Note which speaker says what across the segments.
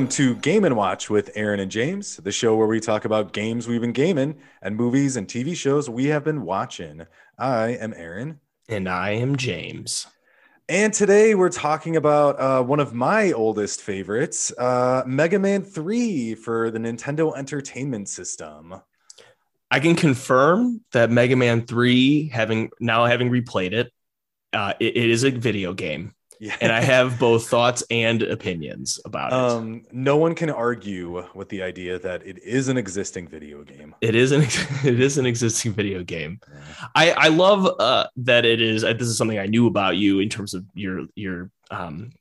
Speaker 1: welcome to Game and Watch with Aaron and James, the show where we talk about games we've been gaming and movies and TV shows we have been watching. I am Aaron.
Speaker 2: And I am James.
Speaker 1: And today we're talking about uh, one of my oldest favorites, uh, Mega Man 3 for the Nintendo Entertainment System.
Speaker 2: I can confirm that Mega Man 3, having now having replayed it, uh, it, it is a video game. Yeah. and I have both thoughts and opinions about
Speaker 1: um, it. No one can argue with the idea that it is an existing video game.
Speaker 2: It is an it is an existing video game. Yeah. I I love uh, that it is. This is something I knew about you in terms of your your um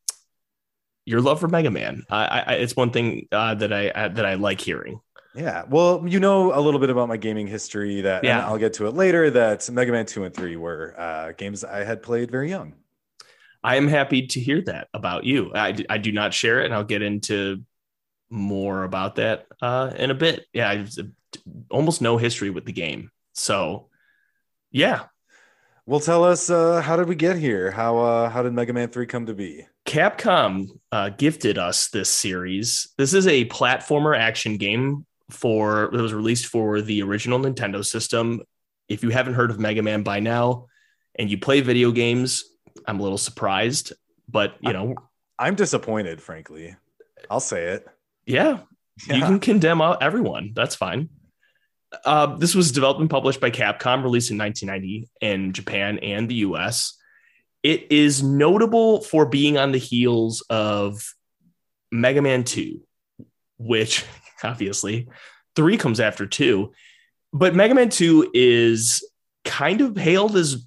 Speaker 2: your love for Mega Man. I, I it's one thing uh, that I uh, that I like hearing.
Speaker 1: Yeah. Well, you know a little bit about my gaming history that yeah. I'll get to it later that Mega Man 2 and 3 were uh, games I had played very young.
Speaker 2: I am happy to hear that about you. I, I do not share it, and I'll get into more about that uh, in a bit. Yeah, I've almost no history with the game, so yeah.
Speaker 1: Well, tell us uh, how did we get here? How uh, how did Mega Man Three come to be?
Speaker 2: Capcom uh, gifted us this series. This is a platformer action game for it was released for the original Nintendo system. If you haven't heard of Mega Man by now, and you play video games, I'm a little surprised, but you know,
Speaker 1: I'm disappointed, frankly. I'll say it.
Speaker 2: Yeah, yeah. you can condemn everyone. That's fine. Uh, this was developed and published by Capcom, released in 1990 in Japan and the US. It is notable for being on the heels of Mega Man 2, which obviously three comes after two. But Mega Man 2 is kind of hailed as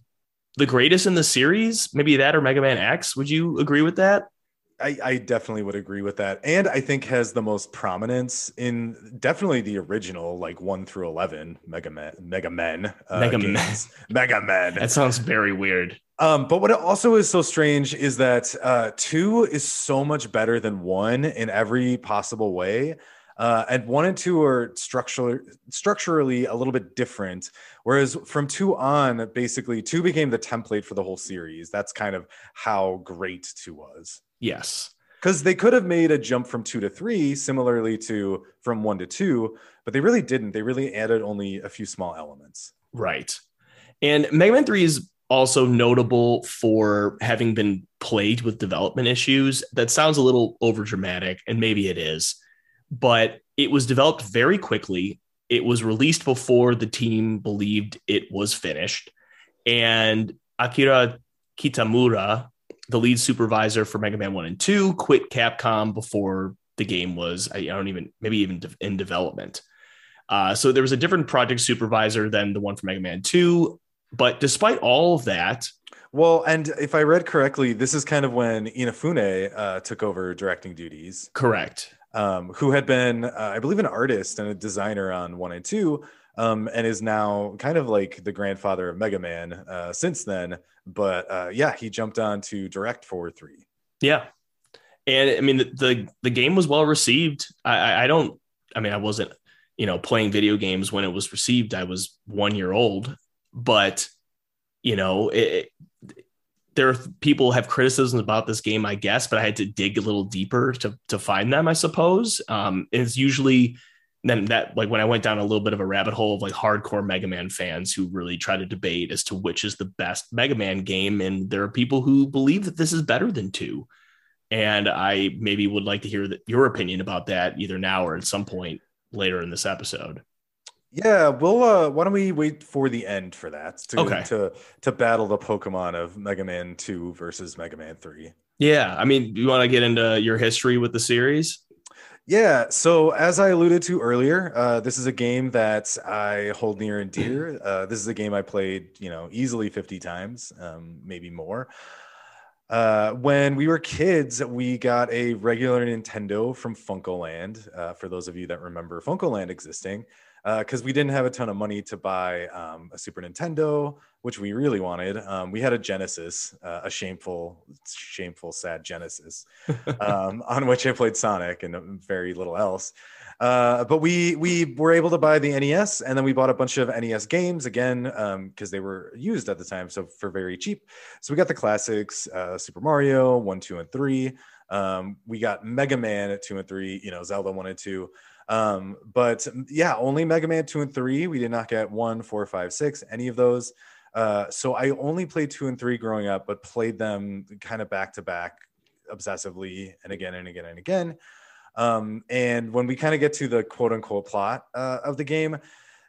Speaker 2: the greatest in the series, maybe that or Mega Man X. Would you agree with that?
Speaker 1: I, I, definitely would agree with that. And I think has the most prominence in definitely the original, like one through 11 Mega Man, Mega Men,
Speaker 2: uh, Mega Men,
Speaker 1: Mega Men.
Speaker 2: That sounds very weird.
Speaker 1: Um, but what also is so strange is that uh, two is so much better than one in every possible way. Uh, and one and two are structurally structurally a little bit different. Whereas from two on, basically two became the template for the whole series. That's kind of how great two was.
Speaker 2: Yes.
Speaker 1: Because they could have made a jump from two to three, similarly to from one to two, but they really didn't. They really added only a few small elements.
Speaker 2: Right. And Mega Man 3 is also notable for having been plagued with development issues. That sounds a little over dramatic, and maybe it is but it was developed very quickly. It was released before the team believed it was finished. And Akira Kitamura, the lead supervisor for Mega Man 1 and 2, quit Capcom before the game was, I don't even, maybe even in development. Uh, so there was a different project supervisor than the one for Mega Man 2. But despite all of that,
Speaker 1: well, and if I read correctly, this is kind of when Inafune uh, took over directing duties.
Speaker 2: Correct
Speaker 1: um, who had been, uh, I believe, an artist and a designer on one and two, um, and is now kind of like the grandfather of Mega Man uh, since then. But uh, yeah, he jumped on to direct for three.
Speaker 2: Yeah, and I mean the the, the game was well received. I, I don't, I mean, I wasn't, you know, playing video games when it was received. I was one year old, but you know, it, there are people have criticisms about this game, I guess, but I had to dig a little deeper to to find them, I suppose. Um, it's usually then that like when I went down a little bit of a rabbit hole of like hardcore Mega Man fans who really try to debate as to which is the best Mega Man game, and there are people who believe that this is better than two. And I maybe would like to hear that, your opinion about that either now or at some point later in this episode.
Speaker 1: Yeah, we'll uh why don't we wait for the end for that to okay. to to battle the Pokemon of Mega Man 2 versus Mega Man 3.
Speaker 2: Yeah, I mean, you want to get into your history with the series?
Speaker 1: Yeah, so as I alluded to earlier, uh, this is a game that I hold near and dear. Uh, this is a game I played, you know, easily 50 times, um, maybe more. Uh, when we were kids, we got a regular Nintendo from FuncoLand. Uh, for those of you that remember FuncoLand existing, because uh, we didn't have a ton of money to buy um, a Super Nintendo, which we really wanted. Um, we had a Genesis, uh, a shameful, shameful, sad Genesis, um, on which I played Sonic and very little else. Uh, but we we were able to buy the NES, and then we bought a bunch of NES games again because um, they were used at the time, so for very cheap. So we got the classics: uh, Super Mario one, two, and three. Um, we got Mega Man at two and three, you know, Zelda one and two. Um, but yeah, only Mega Man two and three. We did not get one, four, five, six, any of those. Uh, so I only played two and three growing up, but played them kind of back to back obsessively and again and again and again. Um, and when we kind of get to the quote unquote plot uh, of the game,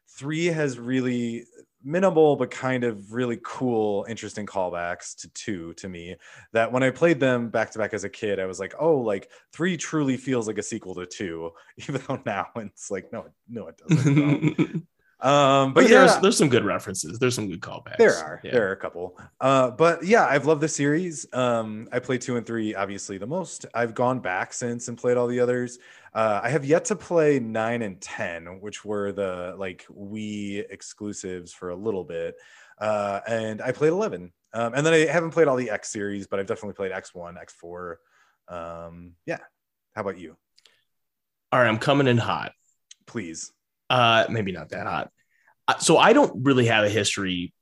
Speaker 1: three has really minimal but kind of really cool interesting callbacks to two to me that when i played them back to back as a kid i was like oh like three truly feels like a sequel to two even though now it's like no no it doesn't
Speaker 2: Um, but, but yeah, there's, there's some good references. There's some good callbacks.
Speaker 1: There are. Yeah. There are a couple. Uh, but yeah, I've loved the series. Um, I played two and three, obviously the most. I've gone back since and played all the others. Uh, I have yet to play nine and ten, which were the like Wii exclusives for a little bit. Uh, and I played eleven. Um, and then I haven't played all the X series, but I've definitely played X one, X four. Um, yeah. How about you?
Speaker 2: All right, I'm coming in hot.
Speaker 1: Please.
Speaker 2: Uh, maybe not that hot. Uh, so I don't really have a history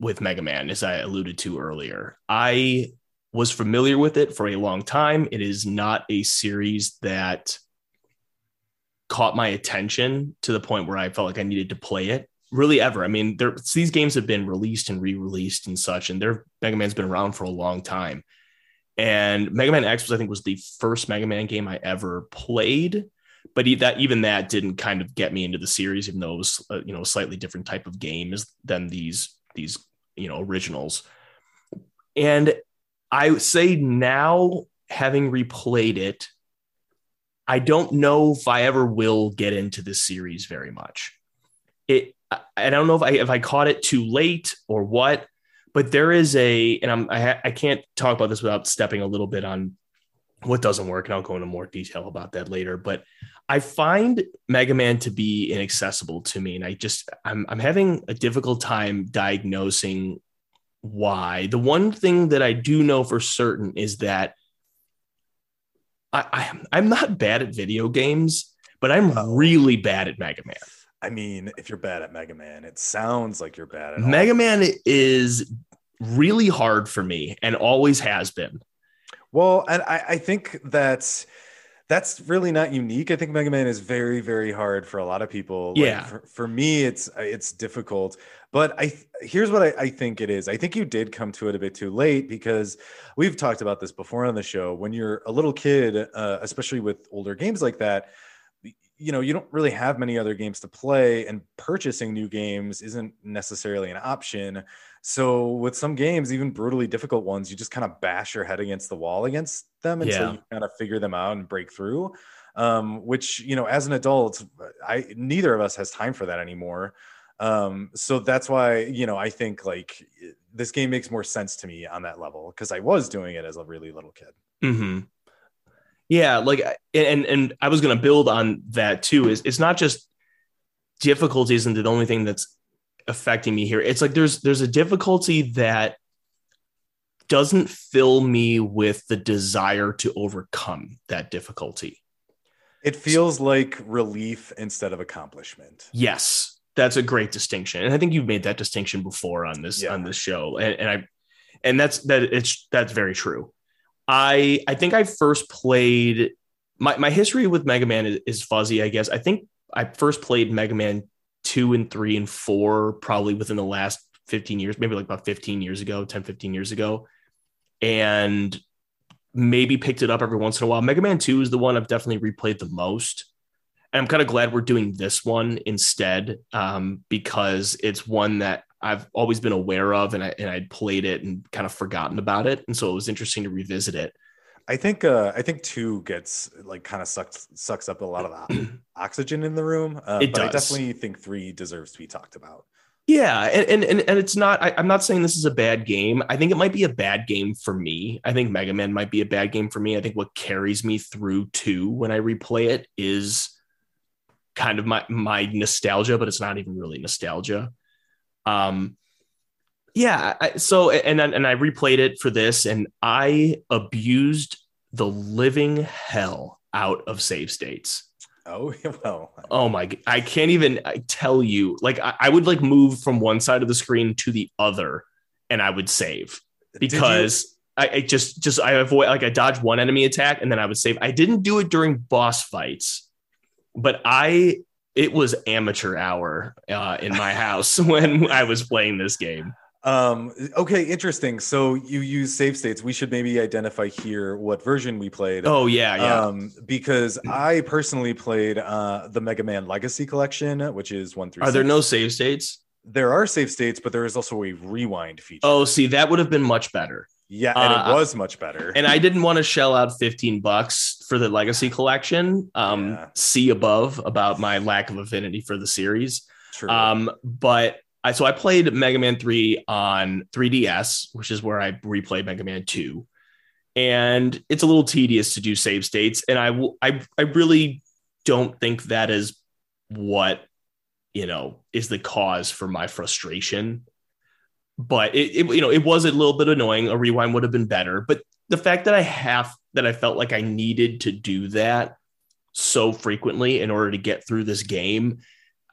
Speaker 2: with Mega Man, as I alluded to earlier. I was familiar with it for a long time. It is not a series that caught my attention to the point where I felt like I needed to play it really ever. I mean, there these games have been released and re-released and such, and their Mega Man's been around for a long time. And Mega Man X was, I think, was the first Mega Man game I ever played but that even that didn't kind of get me into the series, even though it was uh, you know a slightly different type of game than these these you know originals. And I say now, having replayed it, I don't know if I ever will get into this series very much. It I don't know if I if I caught it too late or what, but there is a and I'm I, I can't talk about this without stepping a little bit on what doesn't work, and I'll go into more detail about that later. But I find Mega Man to be inaccessible to me, and I just I'm I'm having a difficult time diagnosing why. The one thing that I do know for certain is that I, I am not bad at video games, but I'm oh. really bad at Mega Man.
Speaker 1: I mean, if you're bad at Mega Man, it sounds like you're bad at
Speaker 2: Mega all. Man is really hard for me and always has been.
Speaker 1: Well, and I, I think that's that's really not unique. I think Mega Man is very, very hard for a lot of people.
Speaker 2: Yeah.
Speaker 1: Like for, for, me, it's it's difficult. But I here's what I, I think it is. I think you did come to it a bit too late because we've talked about this before on the show. When you're a little kid, uh, especially with older games like that, you know you don't really have many other games to play, and purchasing new games isn't necessarily an option. So with some games, even brutally difficult ones, you just kind of bash your head against the wall against them until yeah. you kind of figure them out and break through. Um, which you know, as an adult, I neither of us has time for that anymore. Um, so that's why you know I think like this game makes more sense to me on that level because I was doing it as a really little kid.
Speaker 2: Mm-hmm. Yeah, like and and I was gonna build on that too. Is it's not just difficulty isn't the only thing that's affecting me here. It's like there's there's a difficulty that doesn't fill me with the desire to overcome that difficulty.
Speaker 1: It feels like relief instead of accomplishment.
Speaker 2: Yes, that's a great distinction, and I think you've made that distinction before on this yeah. on this show, and, and I and that's that it's that's very true. I I think I first played my my history with Mega Man is, is fuzzy. I guess I think I first played Mega Man two and three and four probably within the last 15 years, maybe like about 15 years ago, 10, 15 years ago. And maybe picked it up every once in a while. Mega Man 2 is the one I've definitely replayed the most. And I'm kind of glad we're doing this one instead um, because it's one that I've always been aware of and, I, and I'd played it and kind of forgotten about it. And so it was interesting to revisit it.
Speaker 1: I think uh, I think two gets like kind of sucks sucks up a lot of the oxygen in the room. Uh, it but does. I definitely think three deserves to be talked about.
Speaker 2: Yeah, and and and it's not. I, am not saying this is a bad game. I think it might be a bad game for me. I think Mega Man might be a bad game for me. I think what carries me through two when I replay it is kind of my my nostalgia, but it's not even really nostalgia. Um, yeah I, so and and i replayed it for this and i abused the living hell out of save states
Speaker 1: oh well
Speaker 2: oh my i can't even tell you like I, I, would like move from one side of the screen to the other and i would save because I, I just just I avoid like I dodge one enemy attack and then I would save. I didn't do it during boss fights, but I it was amateur hour uh, in my house when I was playing this game.
Speaker 1: Um, okay, interesting. So you use save states. We should maybe identify here what version we played.
Speaker 2: Oh yeah, yeah.
Speaker 1: Um, because I personally played uh the Mega Man Legacy Collection, which is one through.
Speaker 2: Are there no save states?
Speaker 1: There are save states, but there is also a rewind feature.
Speaker 2: Oh, see, that would have been much better.
Speaker 1: yeah, and
Speaker 2: uh,
Speaker 1: it was much better.
Speaker 2: And I didn't want to shell out 15 bucks for the legacy collection. Um,
Speaker 1: Yeah.
Speaker 2: see above about my lack of affinity for the series.
Speaker 1: True.
Speaker 2: Um, but I so I played Mega Man 3 on 3DS, which is where I replayed Mega Man 2. And it's a little tedious to do save states. And I w- I I really don't think that is what you know is the cause for my frustration. But it, it you know it was a little bit annoying. A rewind would have been better. But the fact that I have that I felt like I needed to do that so frequently in order to get through this game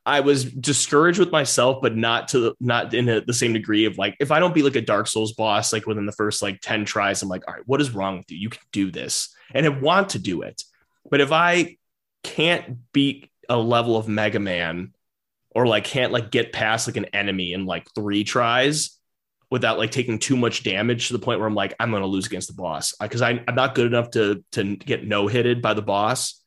Speaker 2: I was discouraged with myself, but not to not in a, the same degree of like if I don't be like a Dark Souls boss like within the first like ten tries, I'm like, all right, what is wrong with you? You can do this, and I want to do it. But if I can't beat a level of Mega Man, or like can't like get past like an enemy in like three tries without like taking too much damage to the point where I'm like, I'm gonna lose against the boss because I'm not good enough to to get no hitted by the boss.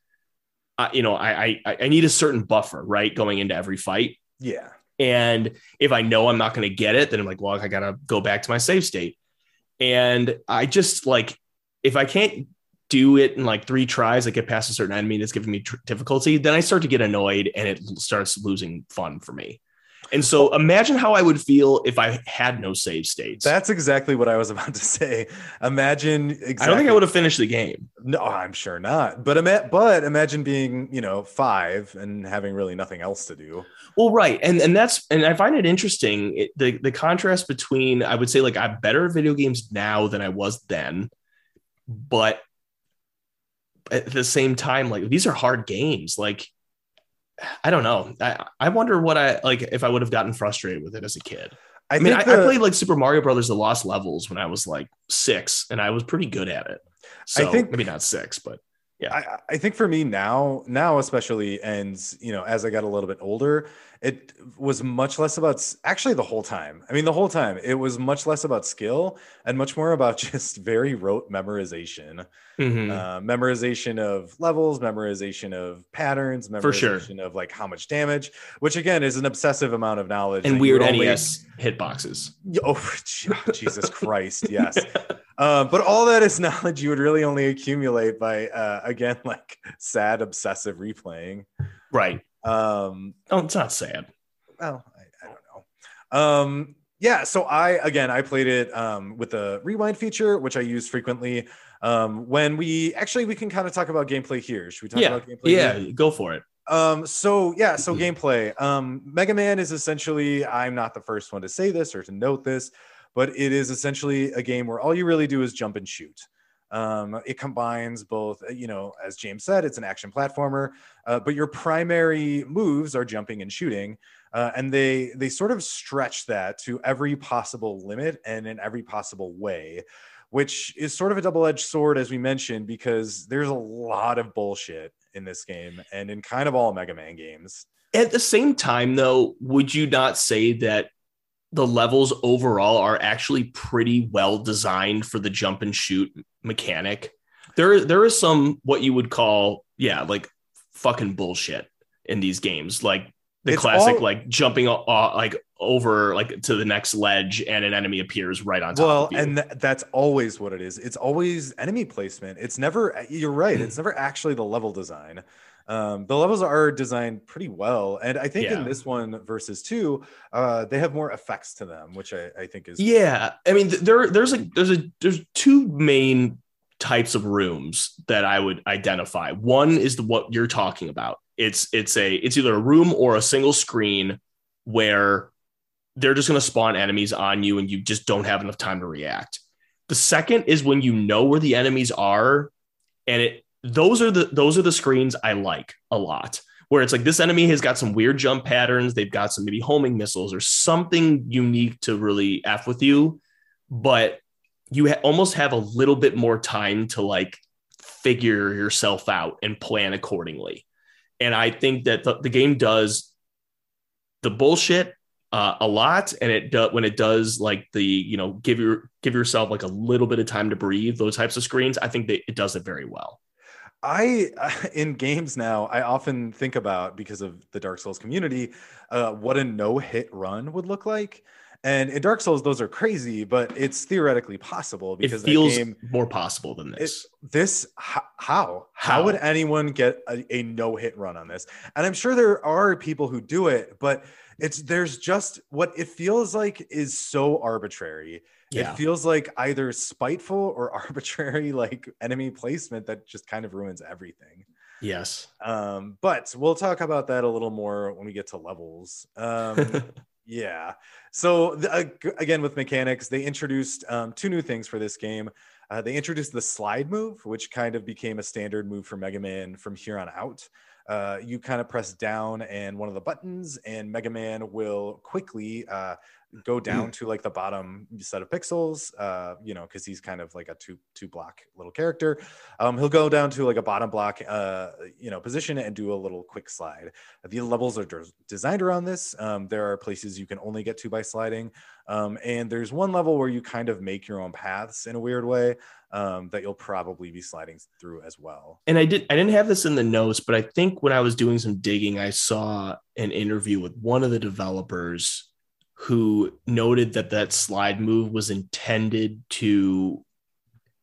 Speaker 2: I, you know, I, I I need a certain buffer, right, going into every fight.
Speaker 1: yeah.
Speaker 2: And if I know I'm not going to get it, then I'm like, well, I got to go back to my save state. And I just like, if I can't do it in like three tries, I get past a certain enemy that's giving me tr- difficulty, then I start to get annoyed and it starts losing fun for me. And so imagine how I would feel if I had no save states.
Speaker 1: That's exactly what I was about to say. Imagine exactly.
Speaker 2: I don't think I would have finished the game.
Speaker 1: No, I'm sure not. But ima- but imagine being, you know, five and having really nothing else to do.
Speaker 2: Well, right, and and that's and I find it interesting it, the the contrast between I would say like I'm better at video games now than I was then, but at the same time, like these are hard games. Like I don't know. I I wonder what I like if I would have gotten frustrated with it as a kid.
Speaker 1: I,
Speaker 2: I, mean, I,
Speaker 1: the-
Speaker 2: I played like Super Mario Brothers: The Lost Levels when I was like six, and I was pretty good at it. So
Speaker 1: think-
Speaker 2: maybe not six, but
Speaker 1: I, I think for me now, now especially, and you know, as I got a little bit older, it was much less about actually the whole time. I mean, the whole time it was much less about skill and much more about just very rote memorization,
Speaker 2: Mhm.
Speaker 1: uh, memorization of levels, memorization of patterns, memorization
Speaker 2: For sure.
Speaker 1: of like how much damage, which again is an obsessive amount of knowledge
Speaker 2: and weird
Speaker 1: only-
Speaker 2: NES hitboxes.
Speaker 1: Oh, Jesus Christ! Yes, uh, but all that is knowledge you would really only accumulate by uh, again like sad obsessive replaying.
Speaker 2: Right.
Speaker 1: Um,
Speaker 2: Oh, it's not sad.
Speaker 1: well, I, I don't know. Um, yeah, so I again I played it um, with the rewind feature, which I use frequently. Um, when we actually we can kind of talk about gameplay here. Should we talk
Speaker 2: Yeah.
Speaker 1: about gameplay?
Speaker 2: Yeah,
Speaker 1: here?
Speaker 2: go for it.
Speaker 1: Um, so yeah, so
Speaker 2: Mm-hmm.
Speaker 1: gameplay. Um, Mega Man is essentially, I'm not the first one to say this or to note this, but it is essentially a game where all you really do is jump and shoot. Um, it combines both, uh, you know, as James said, it's an action platformer, uh, but your primary moves are jumping and shooting. Uh, and they they sort of stretch that to every possible limit and in every possible way, which is sort of a double-edged sword, as we mentioned, because there's a lot of bullshit in this game and in kind of all Mega Man games.
Speaker 2: At the same time, though, would you not say that the levels overall are actually pretty well designed for the jump and shoot mechanic? There, there is some what you would call, yeah, like fucking bullshit in these games, like the
Speaker 1: It's
Speaker 2: classic,
Speaker 1: all-
Speaker 2: like jumping uh, like over like to the next ledge and an enemy appears right on top.
Speaker 1: Well,
Speaker 2: of you.
Speaker 1: and th- that's always what it is. It's always enemy placement. It's never. You're right. It's never actually the level design. Um, the levels are designed pretty well, and I think
Speaker 2: Yeah.
Speaker 1: in this one versus two, uh, they have more effects to them, which I, I think is
Speaker 2: Yeah, I mean, there there's a there's a there's two main types of rooms that I would identify. One is the what you're talking about. It's it's a it's either a room or a single screen where they're just going to spawn enemies on you and you just don't have enough time to react. The second is when you know where the enemies are and it those are the those are the screens I like a lot. Where it's like this enemy has got some weird jump patterns, they've got some maybe homing missiles or something unique to really f with you, but you ha- almost have a little bit more time to like figure yourself out and plan accordingly. And I think that the, the game does the bullshit uh, a lot, and it does when it does like the you know give your give yourself like a little bit of time to breathe. Those types of screens, I think that it does it very well.
Speaker 1: I in games now, I often think about because of the Dark Souls community, uh, what a no hit run would look like. And in Dark Souls, those are crazy, but it's theoretically possible because
Speaker 2: it feels
Speaker 1: game,
Speaker 2: more possible than this.
Speaker 1: It, this how, how how would anyone get a, a no hit run on this? And I'm sure there are people who do it, but it's there's just what it feels like is so arbitrary. Yeah. It feels like either spiteful or arbitrary, like enemy placement that just kind of ruins everything.
Speaker 2: Yes.
Speaker 1: Um, but we'll talk about that a little more when we get to levels. Um, yeah. So the, uh, again, with mechanics, they introduced um, two new things for this game. Uh, they introduced the slide move, which kind of became a standard move for Mega Man from here on out. Uh, you kind of press down and one of the buttons, and Mega Man will quickly uh, go down to like the bottom set of pixels uh you know because he's kind of like a two two block little character. Um he'll go down to like a bottom block uh you know position and do a little quick slide. The levels are designed around this. Um there are places you can only get to by sliding. Um and there's one level where you kind of make your own paths in a weird way um, that you'll probably be sliding through as well.
Speaker 2: And I did I didn't have this in the notes, but I think when I was doing some digging, I saw an interview with one of the developers who noted that that slide move was intended to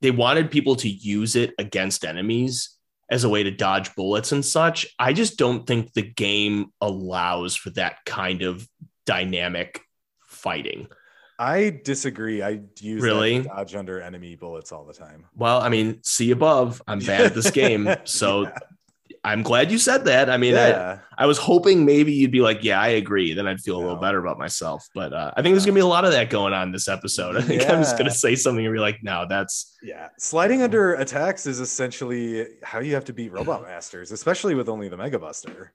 Speaker 2: they wanted people to use it against enemies as a way to dodge bullets and such. I just don't think the game allows for that kind of dynamic fighting.
Speaker 1: I disagree. I use
Speaker 2: really
Speaker 1: dodge under enemy bullets all the time.
Speaker 2: Well, I mean, see above. I'm bad at this game, so yeah. I'm glad you said that. I mean, yeah. I, I was hoping maybe you'd be like, yeah, I agree. Then I'd feel no. a little better about myself. But uh, I think there's gonna be a lot of that going on this episode. I think yeah. I'm just gonna say something and be like, no, that's
Speaker 1: yeah. Sliding under attacks is essentially how you have to beat robot masters, especially with only the Mega Buster.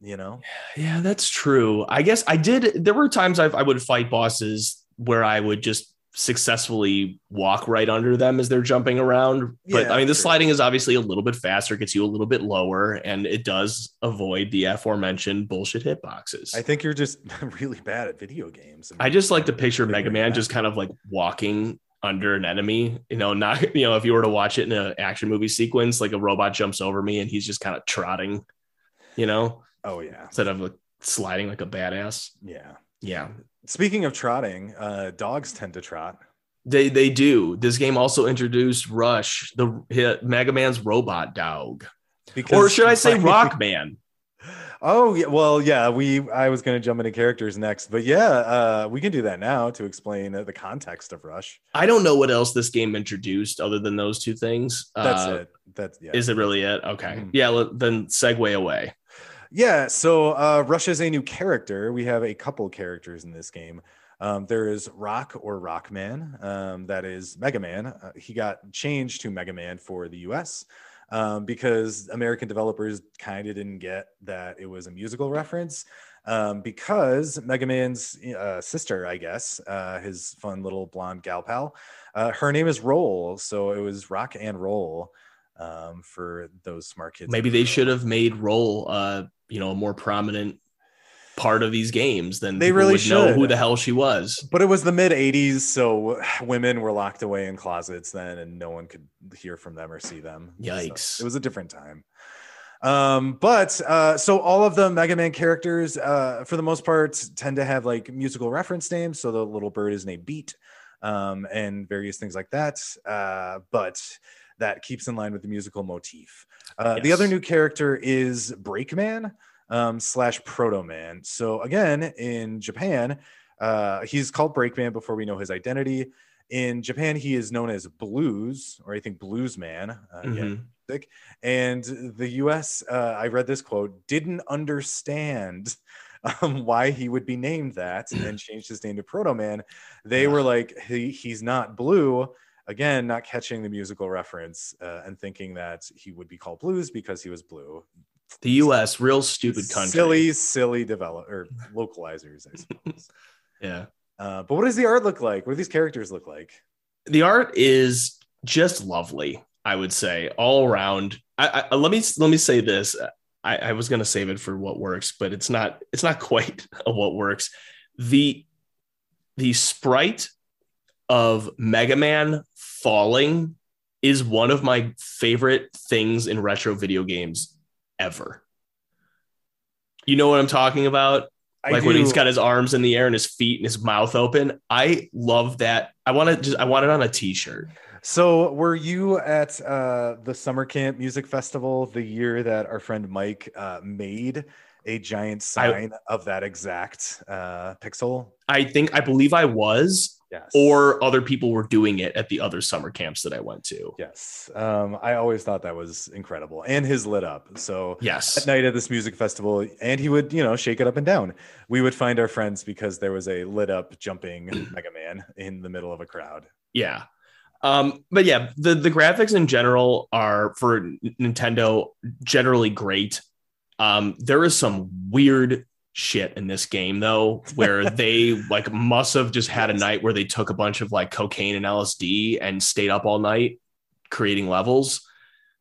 Speaker 1: You know?
Speaker 2: Yeah, that's true. I guess I did. There were times I've, I would fight bosses where I would just successfully walk right under them as they're jumping around. But yeah, I mean, the sliding is obviously a little bit faster, gets you a little bit lower, and it does avoid the aforementioned bullshit hitboxes.
Speaker 1: I think you're just really bad at video games.
Speaker 2: I just like to picture Mega Man just kind of like walking under an enemy, you know, not, you know, if you were to watch it in an action movie sequence, like a robot jumps over me and he's just kind of trotting, you know?
Speaker 1: Oh, yeah.
Speaker 2: Instead of like sliding like a badass.
Speaker 1: Yeah.
Speaker 2: Yeah.
Speaker 1: Speaking of trotting, uh, dogs tend to trot.
Speaker 2: They they do. This game also introduced Rush, the Mega Man's robot dog, because or should I say Rock Man?
Speaker 1: Oh yeah, well yeah. We I was going to jump into characters next, but yeah, uh, we can do that now to explain uh, the context of Rush.
Speaker 2: I don't know what else this game introduced other than those two things.
Speaker 1: That's uh, it. That's
Speaker 2: yeah. Is it really it? Okay, mm-hmm. yeah. Then segue away.
Speaker 1: Yeah, so uh, Rush is a new character. We have a couple characters in this game. Um, there is Rock or Rockman, um, that is Mega Man. Uh, he got changed to Mega Man for the US um, because American developers kind of didn't get that it was a musical reference. Um, because Mega Man's uh, sister, I guess, uh, his fun little blonde gal pal, uh, her name is Roll. So it was Rock and Roll um, for those smart kids.
Speaker 2: Maybe they should have made Roll uh, you know a more prominent part of these games then
Speaker 1: they really should know
Speaker 2: who the hell she was.
Speaker 1: But it was the mid 80s so women were locked away in closets then and no one could hear from them or see them.
Speaker 2: Yikes.
Speaker 1: so it was a different time. Um but uh so all of the mega man characters uh for the most part tend to have like musical reference names. So the little bird is named beat um and various things like that. Uh but that keeps in line with the musical motif. Uh, yes. The other new character is Breakman um, slash Proto Man. So again, in Japan, uh, he's called Breakman before we know his identity. In Japan, he is known as Blues, or I think Blues Man. Uh, mm-hmm. And the US, uh, I read this quote, didn't understand um, why he would be named that and changed his name to Proto Man. They were like, he, he's not blue again not catching the musical reference uh, and thinking that he would be called blues because he was blue
Speaker 2: the us real stupid country
Speaker 1: silly silly develop or localizers i suppose
Speaker 2: yeah
Speaker 1: Uh, but what does the art look like? What do these characters look like?
Speaker 2: The art is just lovely. I would say all around. I, I let me let me say this. I, I was going to save it for what works, but it's not. It's not quite what works. The the sprite of Mega Man falling is one of my favorite things in retro video games ever. You know what I'm talking about?
Speaker 1: I
Speaker 2: like when he's got his arms in the air and his feet and his mouth open. I love that. I want to just I want it on a t-shirt.
Speaker 1: So, were you at uh, the summer camp music festival the year that our friend Mike uh, made a giant sign of that exact uh, pixel?
Speaker 2: I think I believe I was
Speaker 1: Yes.
Speaker 2: or other people were doing it at the other summer camps that I went to.
Speaker 1: yes, um, I always thought that was incredible, and his lit up. So
Speaker 2: yes.
Speaker 1: at night at this music festival, and he would, you know, shake it up and down. We would find our friends because there was a lit up jumping Mega Man in the middle of a crowd.
Speaker 2: Yeah. Um, but yeah, the, the graphics in general are for Nintendo generally great. Um, there is some weird shit in this game though, where they like must have just had a night where they took a bunch of like cocaine and LSD and stayed up all night creating levels.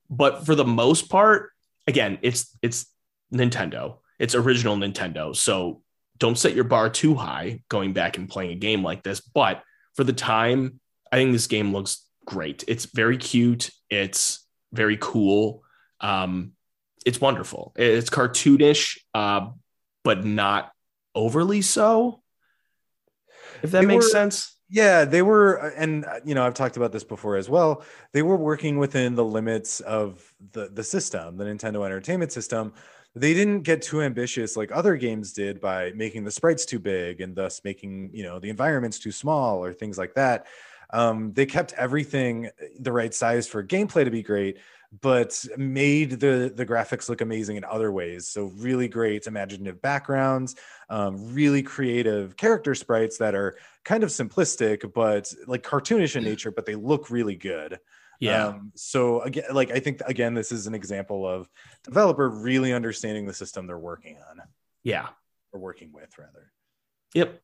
Speaker 2: But for the most part, again, it's it's Nintendo. It's original Nintendo. So don't set your bar too high going back and playing a game like this. But for the time, I think this game looks great. It's very cute. It's very cool. Um, it's wonderful. It's cartoonish, uh, but not overly so. If that
Speaker 1: They
Speaker 2: makes
Speaker 1: were-
Speaker 2: sense.
Speaker 1: Yeah, they were, uh, and uh, you know, I've talked about this before as well. They were working within the limits of the the system, the Nintendo Entertainment System. They didn't get too ambitious like other games did by making the sprites too big and thus making you know the environments too small or things like that. Um, they kept everything the right size for gameplay to be great, but made the the graphics look amazing in other ways. So really great imaginative backgrounds, um, really creative character sprites that are kind of simplistic, but like cartoonish in nature, but they look really good.
Speaker 2: Yeah.
Speaker 1: Um, so again, like I think again, this is an example of developer really understanding the system they're working on
Speaker 2: yeah.
Speaker 1: or working with rather.
Speaker 2: Yep.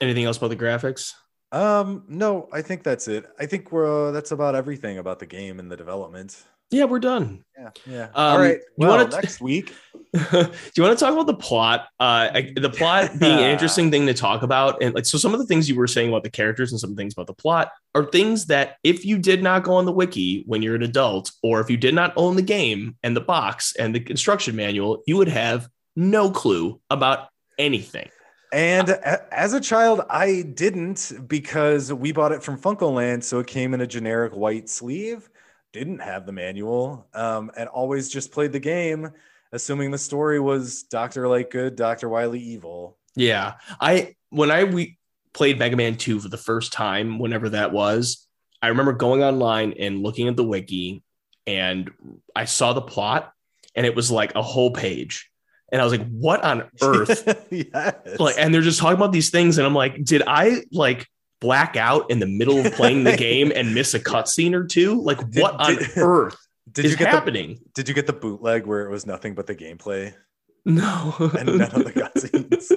Speaker 2: Anything else about the graphics?
Speaker 1: Um, no, I think that's it. I think we're uh, that's about everything about the game and the development.
Speaker 2: Yeah, we're done.
Speaker 1: Yeah, yeah.
Speaker 2: Um,
Speaker 1: All right.
Speaker 2: you wanna t-
Speaker 1: next week.
Speaker 2: Do you want to talk about the plot? Uh, I- the plot being an interesting thing to talk about, and like so, some of the things you were saying about the characters and some things about the plot are things that if you did not go on the wiki when you're an adult, or if you did not own the game and the box and the instruction manual, you would have no clue about anything.
Speaker 1: And as a child, I didn't because we bought it from FuncoLand, so it came in a generic white sleeve. Didn't have the manual, um, and always just played the game, assuming the story was Doctor Light good, Doctor Wily evil.
Speaker 2: Yeah, I when I we played Mega Man Two for the first time, whenever that was, I remember going online and looking at the wiki, and I saw the plot, and it was like a whole page, and I was like, "What on earth?"
Speaker 1: yes.
Speaker 2: like, and they're just talking about these things, and I'm like, "Did I like?" Black out in the middle of playing the game and miss a cutscene or two? Like
Speaker 1: Did-
Speaker 2: what on
Speaker 1: did-
Speaker 2: earth
Speaker 1: did
Speaker 2: is
Speaker 1: you get
Speaker 2: happening?
Speaker 1: The Did you get the bootleg where it was nothing but the gameplay?
Speaker 2: No.
Speaker 1: And none of the cutscenes?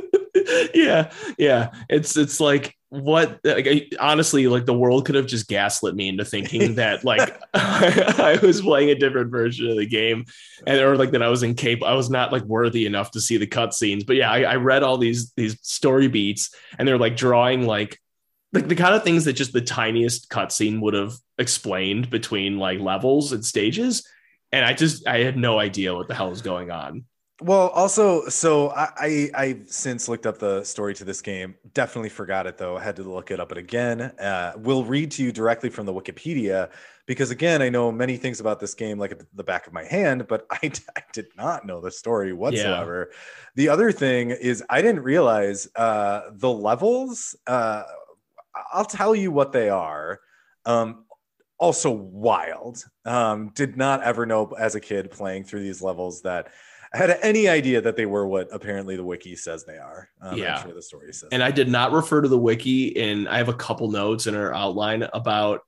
Speaker 2: yeah yeah. It's it's like what like, I- honestly like the world could have just gaslit me into thinking that like I was playing a different version of the game and or like that I was incapable I was not like worthy enough to see the cutscenes. But yeah I, I read all these these story beats and they're like drawing like like the kind of things that just the tiniest cutscene would have explained between like levels and stages and I just I had no idea what the hell was going on
Speaker 1: Well, also, so I, I I've since looked up the story to this game. Definitely forgot it though. I had to look it up again. Uh, we'll read to you directly from the Wikipedia because again, I know many things about this game like at the back of my hand, but I, I did not know the story whatsoever. The other thing is I didn't realize uh, the levels. Uh, I'll tell you what they are. Um, also wild. Um, did not ever know as a kid playing through these levels that I had any idea that they were what apparently the wiki says they are. Um,
Speaker 2: Yeah.
Speaker 1: I'm sure the story says.
Speaker 2: and I did not refer to the wiki and I have a couple notes in our outline about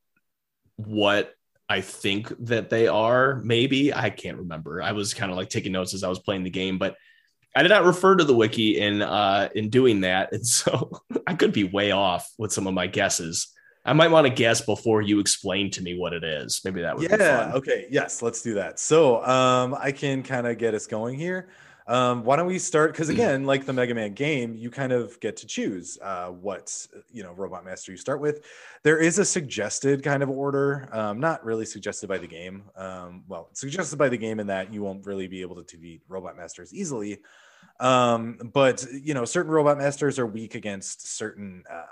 Speaker 2: what I think that they are maybe I can't remember I was kind of like taking notes as I was playing the game but I did not refer to the wiki in uh, in doing that, and so I could be way off with some of my guesses. I might want to guess before you explain to me what it is. Maybe that would
Speaker 1: yeah. Okay. Yes. Let's do that. So um, I can kind of get us going here. Um, why don't we start? Because again, like the Mega Man game, you kind of get to choose uh, what you know Robot Master you start with. There is a suggested kind of order, um, not really suggested by the game. Um, well, suggested by the game in that you won't really be able to defeat Robot Masters easily. Um, but you know, certain Robot Masters are weak against certain. Uh,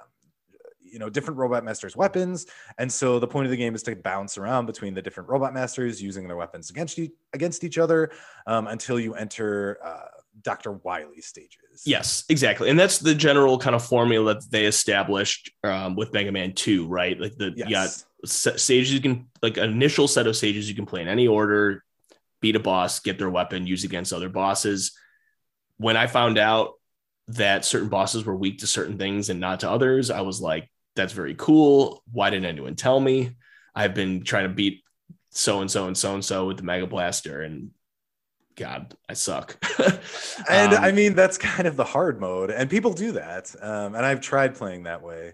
Speaker 1: you know different robot masters weapons. And so the point of the game is to bounce around between the different robot masters using their weapons against each, against each other um, until you enter uh, dr wily stages.
Speaker 2: Yes exactly. And that's the general kind of formula that they established um, with mega man 2 right? Like the yes. yeah stages you can like an initial set of stages you can play in any order beat a boss get their weapon use against other bosses. When i found out that certain bosses were weak to certain things and not to others i was like that's very cool. Why didn't anyone tell me? I've been trying to beat so and so and so and so with the Mega Blaster, and God, I suck.
Speaker 1: and um, I mean, that's kind of the hard mode, and people do that. Um, and I've tried playing that way.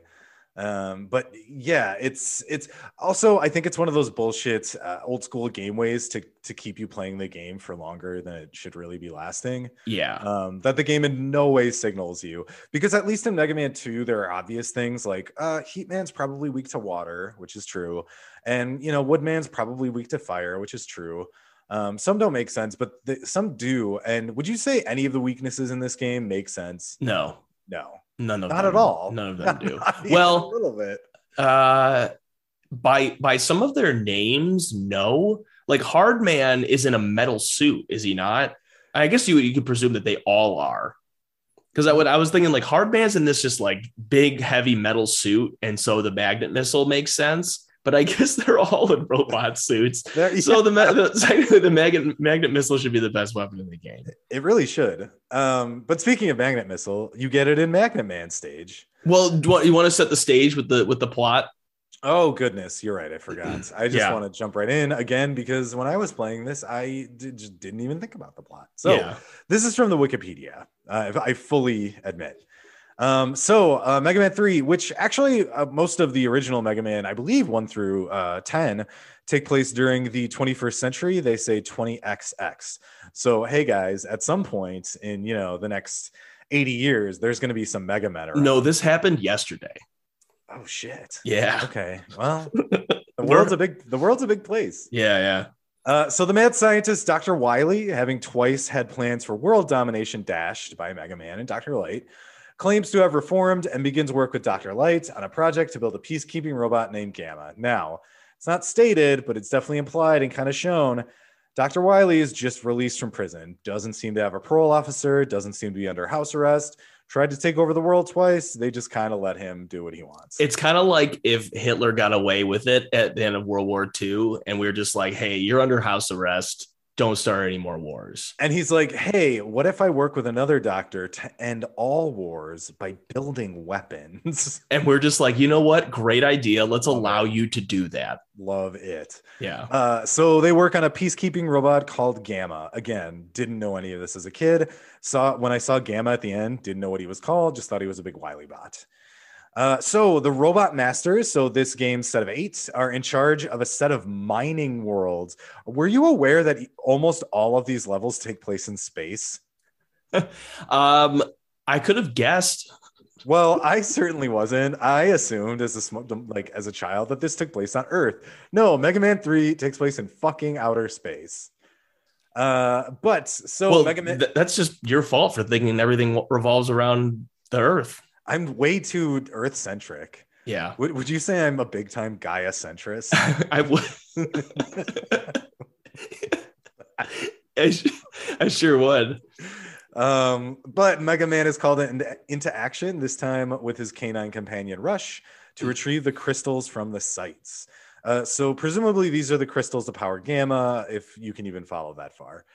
Speaker 1: Um, but yeah, it's it's also I think it's one of those bullshit uh, old school game ways to to keep you playing the game for longer than it should really be lasting.
Speaker 2: Yeah.
Speaker 1: Um, that the game in no way signals you because at least in Mega Man 2 there are obvious things like uh Heat Man's probably weak to water, which is true, and you know Woodman's probably weak to fire, which is true. Um, some don't make sense, but the, some do. And would you say any of the weaknesses in this game make sense?
Speaker 2: No.
Speaker 1: No.
Speaker 2: None of
Speaker 1: not
Speaker 2: them,
Speaker 1: at all.
Speaker 2: None of them do. well,
Speaker 1: a little bit.
Speaker 2: Uh, by by some of their names, no. Like Hardman is in a metal suit, is he not? I guess you you could presume that they all are. Because I would I was thinking like Hardman's in this just like big heavy metal suit, and so the magnet missile makes sense but I guess they're all in robot suits. Yeah. So the, the the magnet magnet missile should be the best weapon in the game.
Speaker 1: It really should. Um, but speaking of magnet missile, you get it in Magnet Man stage.
Speaker 2: Well, do you want, you want to set the stage with the with the plot?
Speaker 1: Oh goodness, you're right. I forgot. I just yeah. want to jump right in again because when I was playing this, I did, just didn't even think about the plot. So yeah. this is from the Wikipedia. Uh, I fully admit. Um, so uh, Mega Man 3, which actually uh, most of the original Mega Man, I believe 1 through uh, 10, take place during the 21st century. They say 20XX. So, hey guys, at some point in, you know, the next 80 years, there's going to be some Mega Man
Speaker 2: around. No, this happened yesterday.
Speaker 1: Oh shit.
Speaker 2: Yeah.
Speaker 1: Okay. Well, the world's a big the world's a big place.
Speaker 2: Yeah, yeah.
Speaker 1: Uh, so the mad scientist Dr. Wily, having twice had plans for world domination dashed by Mega Man and Dr. Light, claims to have reformed and begins work with Dr. Light on a project to build a peacekeeping robot named Gamma. Now, it's not stated, but it's definitely implied and kind of shown. Dr. Wily is just released from prison, doesn't seem to have a parole officer, doesn't seem to be under house arrest, tried to take over the world twice. They just kind of let him do what he wants.
Speaker 2: It's kind of like if Hitler got away with it at the end of World War II and we are just like, hey, you're under house arrest don't start any more wars.
Speaker 1: And he's like, hey, what if I work with another doctor to end all wars by building weapons?
Speaker 2: And we're just like, you know what? Great idea. Let's allow you to do that.
Speaker 1: Love it.
Speaker 2: Yeah.
Speaker 1: Uh, so they work on a peacekeeping robot called Gamma. Again, didn't know any of this as a kid. Saw when I saw Gamma at the end, didn't know what he was called, just thought he was a big wily bot. Uh, so the robot masters, so this game's set of eight, are in charge of a set of mining worlds. Were you aware that almost all of these levels take place in space?
Speaker 2: um, I could have guessed.
Speaker 1: Well, I certainly wasn't. I assumed as a like as a child that this took place on Earth. No, Mega Man Three takes place in fucking outer space. Uh, but so
Speaker 2: well, Mega Man, th- that's just your fault for thinking everything revolves around the Earth.
Speaker 1: I'm way too Earth centric.
Speaker 2: Yeah.
Speaker 1: Would, would you say I'm a big time Gaia centrist?
Speaker 2: I would. I, I sure would.
Speaker 1: Um, but Mega Man is called into, into action, this time with his canine companion Rush, to retrieve the crystals from the sites. Uh, so, presumably, these are the crystals to power Gamma, if you can even follow that far.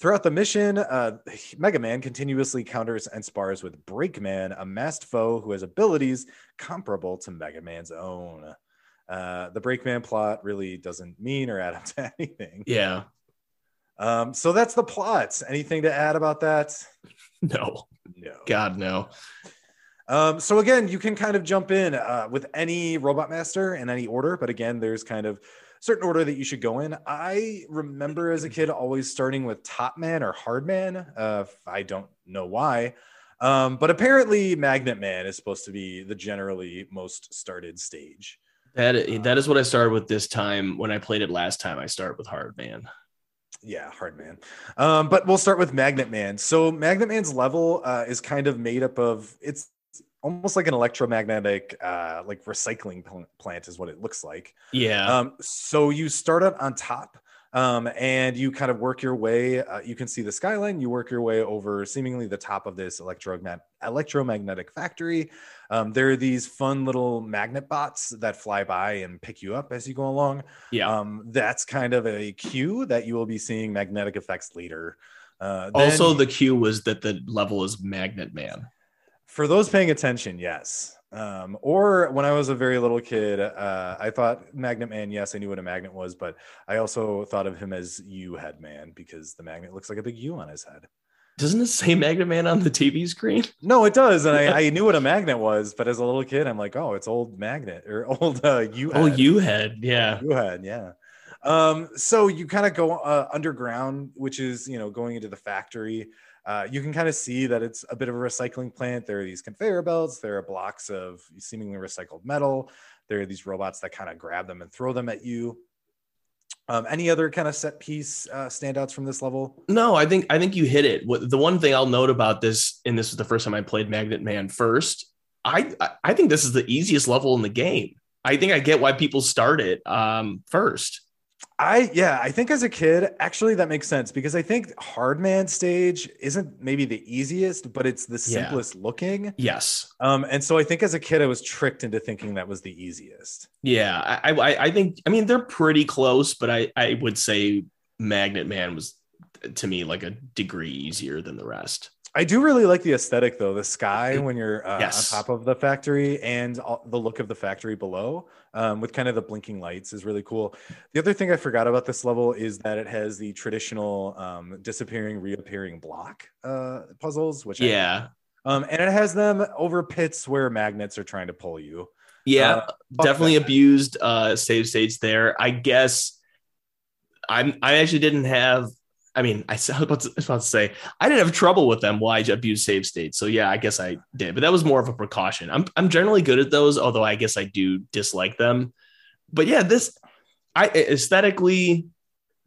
Speaker 1: Throughout the mission, uh, Mega Man continuously counters and spars with Breakman, a masked foe who has abilities comparable to Mega Man's own. Uh, the Breakman plot really doesn't mean or add up to anything.
Speaker 2: Yeah.
Speaker 1: Um, so that's the plot. Anything to add about that?
Speaker 2: No,
Speaker 1: No.
Speaker 2: God, no.
Speaker 1: Um, so again, you can kind of jump in uh, with any robot master in any order, but again, there's kind of certain order that you should go in. I remember as a kid always starting with Top Man or Hard Man. Uh, I don't know why, um, but apparently Magnet Man is supposed to be the generally most started stage.
Speaker 2: That that is what I started with this time. When I played it last time, I started with Hard Man.
Speaker 1: Yeah, hard man. Um, but we'll start with Magnet Man. So Magnet Man's level uh, is kind of made up of it's almost like an electromagnetic uh, like recycling pl- plant is what it looks like.
Speaker 2: Yeah,
Speaker 1: Um, so you start out on top um, and you kind of work your way. Uh, you can see the skyline. You work your way over seemingly the top of this electromag- electromagnetic factory. Um, there are these fun little magnet bots that fly by and pick you up as you go along.
Speaker 2: yeah.
Speaker 1: Um, that's kind of a cue that you will be seeing magnetic effects later. Uh, then
Speaker 2: also, the cue was that the level is Magnet Man.
Speaker 1: For those paying attention, yes. Um, or when I was a very little kid, uh, I thought Magnet Man. Yes, I knew what a magnet was, but I also thought of him as U Head Man because the magnet looks like a big U on his head.
Speaker 2: Doesn't it say Magnet Man on the TV screen?
Speaker 1: No, it does, and I, I knew what a magnet was, but as a little kid, I'm like, oh, it's old magnet or old uh, U.
Speaker 2: Oh, U head. Yeah.
Speaker 1: U Head, yeah. Um, so you kind of go uh, underground, which is you know going into the factory. Uh, you can kind of see that it's a bit of a recycling plant. There are these conveyor belts. There are blocks of seemingly recycled metal. There are these robots that kind of grab them and throw them at you. Um, any other kind of set piece uh, standouts from this level?
Speaker 2: No, I think I think you hit it. The one thing I'll note about this, and this is the first time I played Magnet Man first. I- I think this is the easiest level in the game. I think I get why people start it um, first.
Speaker 1: I yeah, I think as a kid, actually that makes sense because I think Hardman stage isn't maybe the easiest, but it's the
Speaker 2: Yeah.
Speaker 1: simplest looking.
Speaker 2: Yes.
Speaker 1: Um, and so I think as a kid, I was tricked into thinking that was the easiest.
Speaker 2: Yeah. I, I I think I mean they're pretty close, but I I would say Magnet Man was to me like a degree easier than the rest.
Speaker 1: I do really like the aesthetic though, the sky when you're uh,
Speaker 2: Yes.
Speaker 1: on top of the factory and all, the look of the factory below um, with kind of the blinking lights is really cool. The other thing I forgot about this level is that it has the traditional um, disappearing, reappearing block uh, puzzles, which I
Speaker 2: Yeah.
Speaker 1: Um, and it has them over pits where magnets are trying to pull you.
Speaker 2: Yeah.
Speaker 1: Uh,
Speaker 2: definitely
Speaker 1: that.
Speaker 2: abused uh save states there. I guess I'm I actually didn't have I mean, I was about to, I was about to say I didn't have trouble with them while I abused save states. So yeah, I guess I did, but that was more of a precaution. I'm I'm generally good at those, although I guess I do dislike them. But yeah, this I aesthetically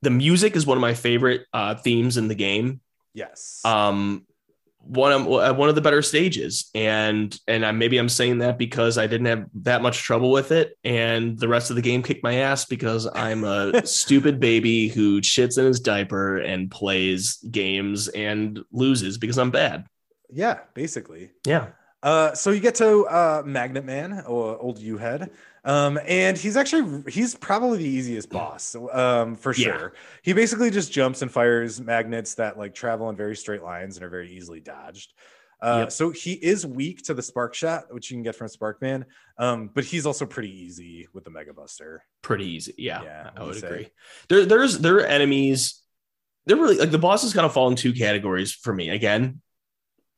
Speaker 2: the music is one of my favorite uh themes in the game
Speaker 1: Yes.
Speaker 2: um one of uh, one of the better stages. And and I, maybe i'm saying that because i didn't have that much trouble with it. And the rest of the game kicked my ass because i'm a stupid baby who shits in his diaper and plays games and loses because i'm bad.
Speaker 1: Yeah, basically.
Speaker 2: yeah.
Speaker 1: Uh, so you get to uh, Magnet Man or Old U Head, um, and he's actually he's probably the easiest boss um, for
Speaker 2: Yeah.
Speaker 1: sure. He basically just jumps and fires magnets that like travel in very straight lines and are very easily dodged. Uh,
Speaker 2: Yep.
Speaker 1: So he is weak to the Spark Shot, which you can get from Sparkman, um, but he's also pretty easy with the Mega Buster.
Speaker 2: pretty easy yeah,
Speaker 1: Yeah,
Speaker 2: i
Speaker 1: would say.
Speaker 2: agree there there's there are enemies they're really like the bosses kind of fall in two categories for me again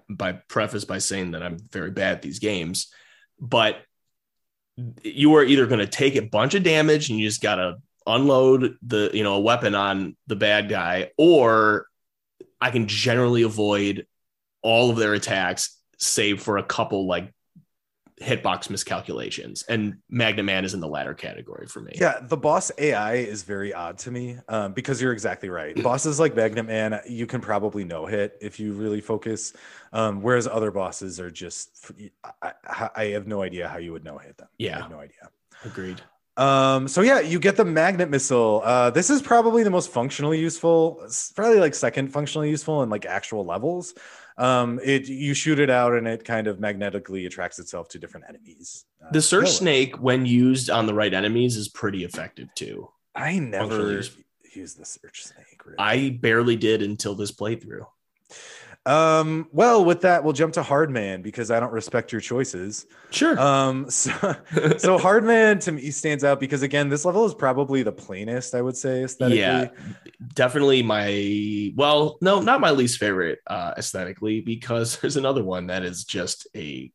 Speaker 2: by preface by saying that i'm very bad at these games but you are either going to take a bunch of damage and you just got to unload the you know a weapon on the bad guy or i can generally avoid all of their attacks save for a couple like hitbox miscalculations and Magnet Man is in the latter category for me
Speaker 1: Yeah, the boss AI is very odd to me um, because you're exactly right. Bosses like Magnet Man, you can probably no hit if you really focus, um, whereas other bosses are just. I, I, have no idea how you would no hit them. I
Speaker 2: Yeah.
Speaker 1: have no idea.
Speaker 2: agreed
Speaker 1: Um, so yeah, you get the magnet missile. Uh, this is probably the most functionally useful. Probably like second functionally useful in like actual levels. Um, it you shoot it out and it kind of magnetically attracts itself to different enemies. Uh,
Speaker 2: The search snake, when used on the right enemies, is pretty effective too.
Speaker 1: I never
Speaker 2: use-
Speaker 1: use the search snake. Really.
Speaker 2: I barely did until this playthrough.
Speaker 1: Um, well, with that, we'll jump to Hardman because I don't respect your choices.
Speaker 2: Sure.
Speaker 1: Um, so, so Hardman to me stands out because again, this level is probably the plainest, I would say, aesthetically.
Speaker 2: Yeah, definitely my well, no, not my least favorite uh aesthetically, because there's another one that is just a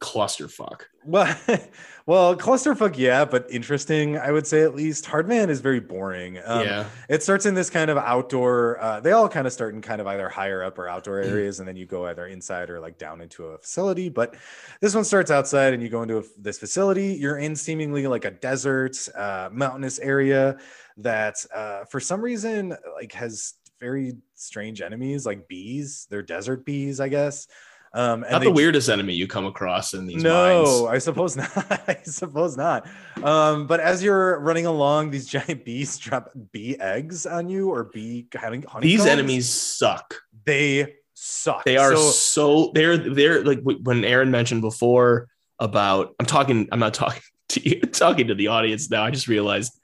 Speaker 2: clusterfuck.
Speaker 1: Well, well, clusterfuck, yeah, but interesting. I would say at least. Hardman is very boring. Um,
Speaker 2: yeah,
Speaker 1: It starts in this kind of outdoor. Uh, they all kind of start in kind of either higher up or outdoor
Speaker 2: Mm-hmm.
Speaker 1: areas, and then you go either inside or like down into a facility. But this one starts outside, and you go into a, this facility. You're in seemingly like a desert, uh, mountainous area that, uh, for some reason, like has very strange enemies, like bees. They're desert bees, I guess. Um, and
Speaker 2: not
Speaker 1: they
Speaker 2: the weirdest enemy you come across in these
Speaker 1: no,
Speaker 2: mines.
Speaker 1: I suppose not. I suppose not. Um, but as you're running along, these giant bees drop bee eggs on you or bee honey.
Speaker 2: These enemies suck.
Speaker 1: they suck.
Speaker 2: They are
Speaker 1: So-
Speaker 2: so, they're they're like when Aaron mentioned before about I'm talking I'm not talking to you talking to the audience now. I just realized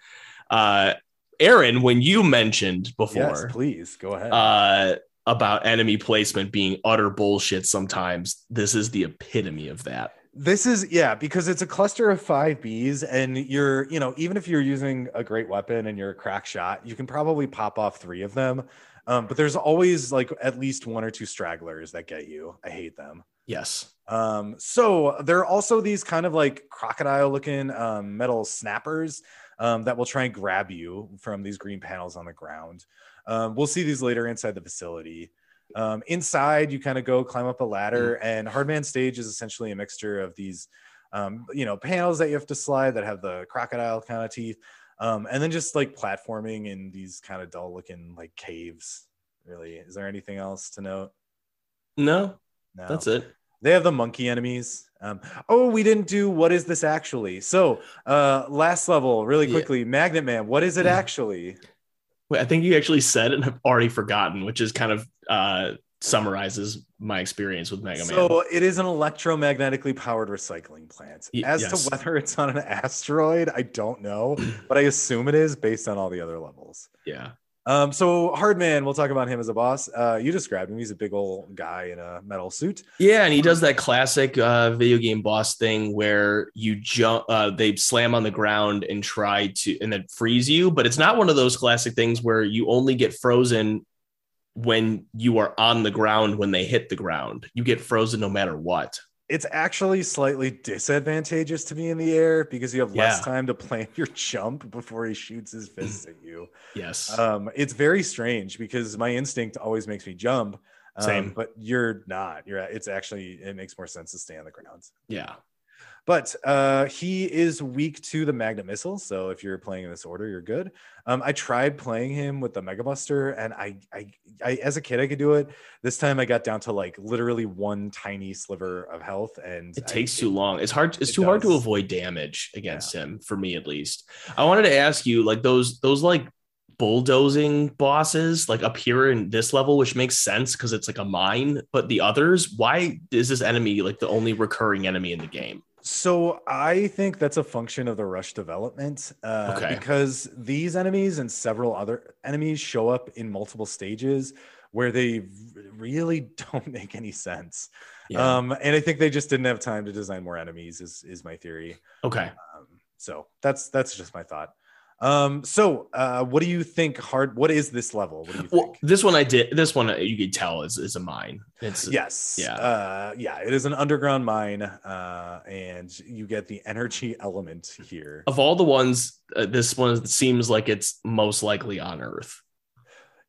Speaker 2: uh Aaron, when you mentioned
Speaker 1: yes,
Speaker 2: before
Speaker 1: please go ahead.
Speaker 2: uh about enemy placement being utter bullshit sometimes, this is the epitome of that.
Speaker 1: This is yeah, because it's a cluster of five bees, and you're, you know, even if you're using a great weapon and you're a crack shot, you can probably pop off three of them. Um, but there's always like at least one or two stragglers that get you. I hate them.
Speaker 2: Yes.
Speaker 1: Um, so there are also these kind of like crocodile looking um, metal snappers um, that will try and grab you from these green panels on the ground. Um, we'll see these later inside the facility. Um, inside, you kind of go climb up a ladder, and Hardman stage is essentially a mixture of these, um, you know, panels that you have to slide that have the crocodile kind of teeth, um, and then just like platforming in these kind of dull looking like caves. Really, is there anything else to note?
Speaker 2: No,
Speaker 1: No.
Speaker 2: that's it.
Speaker 1: They have the monkey enemies. Um, oh, we didn't do what is this actually? So, uh, last level, really
Speaker 2: Yeah.
Speaker 1: quickly, Magnet Man. What is it
Speaker 2: Mhm.
Speaker 1: actually?
Speaker 2: Wait, I think you actually said it and I've already forgotten, which is kind of uh summarizes my experience with Mega Man.
Speaker 1: So, it is an electromagnetically powered recycling plant.
Speaker 2: Y-
Speaker 1: As
Speaker 2: yes.
Speaker 1: to whether it's on an asteroid, I don't know, but I assume it is based on all the other levels.
Speaker 2: Yeah.
Speaker 1: Um, so Hardman, we'll talk about him as a boss. Uh, you described him. He's a big old guy in a metal suit.
Speaker 2: Yeah, and he does that classic uh, video game boss thing where you jump, uh, they slam on the ground and try to, and then freeze you. But it's not one of those classic things where you only get frozen when you are on the ground when they hit the ground. You get frozen no matter what.
Speaker 1: It's actually slightly disadvantageous to be in the air because you have less
Speaker 2: Yeah.
Speaker 1: time to plan your jump before he shoots his fists at you.
Speaker 2: Yes.
Speaker 1: Um, it's very strange because my instinct always makes me jump. Um,
Speaker 2: Same.
Speaker 1: but you're not. You're. It's actually it makes more sense to stay on the ground.
Speaker 2: yeah.
Speaker 1: But uh, he is weak to the magnet missile. So if you're playing in this order, you're good. Um, I tried playing him with the Mega Buster, and I, I, I, as a kid, I could do it. This time, I got down to like literally one tiny sliver of health, and
Speaker 2: It
Speaker 1: I-
Speaker 2: takes too long. It's hard. It's
Speaker 1: It
Speaker 2: too hard to avoid damage against him for me, at least. I wanted to ask you, like those those like bulldozing bosses, like up here in this level, which makes sense because it's like a mine. But the others, why is this enemy like the only recurring enemy in the game?
Speaker 1: So I think that's a function of the rush development, uh,
Speaker 2: Okay.
Speaker 1: because these enemies and several other enemies show up in multiple stages where they really don't make any sense.
Speaker 2: Yeah.
Speaker 1: Um, and I think they just didn't have time to design more enemies. Is is my theory.
Speaker 2: okay.
Speaker 1: Um, so that's that's just my thought. Um, so uh, what do you think? Hard. What is this level? What do you
Speaker 2: Well,
Speaker 1: think?
Speaker 2: this one I did. This one uh, you could tell is is a mine. It's
Speaker 1: Yes.
Speaker 2: yeah.
Speaker 1: Uh, yeah. It is an underground mine, uh, and you get the energy element here.
Speaker 2: Of all the ones, uh, this one seems like it's most likely on Earth.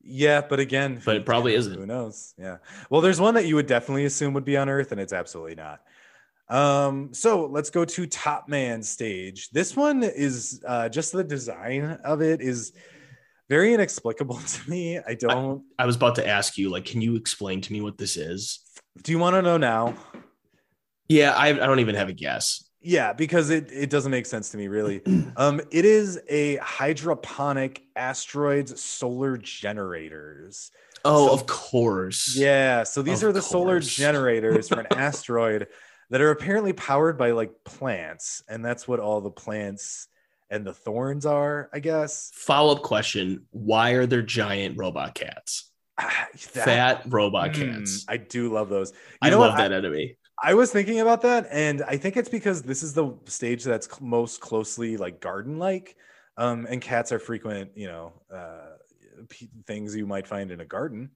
Speaker 1: Yeah, but again,
Speaker 2: But it probably isn't.
Speaker 1: Who knows? Yeah. Well, there's one that you would definitely assume would be on Earth, and it's absolutely not. Um, so let's go to Top Man stage. This one is uh, just the design of it is very inexplicable to me. I don't.
Speaker 2: I was about to ask you, like, can you explain to me what this is?
Speaker 1: do you want to know now?
Speaker 2: Yeah, I, I don't even have a guess.
Speaker 1: Yeah, because it, it doesn't make sense to me really. Um, it is a hydroponic asteroids solar generators.
Speaker 2: Oh,
Speaker 1: So-
Speaker 2: of course.
Speaker 1: Yeah, so these
Speaker 2: Of
Speaker 1: are the solar generators for an asteroid that are apparently powered by like plants, and that's what all the plants and the thorns are, I guess.
Speaker 2: Follow up question: Why are there giant robot cats?
Speaker 1: Ah, that-
Speaker 2: Fat robot
Speaker 1: Mm,
Speaker 2: cats.
Speaker 1: I do love those. You
Speaker 2: I
Speaker 1: know
Speaker 2: love
Speaker 1: what?
Speaker 2: that enemy.
Speaker 1: I was thinking about that, and I think it's because this is the stage that's cl- most closely like garden-like, um, and cats are frequent, you know, uh, p- things you might find in a garden.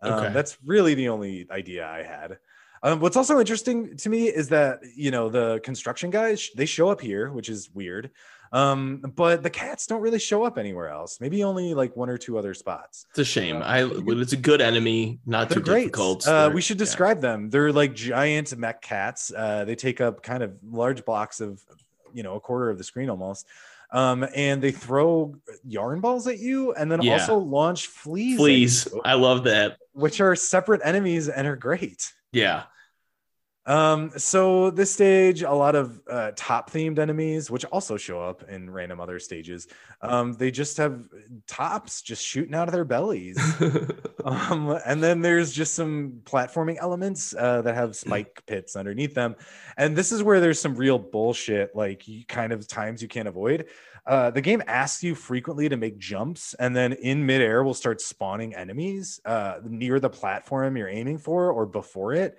Speaker 1: Um,
Speaker 2: Okay.
Speaker 1: That's really the only idea I had. Um, what's also interesting to me is that you know the construction guys they show up here, which is weird, um, but the cats don't really show up anywhere else. Maybe only like one or two other spots.
Speaker 2: It's a shame.
Speaker 1: Uh,
Speaker 2: I it's a good enemy, not too
Speaker 1: great.
Speaker 2: difficult.
Speaker 1: Uh, we should
Speaker 2: yeah.
Speaker 1: describe them. They're like giant mech cats. Uh, they take up kind of large blocks of, you know, a quarter of the screen almost. Um, and they throw yarn balls at you, and then
Speaker 2: Yeah.
Speaker 1: also launch fleas.
Speaker 2: Fleas.
Speaker 1: You,
Speaker 2: I love that.
Speaker 1: which are separate enemies and are great.
Speaker 2: Yeah,
Speaker 1: Um, so this stage, a lot of uh, top themed enemies, which also show up in random other stages. Um, they just have tops just shooting out of their bellies. um, and then there's just some platforming elements uh, that have spike pits underneath them. And this is where there's some real bullshit, like kind of times you can't avoid. Uh, the game asks you frequently to make jumps, and then in midair will start spawning enemies uh, near the platform you're aiming for or before it.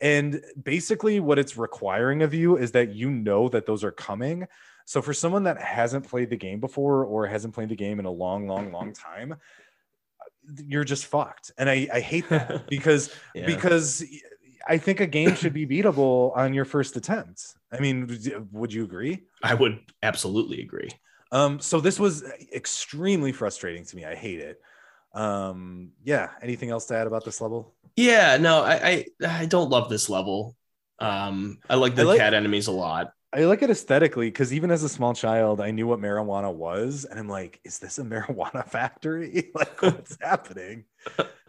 Speaker 1: And basically, what it's requiring of you is that you know that those are coming. So, for someone that hasn't played the game before or hasn't played the game in a long, long, long time, you're just fucked. And I, I hate that because
Speaker 2: Yeah.
Speaker 1: because I think a game should be beatable on your first attempt. I mean, would you agree?
Speaker 2: I would absolutely agree.
Speaker 1: Um, so this was extremely frustrating to me. I hate it. Um, yeah. Anything else to add about this level?
Speaker 2: Yeah, no, I I, I don't love this level. Um, I like the
Speaker 1: I like-
Speaker 2: cat enemies a lot.
Speaker 1: I like it aesthetically because even as a small child, I knew what marijuana was, and I'm like, is this a marijuana factory? like, what's happening?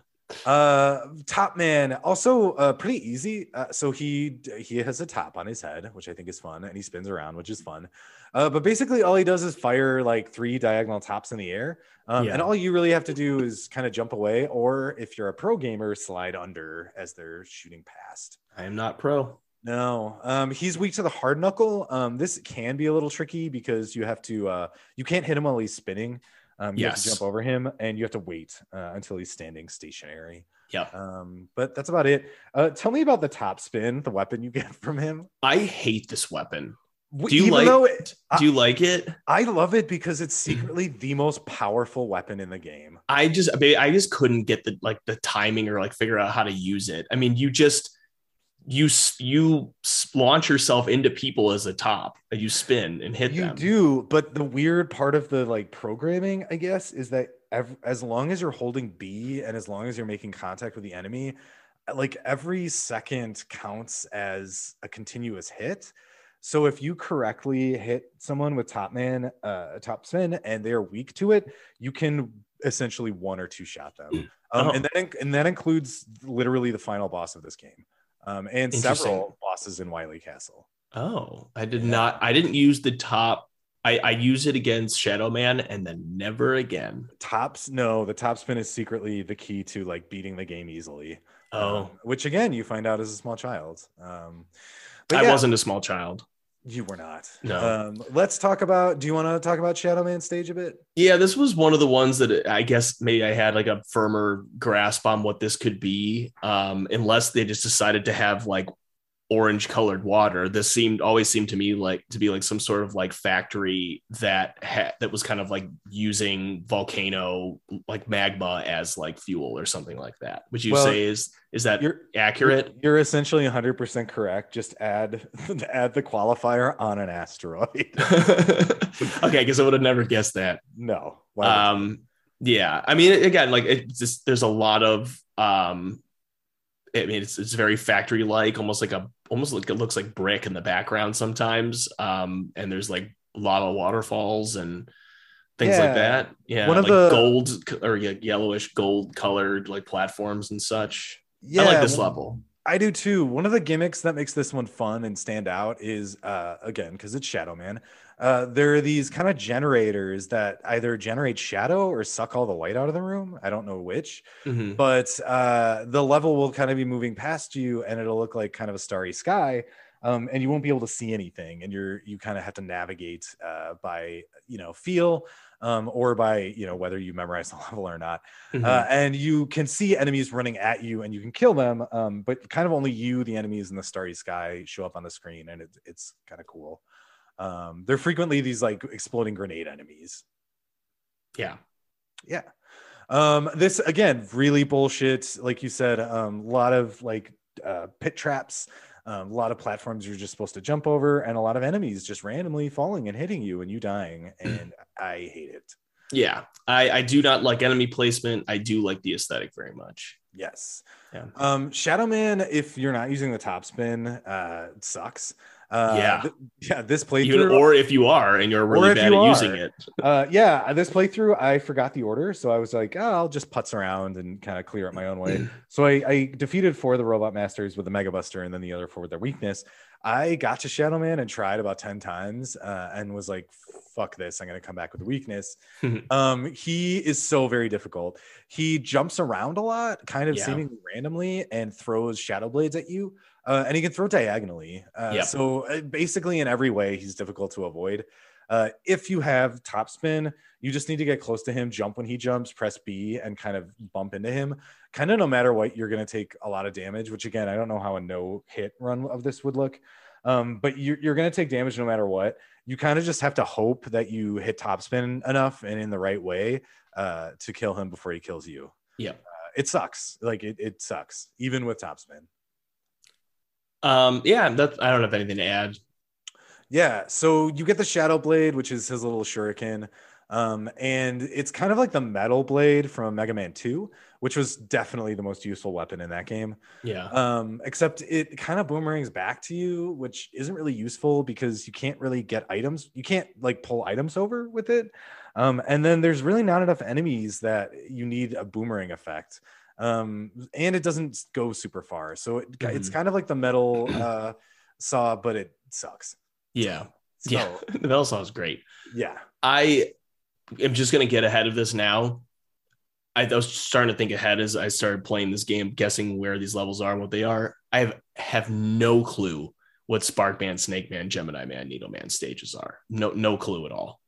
Speaker 1: Uh, top man, also uh, pretty easy. Uh, so he he has a top on his head, which I think is fun, and he spins around, which is fun. Uh, but basically, all he does is fire like three diagonal tops in the air, um,
Speaker 2: Yeah.
Speaker 1: and all you really have to do is kind of jump away, or if you're a pro gamer, slide under as they're shooting past.
Speaker 2: I am not pro.
Speaker 1: No, um, he's weak to the hard knuckle. Um, this can be a little tricky because you have to uh, you can't hit him while he's spinning. Um, you have to
Speaker 2: Yes.
Speaker 1: jump over him, and you have to wait uh, until he's standing stationary.
Speaker 2: Yeah,
Speaker 1: Um, but that's about it. Uh, tell me about the top spin, the weapon you get from him.
Speaker 2: I hate this weapon. Do you
Speaker 1: Even
Speaker 2: like?
Speaker 1: it-
Speaker 2: do you like it?
Speaker 1: I love it because it's secretly the most powerful weapon in the game.
Speaker 2: I just I just couldn't get the like the timing or like figure out how to use it. I mean, you just you you launch yourself into people as a top and you spin and hit them.
Speaker 1: you
Speaker 2: them.
Speaker 1: do but the weird part of the like programming i guess is that ev- as long as you're holding b and as long as you're making contact with the enemy like every second counts as a continuous hit so if you correctly hit someone with top man uh top spin and they're weak to it you can essentially one or two shot them um,
Speaker 2: Oh.
Speaker 1: and that and that includes literally the final boss of this game um, and several bosses in Wily Castle.
Speaker 2: Oh, I did
Speaker 1: Yeah.
Speaker 2: not. I didn't use the top. I, I use it against Shadow Man and then never again.
Speaker 1: tops no the top spin is secretly the key to like beating the game easily
Speaker 2: Oh,
Speaker 1: um, which again you find out as a small child um but
Speaker 2: I
Speaker 1: yeah,
Speaker 2: wasn't a small child.
Speaker 1: You were not
Speaker 2: No.
Speaker 1: um let's talk about do you want to talk about shadow man stage a bit
Speaker 2: Yeah, this was one of the ones that I guess maybe I had like a firmer grasp on what this could be. Um, unless they just decided to have like orange colored water. This seemed always seemed to me like to be like some sort of like factory that had that was kind of like using volcano like magma as like fuel or something like that. Would you
Speaker 1: Well,
Speaker 2: say is is that
Speaker 1: you're
Speaker 2: accurate?
Speaker 1: you're essentially 100% correct just add add the qualifier on an asteroid
Speaker 2: okay, because I would have never guessed that.
Speaker 1: no Why would you?
Speaker 2: um yeah i mean again like it's just there's a lot of um i mean it's, it's very factory like almost like a almost like it looks like brick in the background sometimes um and there's like a lot of waterfalls and things
Speaker 1: Yeah.
Speaker 2: like that yeah
Speaker 1: One of
Speaker 2: like
Speaker 1: the-
Speaker 2: gold or yellowish gold colored like platforms and such
Speaker 1: yeah
Speaker 2: i like this level
Speaker 1: I do too. One of the gimmicks that makes this one fun and stand out is uh, again because it's Shadow Man. Uh, there are these kind of generators that either generate shadow or suck all the light out of the room. I don't know which,
Speaker 2: Mhm.
Speaker 1: but uh, the level will kind of be moving past you, and it'll look like kind of a starry sky, um, and you won't be able to see anything, and you're you kind of have to navigate uh, by you know feel. um, or by you know whether you memorize the level or not. Uh, and you can see enemies running at you, and you can kill them. Um, but kind of only you, the enemies in the starry sky, show up on the screen, and it, it's kind of cool. Um, they're frequently these like exploding grenade enemies.
Speaker 2: yeah.
Speaker 1: Yeah. Um, this again, really bullshit. Like you said, um, a lot of like uh, pit traps, um, a lot of platforms you're just supposed to jump over, and a lot of enemies just randomly falling and hitting you and you dying. And I hate it.
Speaker 2: Yeah. I, I do not like enemy placement. I do like the aesthetic very much.
Speaker 1: Yes.
Speaker 2: Yeah.
Speaker 1: Um, Shadow Man, if you're not using the top spin, uh, sucks. Uh,
Speaker 2: Yeah.
Speaker 1: th- yeah. This playthrough,
Speaker 2: or if you are and you're really bad at
Speaker 1: are.
Speaker 2: using it.
Speaker 1: uh, yeah, this playthrough, I forgot the order, so I was like, oh, I'll just putz around and kind of clear it my own way. so I, I defeated four of the robot masters with the Mega Buster, and then the other four with their weakness. I got to Shadow Man and tried about ten times, uh, and was like, "Fuck this! I'm gonna come back with the weakness." um, he is so very difficult. He jumps around a lot, kind of
Speaker 2: Yeah.
Speaker 1: seemingly randomly, and throws shadow blades at you. Uh, and he can throw diagonally. Uh,
Speaker 2: Yep.
Speaker 1: So uh, basically, in every way, he's difficult to avoid. Uh, if you have top spin, you just need to get close to him, jump when he jumps, press B, and kind of bump into him. Kind of no matter what, you're going to take a lot of damage. Which again, I don't know how a no hit run of this would look, um, but you're, you're going to take damage no matter what. You kind of just have to hope that you hit top spin enough and in the right way uh, to kill him before he kills you.
Speaker 2: Yeah.
Speaker 1: Uh, it sucks. Like it, it sucks, even with top spin.
Speaker 2: Um, yeah, that I don't have anything to add.
Speaker 1: Yeah, so you get the Shadow Blade, which is his little shuriken. Um, and it's kind of like the metal blade from Mega Man 2, which was definitely the most useful weapon in that game.
Speaker 2: Yeah.
Speaker 1: Um, except it kind of boomerangs back to you, which isn't really useful because you can't really get items. You can't like pull items over with it. Um, and then there's really not enough enemies that you need a boomerang effect. Um, and it doesn't go super far. So it, it's
Speaker 2: Mhm.
Speaker 1: kind of like the metal uh, saw, but it sucks.
Speaker 2: Yeah.
Speaker 1: So,
Speaker 2: yeah. the metal Saw is great.
Speaker 1: yeah.
Speaker 2: I am just going to get ahead of this now. I, I was starting to think ahead as I started playing this game, guessing where these levels are and what they are. I have, have no clue what Spark Man, Snake Man, Gemini Man, Needle Man stages are. No, no clue at all.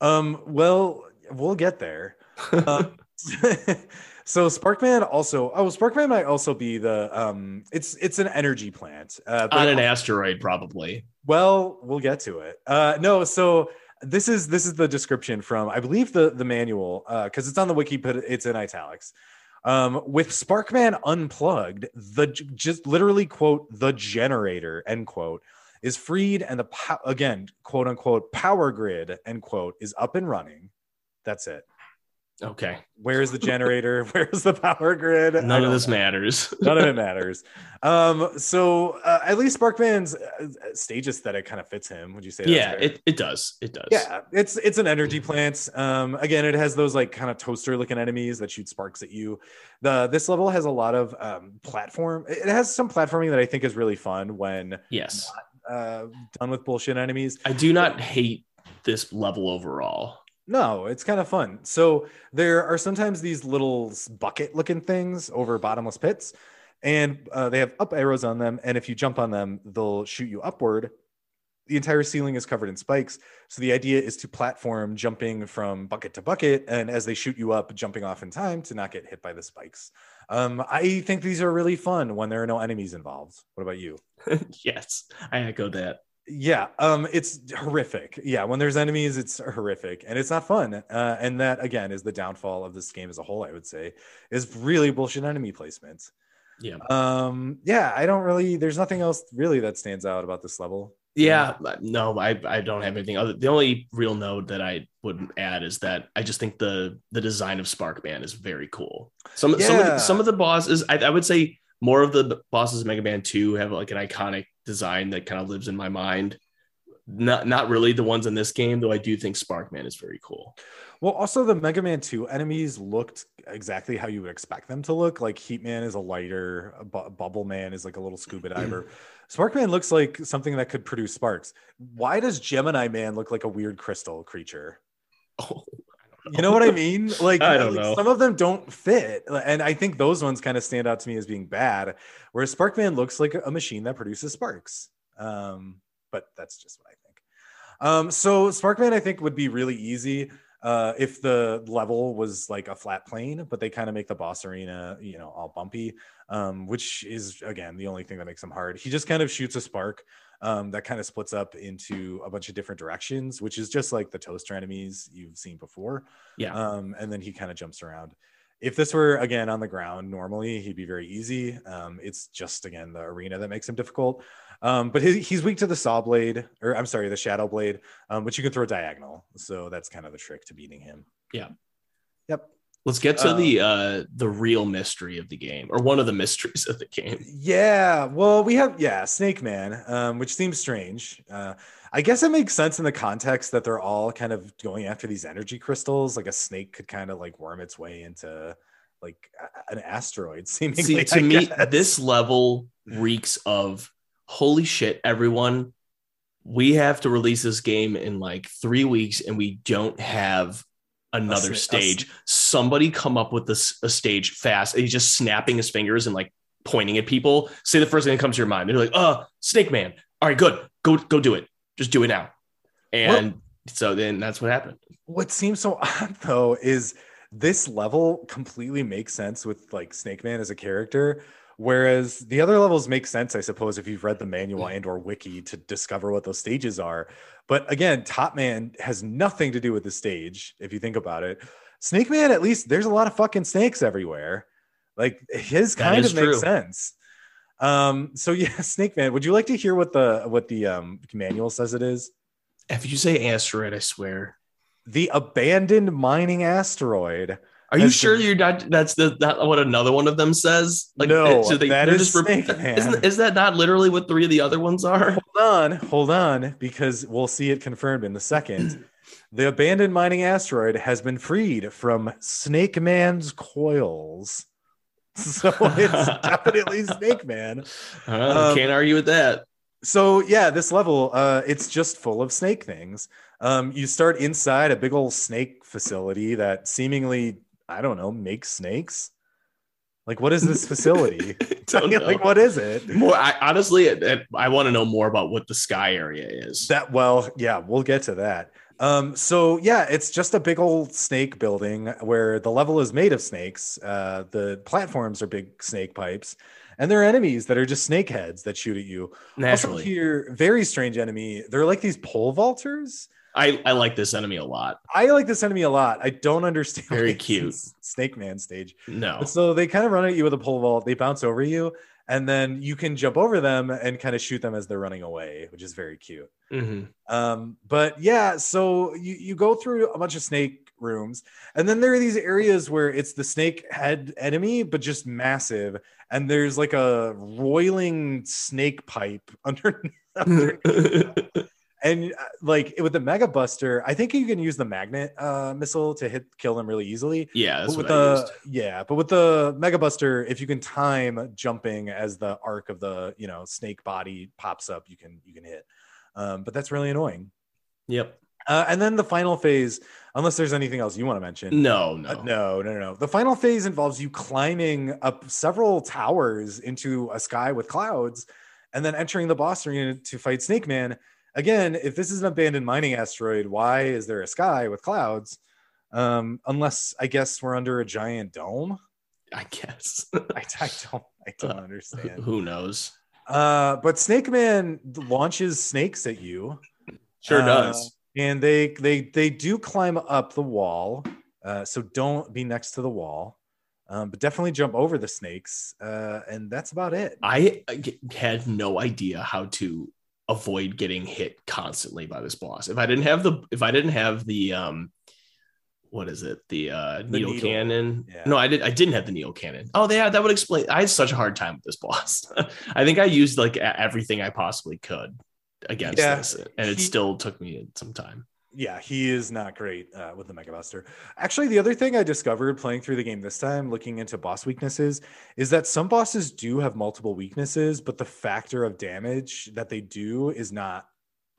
Speaker 1: Um, well, we'll get there. Um, so Sparkman also oh Sparkman might also be the um it's it's an energy plant. Uh
Speaker 2: On an asteroid, probably.
Speaker 1: Well, we'll get to it. Uh, no, so this is this is the description from I believe the the manual because it's on the wiki, but it's in italics. Um, with Sparkman unplugged, the just literally quote the generator end quote is freed, and the pow- again quote unquote power grid end quote is up and running. That's it.
Speaker 2: Okay.
Speaker 1: Where's the generator? Where's the power grid?
Speaker 2: None of this
Speaker 1: know.
Speaker 2: matters.
Speaker 1: None of it matters. Um, so uh, at least Sparkman's uh, stage aesthetic kind of fits him. Would you say?
Speaker 2: yeah, it, it does. It does.
Speaker 1: yeah, it's it's an energy plant. Um, again, it has those like kind of toaster looking enemies that shoot sparks at you. The this level has a lot of um, platform. It has some platforming that I think is really fun when
Speaker 2: Yes.
Speaker 1: uh, done with bullshit enemies.
Speaker 2: I do not hate this level overall.
Speaker 1: No, it's kind of fun. So there are sometimes these little bucket looking things over bottomless pits, and uh, they have up arrows on them. And if you jump on them, they'll shoot you upward. The entire ceiling is covered in spikes. So the idea is to platform jumping from bucket to bucket, and as they shoot you up, jumping off in time to not get hit by the spikes. Um, I think these are really fun when there are no enemies involved. What about you?
Speaker 2: yes, I echo that.
Speaker 1: Yeah, um, it's horrific. Yeah, when there's enemies, it's horrific, and it's not fun. Uh, and that again is the downfall of this game as a whole. I would say is really bullshit enemy placement.
Speaker 2: Yeah.
Speaker 1: Um, yeah, I don't really. There's nothing else really that stands out about this level.
Speaker 2: Yeah, no, I, I don't have anything other. The only real note that I would add is that I just think the the design of Sparkman is very cool. Some some of the, some of the bosses, I, I would say more of the bosses in Mega Man Two have like an iconic design that kind of lives in my mind. Not not really the ones in this game, though. I do think Sparkman is very cool.
Speaker 1: Well, also the Mega Man 2 enemies looked exactly how you would expect them to look. Like Heat Man is a lighter, Bu- Bubble Man is like a little scuba diver. Mm. Sparkman looks like something that could produce sparks. Why does Gemini Man look like a weird crystal creature?
Speaker 2: Oh,
Speaker 1: You know what I mean? Like,
Speaker 2: I don't
Speaker 1: like,
Speaker 2: know.
Speaker 1: some of them don't fit. And I think those ones kind of stand out to me as being bad. Whereas Sparkman looks like a machine that produces sparks. Um, but that's just what I think. Um, so Sparkman, I think, would be really easy. uh, if the level was like a flat plane, but they kind of make the boss arena, you know, all bumpy, um, which is again the only thing that makes him hard. He just kind of shoots a spark um, that kind of splits up into a bunch of different directions, which is just like the toaster enemies you've seen before.
Speaker 2: Yeah.
Speaker 1: Um, and then he kind of jumps around. If this were again on the ground normally, he'd be very easy. Um, it's just again the arena that makes him difficult. Um, but he, he's weak to the saw blade, or I'm sorry, the shadow blade, um, which you can throw diagonal. So that's kind of the trick to beating him.
Speaker 2: Yeah.
Speaker 1: Yep.
Speaker 2: Let's get to
Speaker 1: Um,
Speaker 2: the uh the real mystery of the game, or one of the mysteries of the game.
Speaker 1: Yeah, well, we have yeah, Snake Man, um, which seems strange. Uh, I guess it makes sense in the context that they're all kind of going after these energy crystals. Like a snake could kind of like worm its way into like an asteroid. Seemingly,
Speaker 2: See, to
Speaker 1: I
Speaker 2: me,
Speaker 1: guess.
Speaker 2: this level reeks of holy shit, everyone. We have to release this game in like three weeks, and we don't have another
Speaker 1: a
Speaker 2: stage. Somebody come up with this a stage fast. And he's just snapping his fingers and like pointing at people. Say the first thing that comes to your mind. They're like, "Uh, Snake Man. All right, good. Go go do it. Just do it now." And so then that's what happened.
Speaker 1: What seems so odd though is this level completely makes sense with like Snake Man as a character, whereas the other levels make sense, I suppose, if you've read the manual and or wiki to discover what those stages are. But again, Top Man has nothing to do with the stage, if you think about it. Snake Man, at least there's a lot of fucking snakes everywhere. Like his kind of makes
Speaker 2: true.
Speaker 1: sense. Um, so yeah, Snake Man, would you like to hear what the what the um manual says it is?
Speaker 2: If you say asteroid, I swear.
Speaker 1: The abandoned mining asteroid.
Speaker 2: Are you sure you're not? That's the that what another one of them says.
Speaker 1: Like No,
Speaker 2: so they're
Speaker 1: is Snake Man.
Speaker 2: Isn't, is that not literally what three of the other ones are?
Speaker 1: hold on, hold on, because we'll see it confirmed in the second. the abandoned mining asteroid has been freed from Snake Man's coils. So it's definitely Snake Man.
Speaker 2: Uh,
Speaker 1: Um,
Speaker 2: can't argue with that.
Speaker 1: So yeah, this level, uh, it's just full of snake things. Um, you start inside a big old snake facility that seemingly, I don't know, make snakes. Like, what is this facility? Like, what is it?
Speaker 2: More, I, honestly, it- it- I want to know more about what the sky area is.
Speaker 1: That well, yeah, we'll get to that. Um, so yeah, it's just a big old snake building where the level is made of snakes. Uh, the platforms are big snake pipes, and there are enemies that are just snake heads that shoot at you.
Speaker 2: Naturally,
Speaker 1: Also here, very strange enemy. They're like these pole vaulters.
Speaker 2: I, I like this enemy a lot.
Speaker 1: I like this enemy a lot. I don't understand.
Speaker 2: Very cute.
Speaker 1: Snake Man stage.
Speaker 2: No,
Speaker 1: But so they kind of run at you with a pole vault. They bounce over you, and then you can jump over them and kind of shoot them as they're running away, which is very cute.
Speaker 2: Mhm.
Speaker 1: Um, but yeah, so you, you go through a bunch of snake rooms, and then there are these areas where it's the snake head enemy, but just massive, and there's like a roiling snake pipe under. underneath. and uh, like with the mega buster, I think you can use the magnet uh, missile to hit kill them really easily.
Speaker 2: yeah,
Speaker 1: But with the yeah, but with the Mega Buster, if you can time jumping as the arc of the you know snake body pops up, you can you can hit. Um, but that's really annoying.
Speaker 2: Yep.
Speaker 1: Uh, and then the final phase, unless there's anything else you want to mention.
Speaker 2: No, no,
Speaker 1: Uh, no, no, no, no. The final phase involves you climbing up several towers into a sky with clouds, and then entering the boss arena to fight Snake Man. Again, if this is an abandoned mining asteroid, why is there a sky with clouds? Um, unless I guess we're under a giant dome.
Speaker 2: I guess.
Speaker 1: I, I don't, I don't
Speaker 2: Uh,
Speaker 1: understand.
Speaker 2: Who knows?
Speaker 1: Uh, but Snake Man launches snakes at you.
Speaker 2: Sure
Speaker 1: Uh,
Speaker 2: does.
Speaker 1: and they they they do climb up the wall uh, so don't be next to the wall um, but definitely jump over the snakes uh, and that's about it
Speaker 2: I had no idea how to avoid getting hit constantly by this boss. If I didn't have the if I didn't have the um what is it? The uh needle,
Speaker 1: needle.
Speaker 2: cannon.
Speaker 1: Yeah.
Speaker 2: No, I did I didn't have the needle cannon. Oh, yeah, that would explain. I had such a hard time with this boss. I think I used like everything I possibly could against
Speaker 1: Yeah,
Speaker 2: this and it
Speaker 1: he-
Speaker 2: still took me some time.
Speaker 1: Yeah he is not great uh, with the mega buster actually the other thing i discovered playing through the game this time looking into boss weaknesses is that some bosses do have multiple weaknesses but the factor of damage that they do is not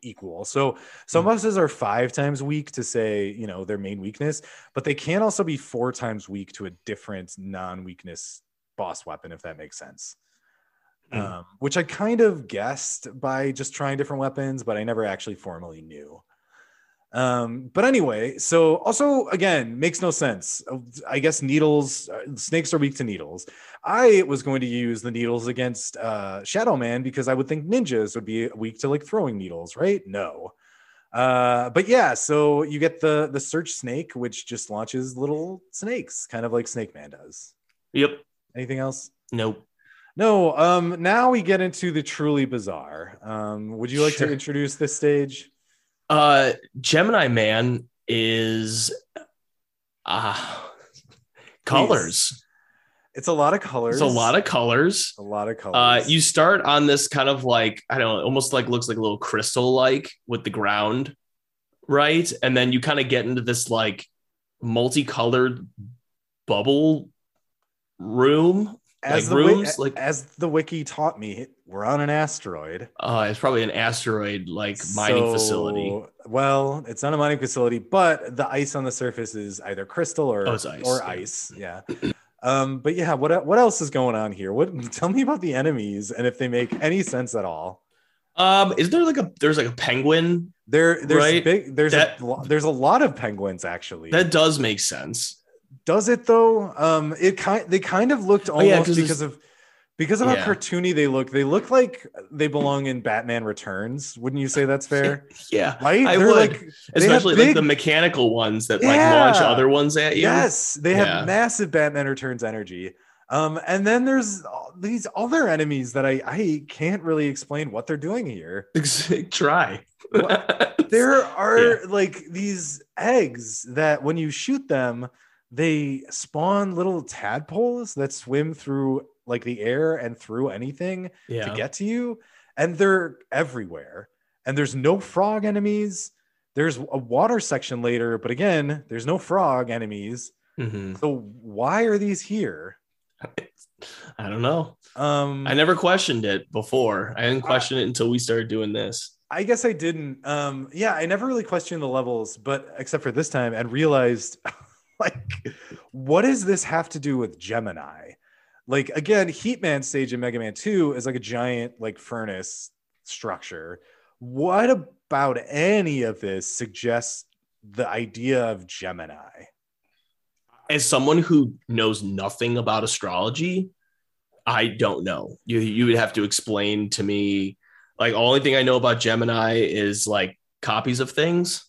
Speaker 1: equal so some
Speaker 2: Hmm.
Speaker 1: bosses are five times weak to say you know their main weakness but they can also be four times weak to a different non-weakness boss weapon if that makes sense
Speaker 2: Hmm.
Speaker 1: um, which i kind of guessed by just trying different weapons but i never actually formally knew Um, but anyway, so also again makes no sense. I guess needles, uh, snakes are weak to needles. I was going to use the needles against uh, Shadow Man because I would think ninjas would be weak to like throwing needles, right? No. Uh, but yeah, so you get the the search snake, which just launches little snakes, kind of like Snake Man does.
Speaker 2: Yep.
Speaker 1: Anything else?
Speaker 2: Nope.
Speaker 1: No. Um. Now we get into the truly bizarre. Um. Would you like
Speaker 2: Sure.
Speaker 1: to introduce this stage?
Speaker 2: Uh, Gemini Man is uh colors.
Speaker 1: It's a lot of colors.
Speaker 2: It's a lot of colors.
Speaker 1: a lot of
Speaker 2: Uh,
Speaker 1: colors.
Speaker 2: you start on this kind of like I don't know, almost like looks like a little crystal like with the ground, right? And then you kind of get into this like multicolored bubble room.
Speaker 1: As
Speaker 2: like
Speaker 1: the
Speaker 2: rooms, like-
Speaker 1: as the wiki taught me, we're on an asteroid.
Speaker 2: Uh, it's probably an asteroid like mining
Speaker 1: So-
Speaker 2: facility.
Speaker 1: Well, it's not a mining facility, but the ice on the surface is either crystal or
Speaker 2: Oh, ice,
Speaker 1: or
Speaker 2: yeah.
Speaker 1: ice. Yeah. Um, but yeah, what what else is going on here? What tell me about the enemies and if they make any sense at all.
Speaker 2: Um, is there like a there's like a penguin
Speaker 1: There, there's
Speaker 2: Right.
Speaker 1: big. There's
Speaker 2: That-
Speaker 1: a there's a lot of penguins actually.
Speaker 2: that does make sense.
Speaker 1: Does it though? Um, it kind they kind of looked almost
Speaker 2: Oh, yeah,
Speaker 1: because of because of
Speaker 2: Yeah.
Speaker 1: how cartoony they look. They look like they belong in Batman Returns. Wouldn't you say that's fair?
Speaker 2: Yeah,
Speaker 1: Right?
Speaker 2: I
Speaker 1: They're
Speaker 2: would.
Speaker 1: like
Speaker 2: especially like the mechanical ones that like launch other ones at you.
Speaker 1: Yes, they have
Speaker 2: Yeah.
Speaker 1: massive Batman Returns energy. Um, and then there's these other enemies that I I can't really explain what they're doing here.
Speaker 2: Try.
Speaker 1: There are like these eggs that when you shoot them, they spawn little tadpoles that swim through like the air and through anything
Speaker 2: yeah.
Speaker 1: to get to you, and they're everywhere. And there's no frog enemies. There's a water section later, but again, there's no frog enemies.
Speaker 2: Mhm.
Speaker 1: So why are these here?
Speaker 2: I don't know.
Speaker 1: Um,
Speaker 2: I never questioned it before. I didn't question it until we started doing this.
Speaker 1: I guess I didn't. Um, yeah, I never really questioned the levels, but except for this time, and realized like, what does this have to do with Gemini? Like again, Heatman stage in Mega Man 2 is like a giant like furnace structure. What about any of this suggests the idea of Gemini?
Speaker 2: As someone who knows nothing about astrology, I don't know. You you would have to explain to me. Like only thing I know about Gemini is like copies of things.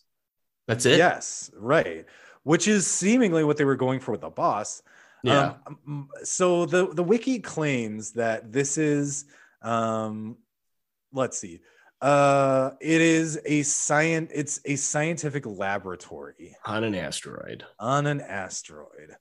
Speaker 2: That's it.
Speaker 1: Yes, right. Which is seemingly what they were going for with the boss.
Speaker 2: Yeah.
Speaker 1: Um, so the the wiki claims that this is, um, let's see, uh, it is a science. It's a scientific laboratory
Speaker 2: on an asteroid.
Speaker 1: on an asteroid,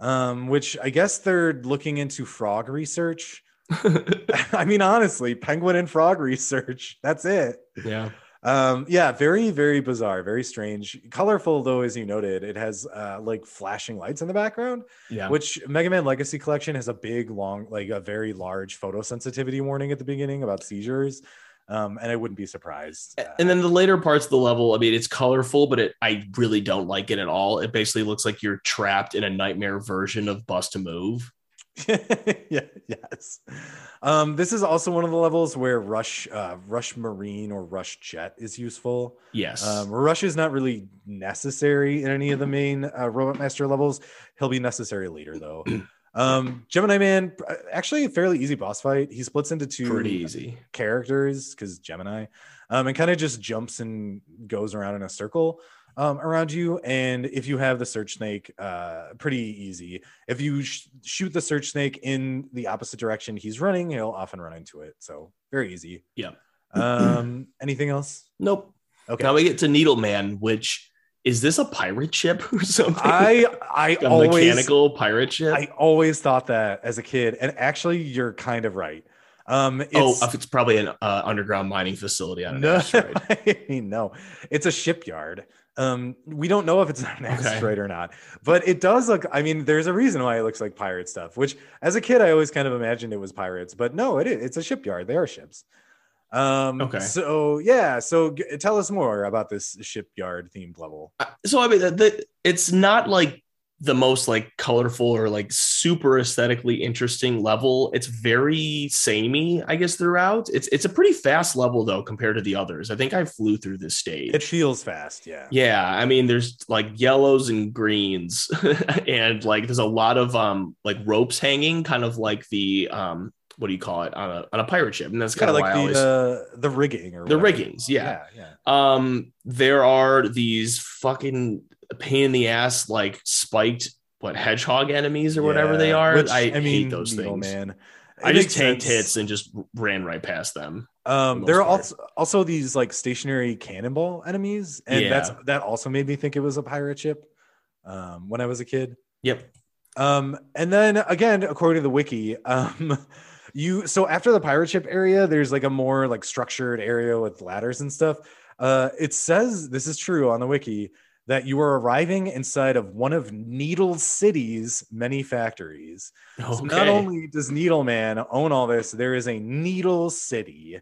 Speaker 1: um, which I guess they're looking into frog research. I mean, honestly, penguin and frog research. That's it.
Speaker 2: yeah.
Speaker 1: Um, yeah, very, very bizarre, very strange. Colorful though, as you noted, it has uh like flashing lights in the background,
Speaker 2: Yeah.
Speaker 1: which Mega Man Legacy Collection has a big, long, like a very large photosensitivity warning at the beginning about seizures. Um, and I wouldn't be surprised. uh,
Speaker 2: and then the later parts of the level, I mean, it's colorful, but it I really don't like it at all. It basically looks like you're trapped in a nightmare version of Bust a Move.
Speaker 1: yeah, yes. Um, this is also one of the levels where Rush, uh, Rush Marine or Rush Jet is useful.
Speaker 2: Yes.
Speaker 1: Um, Rush is not really necessary in any of the main uh, Robot Master levels. He'll be necessary later, though. Um, Gemini Man, uh, actually a fairly easy boss fight. He splits into two
Speaker 2: Pretty easy.
Speaker 1: characters because Gemini, um, and kind of just jumps and goes around in a circle um, around you. And if you have the Search Snake, uh, pretty easy. If you sh- shoot the Search Snake in the opposite direction he's running, he'll often run into it. So very easy.
Speaker 2: Yeah.
Speaker 1: Um, anything else?
Speaker 2: Nope.
Speaker 1: Okay.
Speaker 2: Now we get to Needle Man, which is this a pirate ship or something?
Speaker 1: I I
Speaker 2: a
Speaker 1: always
Speaker 2: mechanical pirate ship.
Speaker 1: I always thought that as a kid, and actually, you're kind of right. Um, it's,
Speaker 2: oh, it's probably an uh, underground mining facility on an
Speaker 1: no,
Speaker 2: asteroid.
Speaker 1: no, it's a shipyard. Um, we don't know if it's an
Speaker 2: Okay.
Speaker 1: asteroid or not, but it does look. I mean, there's a reason why it looks like pirate stuff. Which, as a kid, I always kind of imagined it was pirates, but no, it is. It's a shipyard. They are ships. Um,
Speaker 2: Okay.
Speaker 1: So yeah. So g- tell us more about this shipyard themed level.
Speaker 2: Uh, so I mean, the, it's not like the most like colorful or like super aesthetically interesting level. It's very samey, I guess, throughout. It's it's a pretty fast level though compared to the others. I think I flew through this stage.
Speaker 1: It feels fast, yeah.
Speaker 2: Yeah, I mean, there's like yellows and greens, and like there's a lot of um like ropes hanging, kind of like the um what do you call it on a on a pirate ship, and that's kind
Speaker 1: Yeah,
Speaker 2: of
Speaker 1: like the
Speaker 2: always
Speaker 1: uh, the rigging or
Speaker 2: the
Speaker 1: whatever.
Speaker 2: riggings, yeah.
Speaker 1: yeah, yeah.
Speaker 2: Um, there are these fucking pain in the ass, like spiked what hedgehog enemies or whatever they are.
Speaker 1: which,
Speaker 2: I, hate those things.
Speaker 1: Man.
Speaker 2: I just tanked
Speaker 1: sense.
Speaker 2: hits and just ran right past them.
Speaker 1: Um,
Speaker 2: the
Speaker 1: there are
Speaker 2: part.
Speaker 1: also also these like stationary cannonball enemies, and
Speaker 2: Yeah.
Speaker 1: that's that also made me think it was a pirate ship um, when I was a kid.
Speaker 2: Yep.
Speaker 1: Um, and then again, according to the wiki, um, you so after the pirate ship area, there's like a more like structured area with ladders and stuff. Uh, it says this is true on the wiki that you are arriving inside of one of Needle City's many factories.
Speaker 2: Okay.
Speaker 1: So not only does Needle Man own all this, there is a Needle City.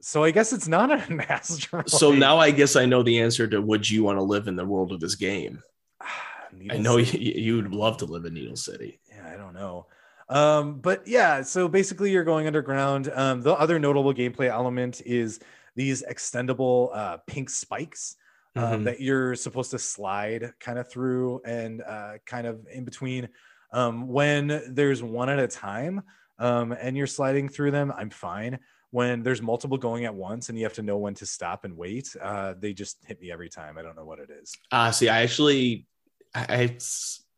Speaker 1: So I guess it's not an asteroid.
Speaker 2: so now I guess I know the answer to would you want to live in the world of this game? I know you,
Speaker 1: City.
Speaker 2: you would love to live in Needle City.
Speaker 1: yeah, I don't know. Um, but yeah, so basically you're going underground. Um, the other notable gameplay element is these extendable uh, pink spikes um,
Speaker 2: Mhm.
Speaker 1: that you're supposed to slide kind of through and uh, kind of in between. Um, when there's one at a time um, and you're sliding through them, I'm fine. When there's multiple going at once and you have to know when to stop and wait, uh, they just hit me every time. I don't know what it is.
Speaker 2: Ah, see, I actually, I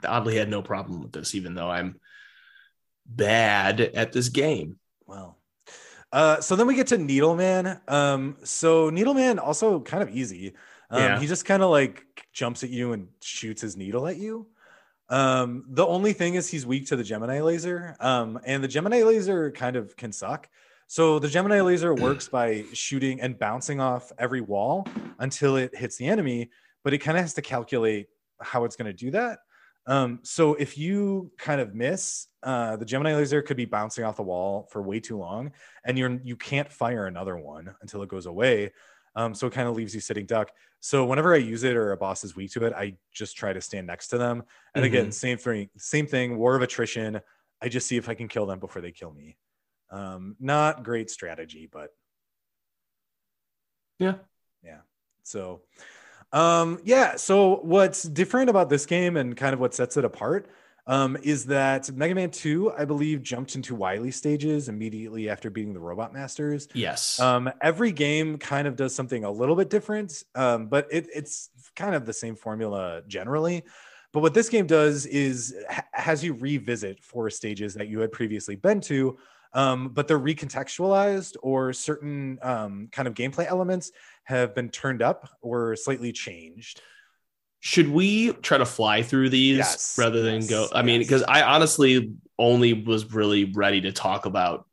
Speaker 2: oddly had no problem with this, even though I'm bad at this game.
Speaker 1: Well, uh, so then we get to Needleman. Um, so Needleman also kind of easy. Um,
Speaker 2: Yeah.
Speaker 1: He just kind of like jumps at you and shoots his needle at you. Um, the only thing is he's weak to the Gemini laser. Um, and the Gemini laser kind of can suck. So the Gemini laser works by shooting and bouncing off every wall until it hits the enemy, but it kind of has to calculate how it's going to do that. Um, so if you kind of miss, uh, the Gemini laser could be bouncing off the wall for way too long, and you're you can't fire another one until it goes away. Um, so it kind of leaves you sitting duck. So whenever I use it or a boss is weak to it, I just try to stand next to them. And again, same thing, same thing. War of attrition. I just see if I can kill them before they kill me. Um, not great strategy, but
Speaker 2: Yeah.
Speaker 1: yeah. So, um, yeah. So what's different about this game and kind of what sets it apart um, is that Mega Man 2, I believe, jumped into Wily stages immediately after beating the Robot Masters.
Speaker 2: Yes.
Speaker 1: Um, every game kind of does something a little bit different, um, but it, it's kind of the same formula generally. But what this game does is ha- has you revisit four stages that you had previously been to, um, but they're recontextualized or certain um, kind of gameplay elements have been turned up or slightly changed.
Speaker 2: Should we try to fly through these
Speaker 1: Yes,
Speaker 2: rather than
Speaker 1: yes,
Speaker 2: go? I mean, because I honestly only was really ready to talk about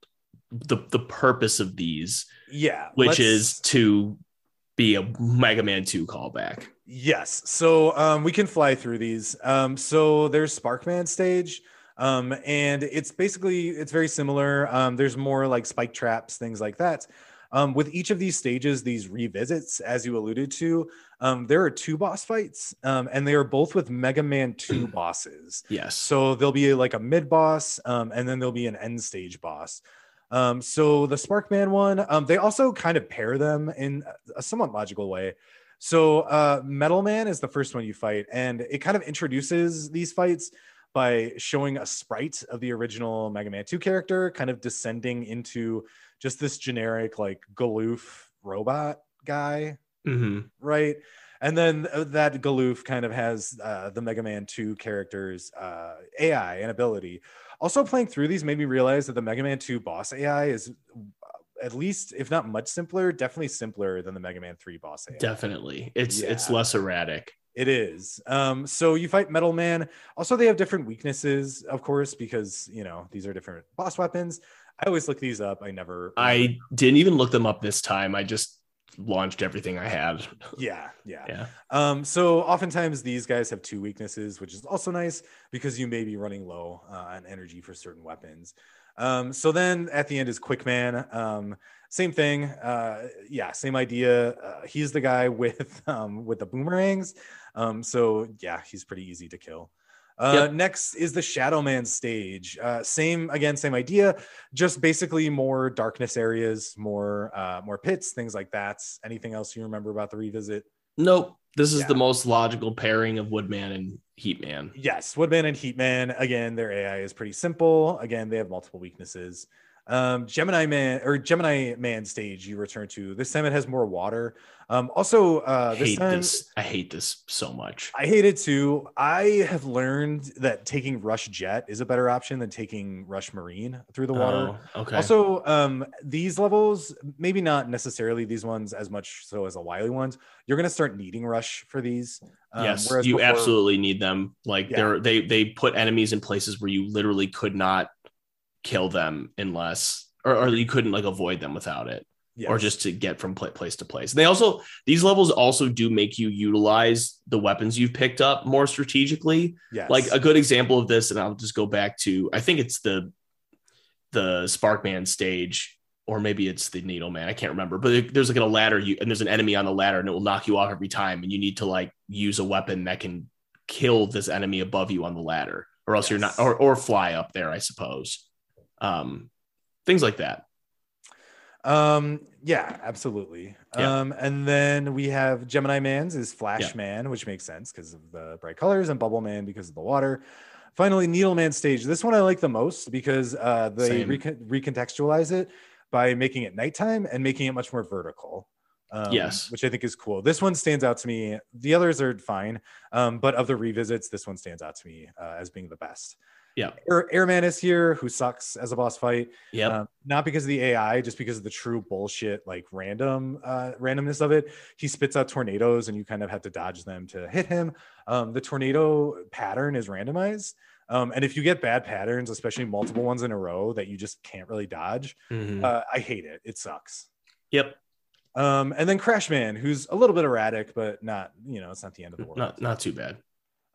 Speaker 2: the the purpose of these,
Speaker 1: Yeah,
Speaker 2: which is to be a Mega Man 2 callback.
Speaker 1: Yes. So um, we can fly through these. Um, so there's Sparkman stage. Um, and it's basically it's very similar. Um, there's more like spike traps, things like that. Um, with each of these stages, these revisits, as you alluded to, um, there are two boss fights, um, and they are both with Mega Man 2 bosses.
Speaker 2: Yes.
Speaker 1: So there'll be like a mid boss, um, and then there'll be an end stage boss. Um, so the Sparkman one, um, they also kind of pair them in a somewhat logical way. So uh, Metal Man is the first one you fight, and it kind of introduces these fights by showing a sprite of the original Mega Man 2 character, kind of descending into just this generic like Galoof robot guy
Speaker 2: hmm
Speaker 1: right? And then uh, that Galoof kind of has uh, the Mega Man 2 characters' uh, AI and ability. Also, playing through these made me realize that the Mega Man 2 boss AI is uh, at least, if not much simpler, definitely simpler than the Mega Man 3 boss AI.
Speaker 2: Definitely. It's it's less erratic.
Speaker 1: It is. Um, so you fight Metal Man. Also, they have different weaknesses, of course, because you know these are different boss weapons. I always look these up. I never.
Speaker 2: I didn't even look them up this time. I just launched everything I had.
Speaker 1: Yeah, yeah.
Speaker 2: Yeah.
Speaker 1: Um, so oftentimes these guys have two weaknesses, which is also nice because you may be running low uh, on energy for certain weapons. Um, so then at the end is Quickman. Um, same thing. Uh, yeah, same idea. Uh, he's the guy with um, with the boomerangs. Um, so yeah, he's pretty easy to kill. Uh,
Speaker 2: Yep.
Speaker 1: Next is the Shadow Man stage. Uh, same again, same idea. Just basically more darkness areas, more uh, more pits, things like that. Anything else you remember about the revisit?
Speaker 2: Nope. This is
Speaker 1: Yeah.
Speaker 2: the most logical pairing of Woodman and Heatman.
Speaker 1: Yes, Woodman and Heatman. Again, their AI is pretty simple. Again, they have multiple weaknesses. Um, Gemini Man or Gemini Man stage you return to. This time it has more water. Um, also, uh, this
Speaker 2: hate
Speaker 1: time
Speaker 2: this. I hate this so much.
Speaker 1: I hate it too. I have learned that taking Rush Jet is a better option than taking Rush Marine through the water.
Speaker 2: Oh, okay.
Speaker 1: Also, um, these levels, maybe not necessarily these ones as much so as the Wily ones. You're going to start needing Rush for these. Um,
Speaker 2: yes, you
Speaker 1: before-
Speaker 2: absolutely need them. Like
Speaker 1: Yeah.
Speaker 2: they're they they put enemies in places where you literally could not kill them unless or, or you couldn't like avoid them without it or just to get from place to place. And they also these levels also do make you utilize the weapons you've picked up more strategically.
Speaker 1: yes.
Speaker 2: Like a good example of this, and I'll just go back to I think it's the the Sparkman stage, or maybe it's the Needle Man. I can't remember, but there's like a ladder, you and there's an enemy on the ladder, and it will knock you off every time, and you need to like use a weapon that can kill this enemy above you on the ladder, or else you're not, or or fly up there, I suppose. Um, things like that.
Speaker 1: Um, yeah, absolutely.
Speaker 2: Yeah.
Speaker 1: Um, and then we have Gemini Man's is Flash
Speaker 2: Yeah.
Speaker 1: Man, which makes sense because of the bright colors, and Bubble Man because of the water. Finally, Needle Man stage. This one I like the most because uh, they recon- recontextualize it by making it nighttime and making it much more vertical. Um,
Speaker 2: Yes.
Speaker 1: which I think is cool. This one stands out to me. The others are fine, um, but of the revisits, this one stands out to me uh, as being the best.
Speaker 2: Yeah.
Speaker 1: Air- Airman is here, who sucks as a boss fight.
Speaker 2: Yeah.
Speaker 1: Um, not because of the AI, just because of the true bullshit, like random uh, randomness of it. He spits out tornadoes, and you kind of have to dodge them to hit him. Um, the tornado pattern is randomized, um, and if you get bad patterns, especially multiple ones in a row that you just can't really dodge,
Speaker 2: Mhm.
Speaker 1: uh, I hate it. It sucks.
Speaker 2: yep.
Speaker 1: Um, and then Crashman, who's a little bit erratic, but not you know, it's not the end of the world.
Speaker 2: Not not too bad.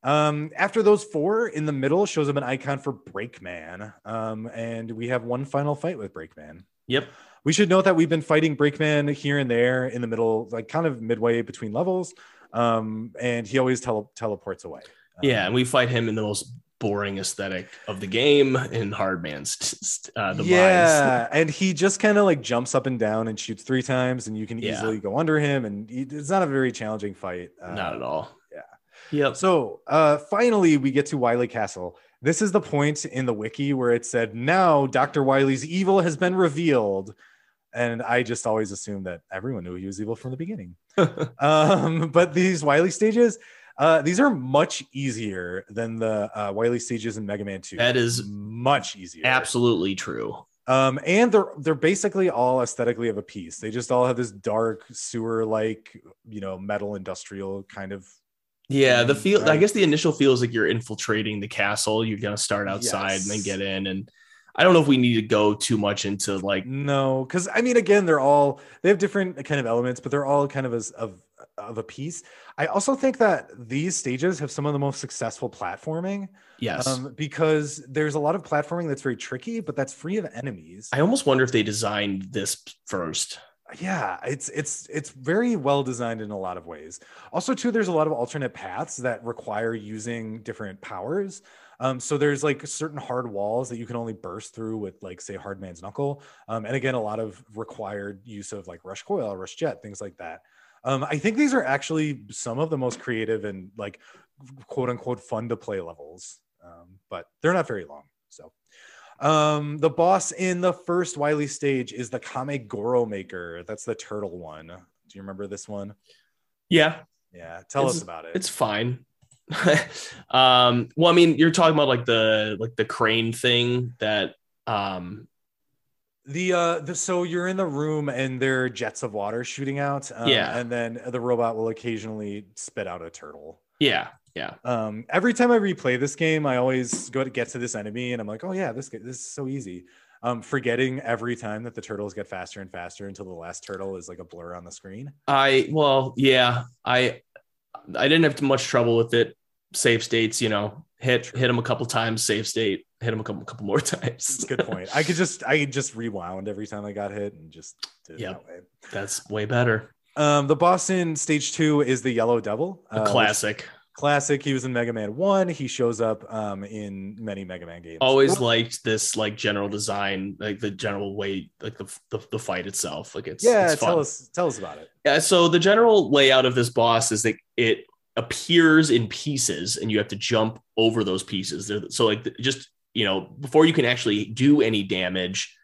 Speaker 1: Um, after those four, in the middle shows up an icon for Breakman. Um, and we have one final fight with Breakman.
Speaker 2: Yep.
Speaker 1: We should note that we've been fighting Breakman here and there in the middle, like kind of midway between levels. Um, and he always tele- teleports away. Um,
Speaker 2: Yeah, and we fight him in the most boring aesthetic of the game in Hardman's uh,
Speaker 1: yeah, and he just kind of like jumps up and down and shoots three times, and you can
Speaker 2: Yeah.
Speaker 1: easily go under him, and it's not a very challenging fight. Uh,
Speaker 2: Not at all.
Speaker 1: Yeah.
Speaker 2: Yep.
Speaker 1: So uh, finally, we get to Wily Castle. This is the point in the wiki where it said, "Now Doctor Wily's evil has been revealed," and I just always assumed that everyone knew he was evil from the beginning. um, but these Wily stages, uh, these are much easier than the uh, Wily stages in Mega Man Two.
Speaker 2: That is
Speaker 1: much easier.
Speaker 2: Absolutely true.
Speaker 1: Um, and they're they're basically all aesthetically of a piece. They just all have this dark sewer like, you know, metal industrial kind of
Speaker 2: Yeah, the feel. I guess the initial feel is like you're infiltrating the castle. You're gonna start outside and then get in. And I don't know if we need to go too much into like.
Speaker 1: No, because I mean, again, they're all they have different kind of elements, but they're all kind of as of of a piece. I also think that these stages have some of the most successful platforming
Speaker 2: Yes,
Speaker 1: um, because there's a lot of platforming that's very tricky, but that's free of enemies.
Speaker 2: I almost wonder if they designed this first.
Speaker 1: Yeah, it's it's it's very well designed in a lot of ways. Also, too, there's a lot of alternate paths that require using different powers. Um, so there's like certain hard walls that you can only burst through with like say Hardman's Knuckle. Um, and again, a lot of required use of like Rush Coil, Rush Jet, things like that. Um, I think these are actually some of the most creative and like quote unquote fun to play levels. Um, but they're not very long. So um, the boss in the first Wily stage is the Kame Goro Maker. That's the turtle one. Do you remember this one?
Speaker 2: Yeah,
Speaker 1: Yeah, tell
Speaker 2: It's-
Speaker 1: us about it.
Speaker 2: it's fine. um, well, I mean, you're talking about like the like the crane thing that. Um,
Speaker 1: The uh the so you're in the room and there are jets of water shooting out. Um,
Speaker 2: Yeah.
Speaker 1: And then the robot will occasionally spit out a turtle.
Speaker 2: yeah, yeah,
Speaker 1: Um every time I replay this game, I always go to get to this enemy and I'm like, oh yeah, this this is so easy. um, forgetting every time that the turtles get faster and faster until the last turtle is like a blur on the screen.
Speaker 2: I well, yeah, I I didn't have too much trouble with it. Save states, you know, hit hit him a couple times, save state, hit him a couple couple more times.
Speaker 1: Good point. I could just I just rewound every time I got hit and just did it that way.
Speaker 2: That's way better.
Speaker 1: Um, the boss in stage two is the Yellow Devil.
Speaker 2: A
Speaker 1: uh, which-
Speaker 2: classic.
Speaker 1: He was in Mega Man One. He shows up um, in many Mega Man games.
Speaker 2: Always liked this like general design, like the general way, like the the, the fight itself. Like it's
Speaker 1: yeah,
Speaker 2: it's fun.
Speaker 1: tell us tell us about it.
Speaker 2: Yeah, so the general layout of this boss is that it appears in pieces and you have to jump over those pieces. They're- So like just, you know, before you can actually do any damage,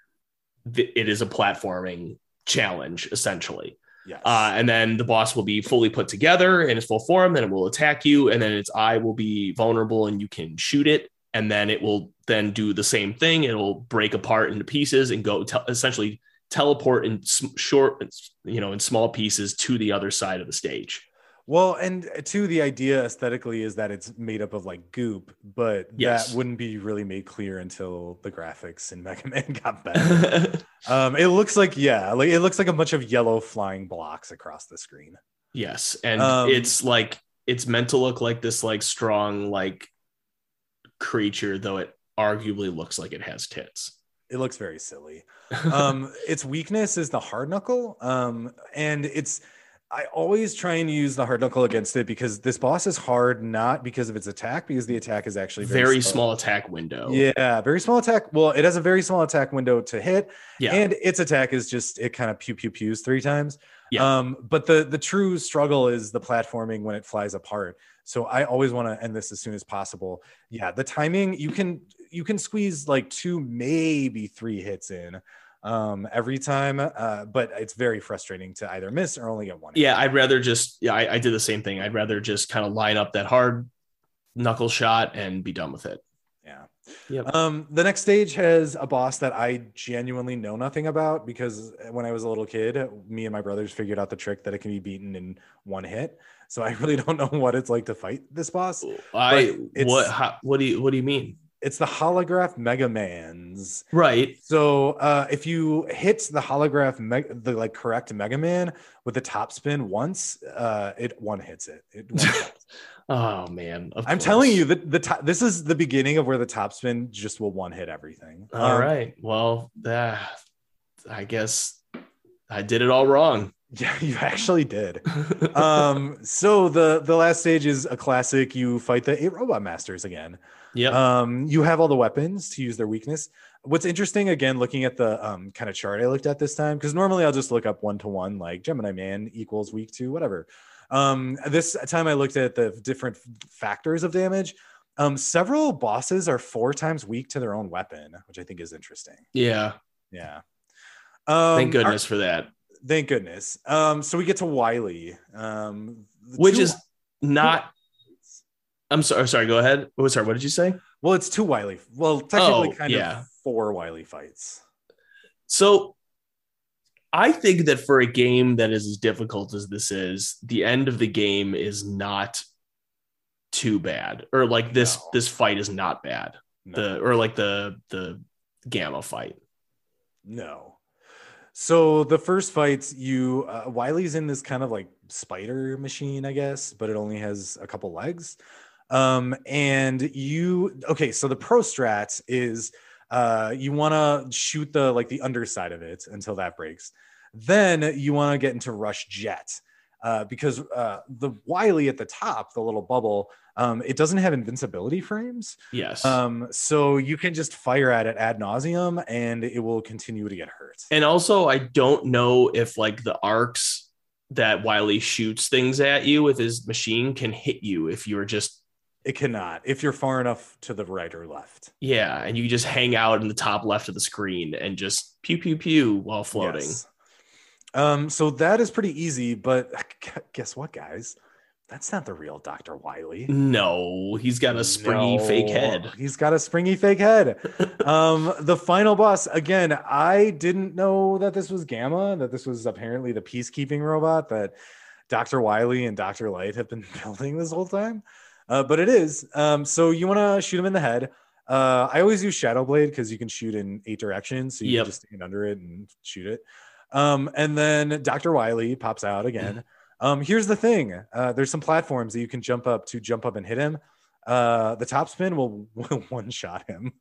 Speaker 2: it is a platforming challenge essentially.
Speaker 1: Yes.
Speaker 2: Uh, and then the boss will be fully put together in its full form. Then it will attack you, and then its eye will be vulnerable, and you can shoot it. And then it will then do the same thing. It'll break apart into pieces and go te- essentially teleport in sm- short, you know, in small pieces to the other side of the stage.
Speaker 1: Well, and two, the idea aesthetically is that it's made up of like goop, but
Speaker 2: Yes.
Speaker 1: that wouldn't be really made clear until the graphics in Mega Man got better. um, it looks like yeah, like it looks like a bunch of yellow flying blocks across the screen.
Speaker 2: yes, and
Speaker 1: Um,
Speaker 2: it's like it's meant to look like this like strong like creature, though it arguably looks like it has tits.
Speaker 1: It looks very silly. um its weakness is the hard knuckle um and it's i always try and use the hard knuckle against it because this boss is hard not because of its attack because the attack is actually very,
Speaker 2: very small attack window.
Speaker 1: yeah very small attack well it has a very small attack window to hit
Speaker 2: Yeah.
Speaker 1: and its attack is just it kind of pew pew pews three times
Speaker 2: Yeah.
Speaker 1: um but the the true struggle is the platforming when it flies apart so i always want to end this as soon as possible yeah the timing you can you can squeeze like two maybe three hits in um every time uh but it's very frustrating to either miss or only get one
Speaker 2: yeah, I'd rather just yeah, I, I did the same thing. I'd rather just kind of line up that hard knuckle shot and be done with it.
Speaker 1: yeah
Speaker 2: Yep.
Speaker 1: um the next stage has a boss that i genuinely know nothing about because when i was a little kid me and my brothers figured out the trick that it can be beaten in one hit so i really don't know what it's like to fight this boss
Speaker 2: I what how, what do you what do you mean?
Speaker 1: It's the holograph mega mans
Speaker 2: Right.
Speaker 1: so uh if you hit the holograph meg- the like correct mega man with the top spin once uh it one hits it, it.
Speaker 2: Oh man.
Speaker 1: i'm
Speaker 2: course.
Speaker 1: telling you that the top this is the beginning of where the top spin just will one hit everything
Speaker 2: All
Speaker 1: Um,
Speaker 2: right. Well, uh, I guess I did it all wrong.
Speaker 1: yeah you actually did um so the the last stage is a classic you fight the eight robot masters again
Speaker 2: yep.
Speaker 1: um you have all the weapons to use their weakness what's interesting again looking at the um kind of chart i looked at this time because normally i'll just look up one to one like gemini man equals weak to whatever um this time i looked at the different factors of damage um several bosses are four times weak to their own weapon which i think is interesting
Speaker 2: yeah.
Speaker 1: yeah um
Speaker 2: Thank
Speaker 1: our-
Speaker 2: goodness for that.
Speaker 1: Thank goodness. Um, so we get to Wily, um,
Speaker 2: Which
Speaker 1: two-
Speaker 2: is not. I'm sorry. Sorry. Go ahead. Oh, sorry. What did you say?
Speaker 1: well, it's two Wily. Well, technically,
Speaker 2: Oh,
Speaker 1: kind
Speaker 2: yeah.
Speaker 1: of four Wily fights.
Speaker 2: So I think that for a game that is as difficult as this is, the end of the game is not too bad. Or like this
Speaker 1: No.
Speaker 2: this fight is not bad.
Speaker 1: No,
Speaker 2: The or like the the gamma fight.
Speaker 1: no. So the first fight, you uh, Wily's in this kind of like spider machine, I guess, but it only has a couple legs. Um, and you okay? So the pro strat is uh, you want to shoot the like the underside of it until that breaks. Then you want to get into rush jet. Uh, because uh, the Wily at the top, the little bubble, um, it doesn't have invincibility frames.
Speaker 2: Yes.
Speaker 1: Um, so you can just fire at it ad nauseum and it will continue to get hurt.
Speaker 2: and also I don't know if like the arcs that Wily shoots things at you with his machine can hit you if you're just
Speaker 1: It cannot if you're far enough to the right or left.
Speaker 2: yeah, and you just hang out in the top left of the screen and just pew pew pew while floating.
Speaker 1: Yes. Um, so that is pretty easy, but guess what, guys? That's not the real Dr. Wily.
Speaker 2: No, he's got a springy
Speaker 1: No,
Speaker 2: fake head.
Speaker 1: He's got a springy fake head. um, the final boss, again, I didn't know that this was Gamma, that this was apparently the peacekeeping robot that Dr. Wily and Dr. Light have been building this whole time. Uh, but it is. Um, so you want to shoot him in the head. Uh, I always use Shadow Blade because you can shoot in eight directions, so you
Speaker 2: Yep.
Speaker 1: can just stand under it and shoot it. Um, and then Dr. Wily pops out again. Um, here's the thing: uh, there's some platforms that you can jump up to jump up and hit him. Uh, the top spin will, will one shot him.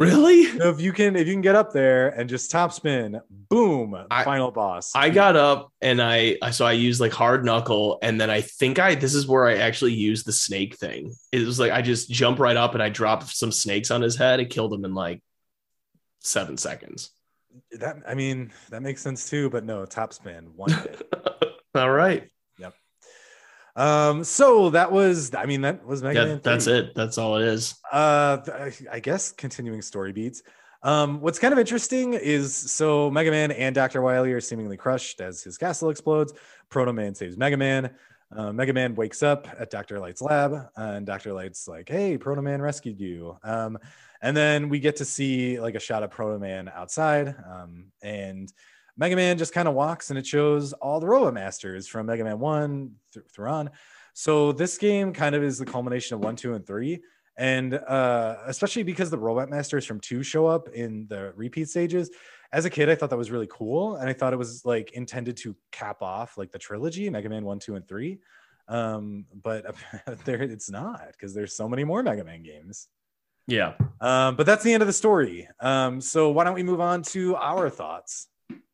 Speaker 2: Really?
Speaker 1: So if you can, if you can get up there and just top spin, boom,
Speaker 2: I-
Speaker 1: final boss.
Speaker 2: I got up and I, so I used like hard knuckle and then I think I this is where I actually used the snake thing. It was like I just jump right up and I dropped some snakes on his head. It killed him in like seven seconds.
Speaker 1: that. I mean, that makes sense too. But no, top spin, one hit.
Speaker 2: All right.
Speaker 1: Um, so that was. I mean, that was Mega
Speaker 2: Yeah,
Speaker 1: Man.
Speaker 2: that's
Speaker 1: 3.
Speaker 2: it. That's all it is.
Speaker 1: Uh, I guess continuing story beats. Um, what's kind of interesting is so Mega Man and Dr. Wily are seemingly crushed as his castle explodes. Proto Man saves Mega Man. Uh, Mega Man wakes up at Dr. Light's lab, and Dr. Light's like, "Hey, Proto Man rescued you." Um, and then we get to see like a shot of Proto Man outside, um, and Mega Man just kind of walks, and it shows all the Robot Masters from Mega Man One th- through on. So this game kind of is the culmination of one, two, and three. And uh, especially because the robot masters from two show up in the repeat stages as a kid i thought that was really cool. And i thought it was like intended to cap off like the trilogy mega man 1 2 and 3 um, but there it's not because there's so many more mega man games.
Speaker 2: Yeah.
Speaker 1: um, but that's the end of the story. Um, so why don't we move on to our thoughts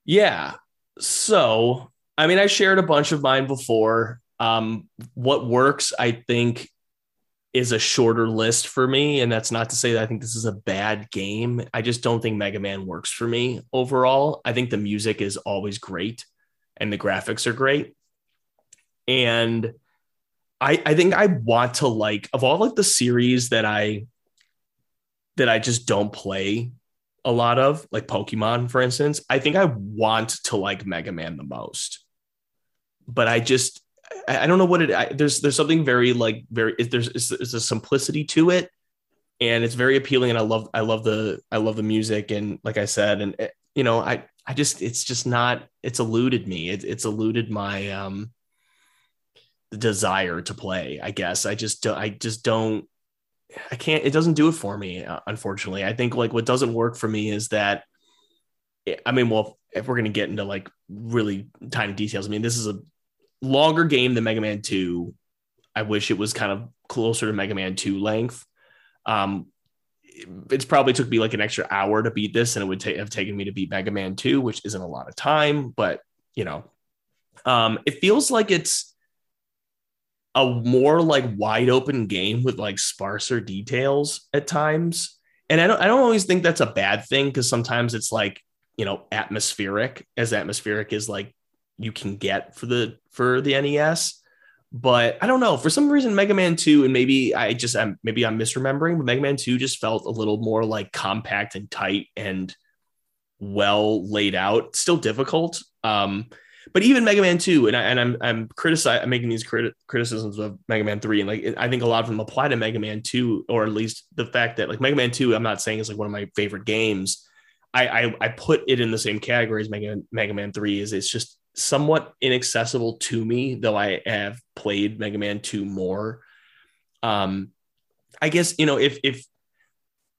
Speaker 2: Yeah. So, I mean, I shared a bunch of mine before. Um, what works, I think, is a shorter list for me. And that's not to say that I think this is a bad game. I just don't think Mega Man works for me overall. I think the music is always great and the graphics are great. And I, I think I want to like of all like the series that I that I just don't play a lot of, like Pokemon, for instance, I think I want to like Mega Man the most. But I just, I, don't know what it. I, there's there's something very like very there's it's a simplicity to it, and it's very appealing. And I love I love the I love the music, and like I said, and eh, you know I I just it's just not it's eluded me. It, it's eluded my um desire to play. I guess I just I just don't I can't. It doesn't do it for me, uh, unfortunately. I think like what doesn't work for me is that. I mean, well, if we're gonna get into like really tiny details, I mean, this is a longer game than Mega Man Two. I wish it was kind of closer to Mega Man Two length. Um, it's probably took me like an extra hour to beat this, and it would ta- have taken me to beat Mega Man Two, which isn't a lot of time, but you know, um, it feels like it's a more like wide open game with like sparser details at times. And I don't I don't always think that's a bad thing because sometimes it's like, you know, atmospheric, as atmospheric as like you can get for the for the NES. But I don't know, for some reason Mega Man 2 and maybe I just I'm maybe I'm misremembering, but Mega Man 2 just felt a little more like compact and tight and well laid out. Still difficult. Um but even Mega Man 2, and, I, and I'm I'm criticizing, I'm making these criti- criticisms of Mega Man 3, and like I think a lot of them apply to Mega Man 2, or at least the fact that like Mega Man 2, I'm not saying is like one of my favorite games. I I, I put it in the same category as Mega Mega Man 3. Is it's just somewhat inaccessible to me, though I have played Mega Man 2 more. Um, I guess you know if if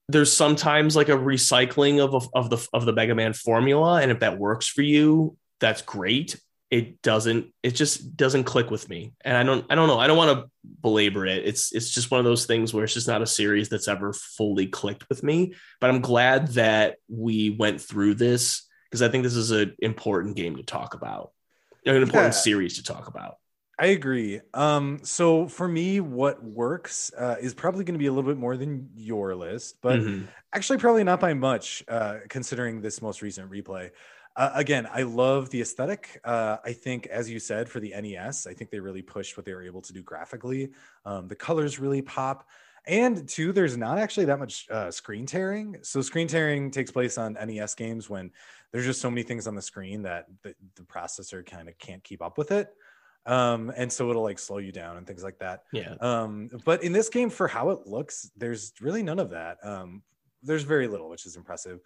Speaker 2: there's sometimes like a recycling of of the of the Mega Man formula, and if that works for you, that's great. It doesn't. It just doesn't click with me, and I don't. I don't know. I don't want to belabor it. It's it's just one of those things where it's just not a series that's ever fully clicked with me. But I'm glad that we went through this because I think this is an important game to talk about, an important
Speaker 1: Yeah.
Speaker 2: series to talk about.
Speaker 1: I agree. Um, so for me, what works uh, is probably going to be a little bit more than your list, but
Speaker 2: Mhm.
Speaker 1: actually probably not by much, uh, considering this most recent replay. Uh, again, I love the aesthetic. Uh, I think, as you said, for the NES, I think they really pushed what they were able to do graphically. Um, the colors really pop. And two, there's not actually that much uh, screen tearing. So screen tearing takes place on NES games when there's just so many things on the screen that the, the processor kind of can't keep up with it. Um, and so it'll like slow you down and things like that.
Speaker 2: Yeah.
Speaker 1: Um, but in this game, for how it looks, there's really none of that. Um, there's very little, which is impressive.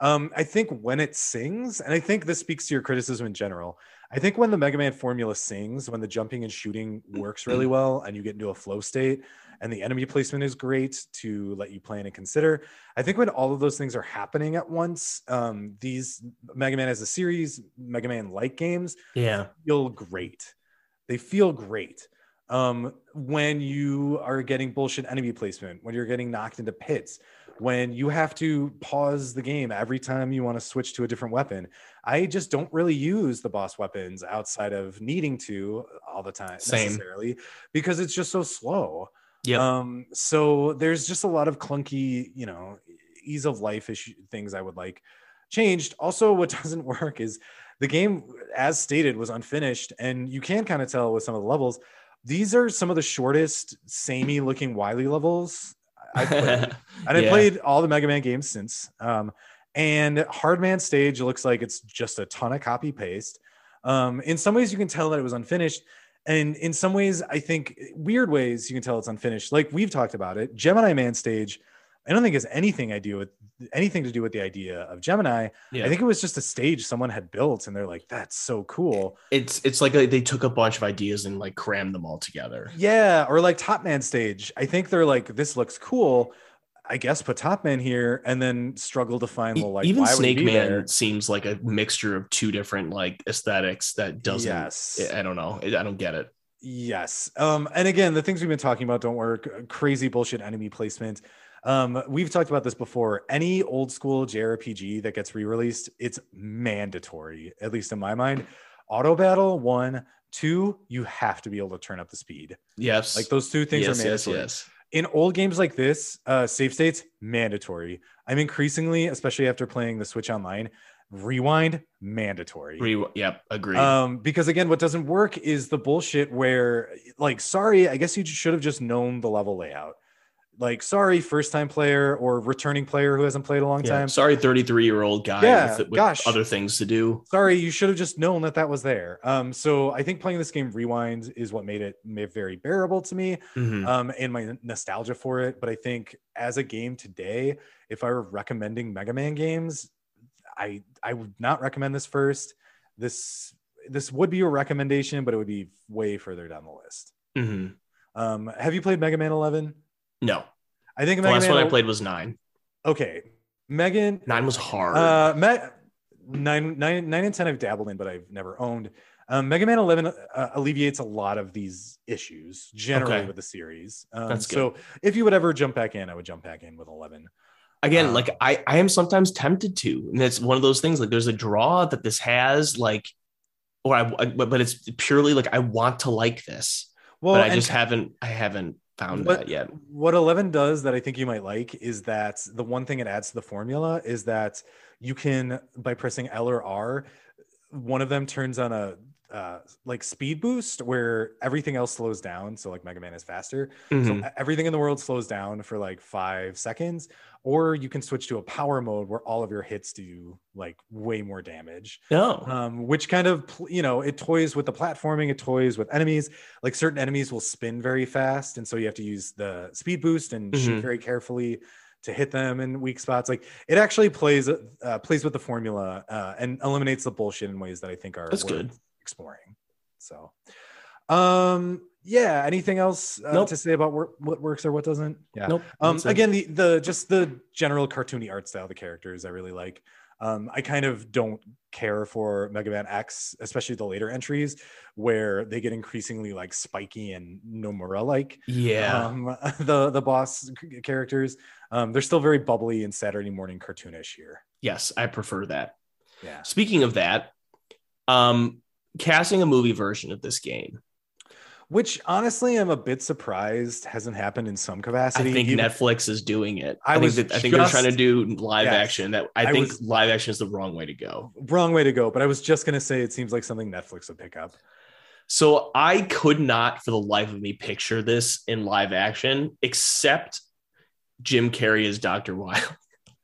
Speaker 1: Um, I think when it sings, and I think this speaks to your criticism in general. I think when the Mega Man formula sings, when the jumping and shooting works really well, and you get into a flow state, and the enemy placement is great to let you plan and consider. I think when all of those things are happening at once, um, these Mega Man as a series, Mega Man like games,
Speaker 2: Yeah.
Speaker 1: feel great. They feel great. Um, when you are getting bullshit enemy placement, when you're getting knocked into pits, when you have to pause the game every time you want to switch to a different weapon. I just don't really use the boss weapons outside of needing to all the time
Speaker 2: Same.
Speaker 1: necessarily because it's just so slow.
Speaker 2: Yep.
Speaker 1: Um, so there's just a lot of clunky, you know, ease of life issue things I would like changed. Also, what doesn't work is the game, as stated, was unfinished, and you can kind of tell with some of the levels. These are some of the shortest, samey looking Wily levels I played. and I played all the Mega Man games since. Um, and Hardman stage looks like it's just a ton of copy paste. Um, in some ways, you can tell that it was unfinished. And in some ways, I think weird ways you can tell it's unfinished. Like we've talked about it, Gemini Man stage. I don't think it's anything I do with anything to do with the idea of Gemini.
Speaker 2: Yeah.
Speaker 1: I think it was just a stage someone had built, and they're like, "That's so cool."
Speaker 2: it's it's like they took a bunch of ideas and like crammed them all together.
Speaker 1: Yeah, or like Top Man stage. I think they're like, "This looks cool." I guess put Top Man here, and then struggle to find
Speaker 2: E-
Speaker 1: well, like
Speaker 2: Even
Speaker 1: why
Speaker 2: Snake
Speaker 1: be
Speaker 2: Man
Speaker 1: there?
Speaker 2: seems like a mixture of two different like aesthetics that doesn't.
Speaker 1: Yes.
Speaker 2: I don't know. I don't get it.
Speaker 1: Yes. Um, and again, the things we've been talking about don't work. Crazy bullshit enemy placement. Um, we've talked about this before. Any old school JRPG that gets re-released, it's mandatory, at least in my mind. Auto battle, one, two, you have to be able to turn up the speed.
Speaker 2: Yes.
Speaker 1: Like those two things
Speaker 2: yes,
Speaker 1: are
Speaker 2: yes,
Speaker 1: mandatory.
Speaker 2: yes.
Speaker 1: In old games like this, uh, save states, mandatory. I'm increasingly, especially after playing the Switch Online, rewind, mandatory.
Speaker 2: Re- yep. agree
Speaker 1: Um, because again, what doesn't work is the bullshit where, like, sorry, I guess you should have just known the level layout. Like, sorry, first time player or returning player who hasn't played a long
Speaker 2: Yeah.
Speaker 1: time.
Speaker 2: Sorry, 33 year old guy
Speaker 1: Yeah,
Speaker 2: with, with
Speaker 1: gosh.
Speaker 2: other things to do.
Speaker 1: Sorry, you should have just known that that was there. Um, so I think playing this game rewind is what made it very bearable to me.
Speaker 2: Mhm.
Speaker 1: um, and my nostalgia for it. But I think as a game today, if I were recommending Mega Man games, I I would not recommend this first. This this would be a recommendation, but it would be way further down the list.
Speaker 2: Mhm.
Speaker 1: Um, have you played Mega Man 11?
Speaker 2: No.
Speaker 1: I think
Speaker 2: The
Speaker 1: Mega
Speaker 2: last
Speaker 1: Man.
Speaker 2: one I played was nine.
Speaker 1: Okay, Megan.
Speaker 2: Nine was hard.
Speaker 1: Uh, Me- nine, nine, nine and ten I've dabbled in, but I've never owned. Um, Mega Man 11 uh, alleviates a lot of these issues generally
Speaker 2: Okay.
Speaker 1: with the series. Um,
Speaker 2: That's
Speaker 1: so if you would ever jump back in, I would jump back in with 11.
Speaker 2: Again,
Speaker 1: um,
Speaker 2: like I, I am sometimes tempted to, and it's one of those things. Like there's a draw that this has, like, or I, but it's purely like I want to like this,
Speaker 1: Well,
Speaker 2: but I just haven't, I haven't found
Speaker 1: What-
Speaker 2: that yet.
Speaker 1: what 11 does that I think you might like is that the one thing it adds to the formula is that you can, by pressing L or R, one of them turns on a uh, like speed boost where everything else slows down. So like Mega Man is faster.
Speaker 2: Mhm.
Speaker 1: So everything in the world slows down for like five seconds, or you can switch to a power mode where all of your hits do like way more damage.
Speaker 2: no,
Speaker 1: Um, which kind of you know it toys with the platforming, it toys with enemies. Like certain enemies will spin very fast, and so you have to use the speed boost and shoot
Speaker 2: Mhm.
Speaker 1: very carefully to hit them in weak spots. Like it actually plays uh, plays with the formula uh, and eliminates the bullshit in ways that I think are
Speaker 2: That's
Speaker 1: worth
Speaker 2: good.
Speaker 1: exploring. So, um, yeah. Anything else uh,
Speaker 2: Nope.
Speaker 1: to say about wor- what works or what doesn't? Yeah.
Speaker 2: nope.
Speaker 1: Um, again, the the just the general cartoony art style of the characters I really like. Um, I kind of don't care for Mega Man X, especially the later entries where they get increasingly like spiky and Nomura like.
Speaker 2: yeah,
Speaker 1: Um, the the boss c- characters, um, they're still very bubbly and Saturday morning cartoonish here.
Speaker 2: yes, I prefer that.
Speaker 1: Yeah.
Speaker 2: Speaking of that, um, casting a movie version of this game,
Speaker 1: Which honestly, I'm a bit surprised hasn't happened in some capacity.
Speaker 2: I think
Speaker 1: even-
Speaker 2: Netflix is doing it.
Speaker 1: I
Speaker 2: I, think that, I think they're trying to do live
Speaker 1: Yes.
Speaker 2: action. That I,
Speaker 1: I
Speaker 2: think
Speaker 1: was-
Speaker 2: live action is the wrong way to go.
Speaker 1: wrong way to go, but I was just gonna say it seems like something Netflix would pick up.
Speaker 2: So I could not, for the life of me, picture this in live action, except Jim Carrey as Doctor Wily.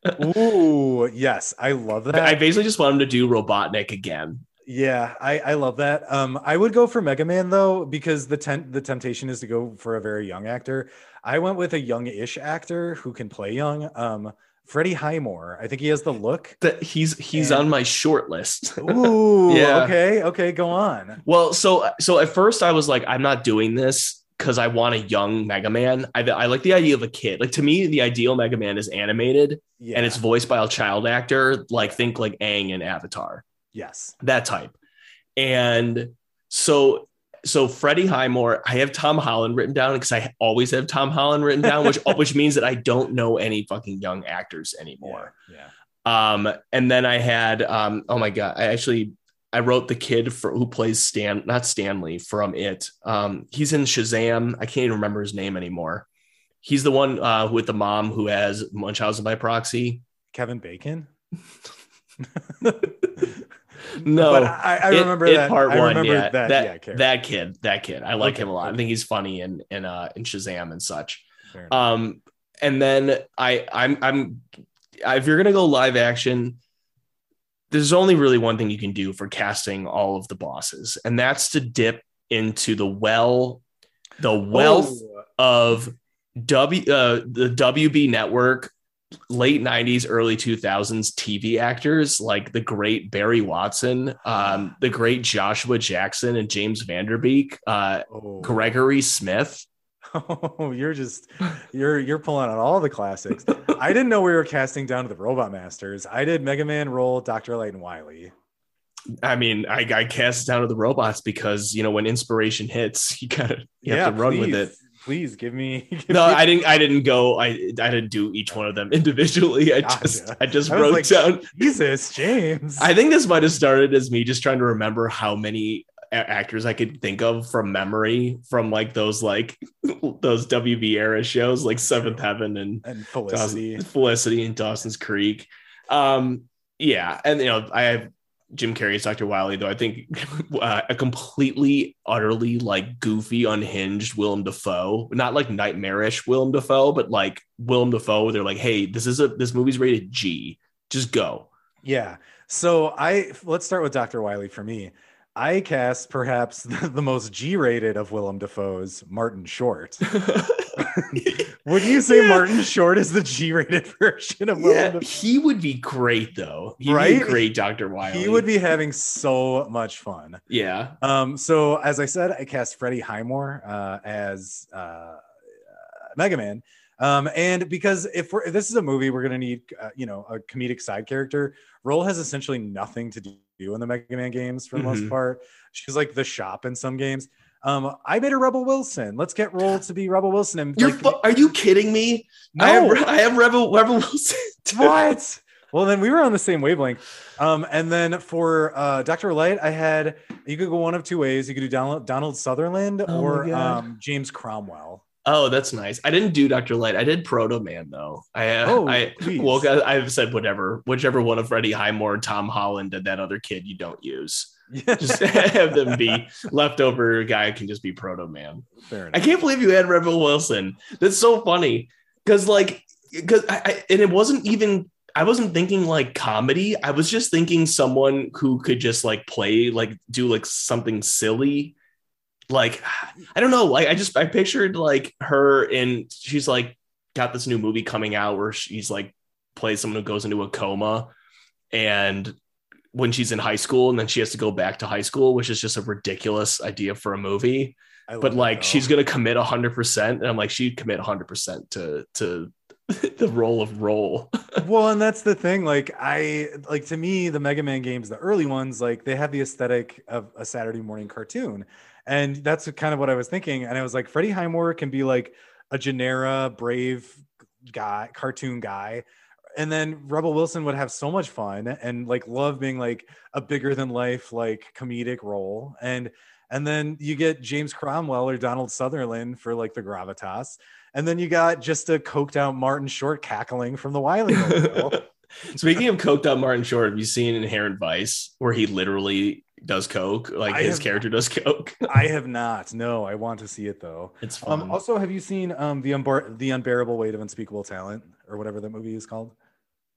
Speaker 1: Ooh, yes, I love that.
Speaker 2: I basically just want him to do Robotnik again.
Speaker 1: Yeah, I, I love that. Um, I would go for Mega Man though, because the ten- the temptation is to go for a very young actor. I went with a young-ish actor who can play young. Um, Freddie Highmore. I think he has the look.
Speaker 2: That he's he's
Speaker 1: And-
Speaker 2: on my short list.
Speaker 1: Ooh,
Speaker 2: Yeah.
Speaker 1: okay, okay, go on.
Speaker 2: well, so so at first I was like, I'm not doing this because I want a young Mega Man. I, I like the idea of a kid. Like to me, the ideal Mega Man is animated
Speaker 1: Yeah,
Speaker 2: and it's voiced by a child actor. Like think like Aang in Avatar.
Speaker 1: Yes.
Speaker 2: that type. And so so Freddie Highmore, I have Tom Holland written down because I always have Tom Holland written down, which which means that I don't know any fucking young actors anymore.
Speaker 1: Yeah.
Speaker 2: Um, and then I had um, oh my god, I actually I wrote the kid for who plays Stan, not Stanley from it. Um, he's in Shazam. I can't even remember his name anymore. He's the one uh, with the mom who has Munchausen by proxy.
Speaker 1: Kevin Bacon.
Speaker 2: No,
Speaker 1: but I, I
Speaker 2: It-
Speaker 1: remember
Speaker 2: it
Speaker 1: that.
Speaker 2: part
Speaker 1: I
Speaker 2: one,
Speaker 1: remember
Speaker 2: yeah.
Speaker 1: that.
Speaker 2: that
Speaker 1: yeah,
Speaker 2: that kid, that kid. I like
Speaker 1: Okay,
Speaker 2: him a lot. I think he's funny and and uh in Shazam and such. Um, and then I I'm I'm if you're gonna go live action, there's only really one thing you can do for casting all of the bosses, and that's to dip into the well, the wealth
Speaker 1: Oh,
Speaker 2: of W uh, the WB network late 90s early 2000s TV actors like the great Barry Watson um, the great Joshua Jackson and James Van Der Beek uh,
Speaker 1: oh.
Speaker 2: Gregory Smith
Speaker 1: Oh, you're just you're you're pulling out all the classics. I didn't know we were casting down to the Robot Masters. I did Mega Man roll Dr. Light and Wily.
Speaker 2: I mean I, I cast down to the robots because you know when inspiration hits you gotta you have to run with it
Speaker 1: please, give me. give
Speaker 2: no
Speaker 1: me-
Speaker 2: I didn't I didn't go I I didn't do each one of them individually I just I just
Speaker 1: I
Speaker 2: wrote
Speaker 1: like,
Speaker 2: down
Speaker 1: Jesus, James.
Speaker 2: I think this might have started as me just trying to remember how many actors I could think of from memory from like those like those WB era shows like Seventh Heaven and
Speaker 1: and Felicity.
Speaker 2: Dawson, Felicity and Dawson's Creek. Um, yeah, and you know I have Jim Carrey as Dr. Wily though. I think uh, a completely, utterly like goofy, unhinged Willem Dafoe, not like nightmarish Willem Dafoe, but like Willem Dafoe. They're like, hey, this is a this movie's rated G. Just go.
Speaker 1: Yeah. So I let's start with Dr. Wily for me. I cast perhaps the, most G-rated of Willem Dafoe's Martin Short. Would you say
Speaker 2: Yeah.
Speaker 1: Martin Short is the G-rated version of Willem
Speaker 2: yeah,
Speaker 1: Dafoe?
Speaker 2: he would be great though. He'd be
Speaker 1: Right?
Speaker 2: a great Dr. Wily.
Speaker 1: He would be having so much fun.
Speaker 2: Yeah.
Speaker 1: Um, so as I said, I cast Freddie Highmore uh, as uh, Mega Man. Um, and because if we're if this is a movie, we're gonna need uh, you know a comedic side character. Roll has essentially nothing to do in the Mega Man games for the most
Speaker 2: Mhm.
Speaker 1: part. She's like the shop in some games. Um, I made a Rebel Wilson. Let's get Roll to be Rebel Wilson. And
Speaker 2: You're
Speaker 1: like,
Speaker 2: fu- are you kidding me?
Speaker 1: no,
Speaker 2: I have I have Rebel Rebel Wilson.
Speaker 1: what? Well, then we were on the same wavelength. Um, and then for uh, Dr. Light, I had you could go one of two ways. You could do Donald, Donald Sutherland
Speaker 2: Oh
Speaker 1: or um, James Cromwell.
Speaker 2: Oh, that's nice. I didn't do Dr. Light. I did Proto Man though. I uh,
Speaker 1: Oh,
Speaker 2: I
Speaker 1: please.
Speaker 2: well, I- I've said whatever, whichever one of Freddie Highmore, Tom Holland, and that other kid you don't use. Just have them be leftover guy can just be Proto Man.
Speaker 1: Fair
Speaker 2: I can't believe you had Rebel Wilson. That's so funny because like because I, I and it wasn't even I wasn't thinking like comedy. I was just thinking someone who could just like play like do like something silly. Like I don't know. Like I just I pictured like her in she's like got this new movie coming out where she's like plays someone who goes into a coma and when she's in high school and then she has to go back to high school, which is just a ridiculous idea for a movie but like
Speaker 1: though.
Speaker 2: she's gonna commit hundred percent, and I'm like she'd commit hundred percent to to the role of role.
Speaker 1: well, and that's the thing. Like I like to me, the Mega Man games, the early ones, like they have the aesthetic of a Saturday morning cartoon, and that's kind of what I was thinking. And I was like, Freddie Highmore can be like a Genera brave guy, cartoon guy. And then Rebel Wilson would have so much fun and like love being like a bigger than life, like comedic role. And and then you get James Cromwell or Donald Sutherland for like the gravitas. And then you got just a coked out Martin Short cackling from the Wily
Speaker 2: Speaking of coked up Martin Short, have you seen Inherent Vice where he literally does coke? Like
Speaker 1: I
Speaker 2: his
Speaker 1: have-
Speaker 2: character does coke.
Speaker 1: I have not. No, I want to see it though.
Speaker 2: It's fun.
Speaker 1: Um, also, have you seen um, the unbar- the unbearable weight of unspeakable talent or whatever that movie is called?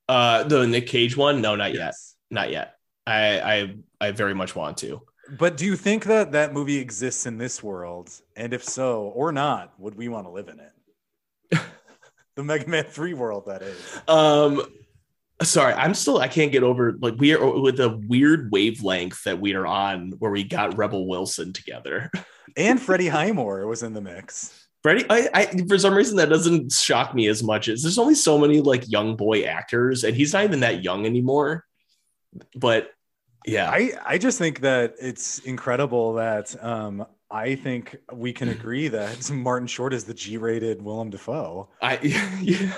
Speaker 2: uh, the Nick Cage one? No, not yet. Not yet. I I I very much want to.
Speaker 1: But do you think that that movie exists in this world? And if so, or not, would we want to live in it? the Mega Man 3 world, that is.
Speaker 2: Um, sorry, I'm still I can't get over like we are with the weird wavelength that we are on where we got Rebel Wilson together.
Speaker 1: And Freddie Highmore was in the mix.
Speaker 2: Freddie, I, I for some reason that doesn't shock me as much as there's only so many like young boy actors, and he's not even that young anymore. But yeah,
Speaker 1: I, I just think that it's incredible that um, I think we can agree that Martin Short is the G-rated Willem Dafoe.
Speaker 2: I yeah.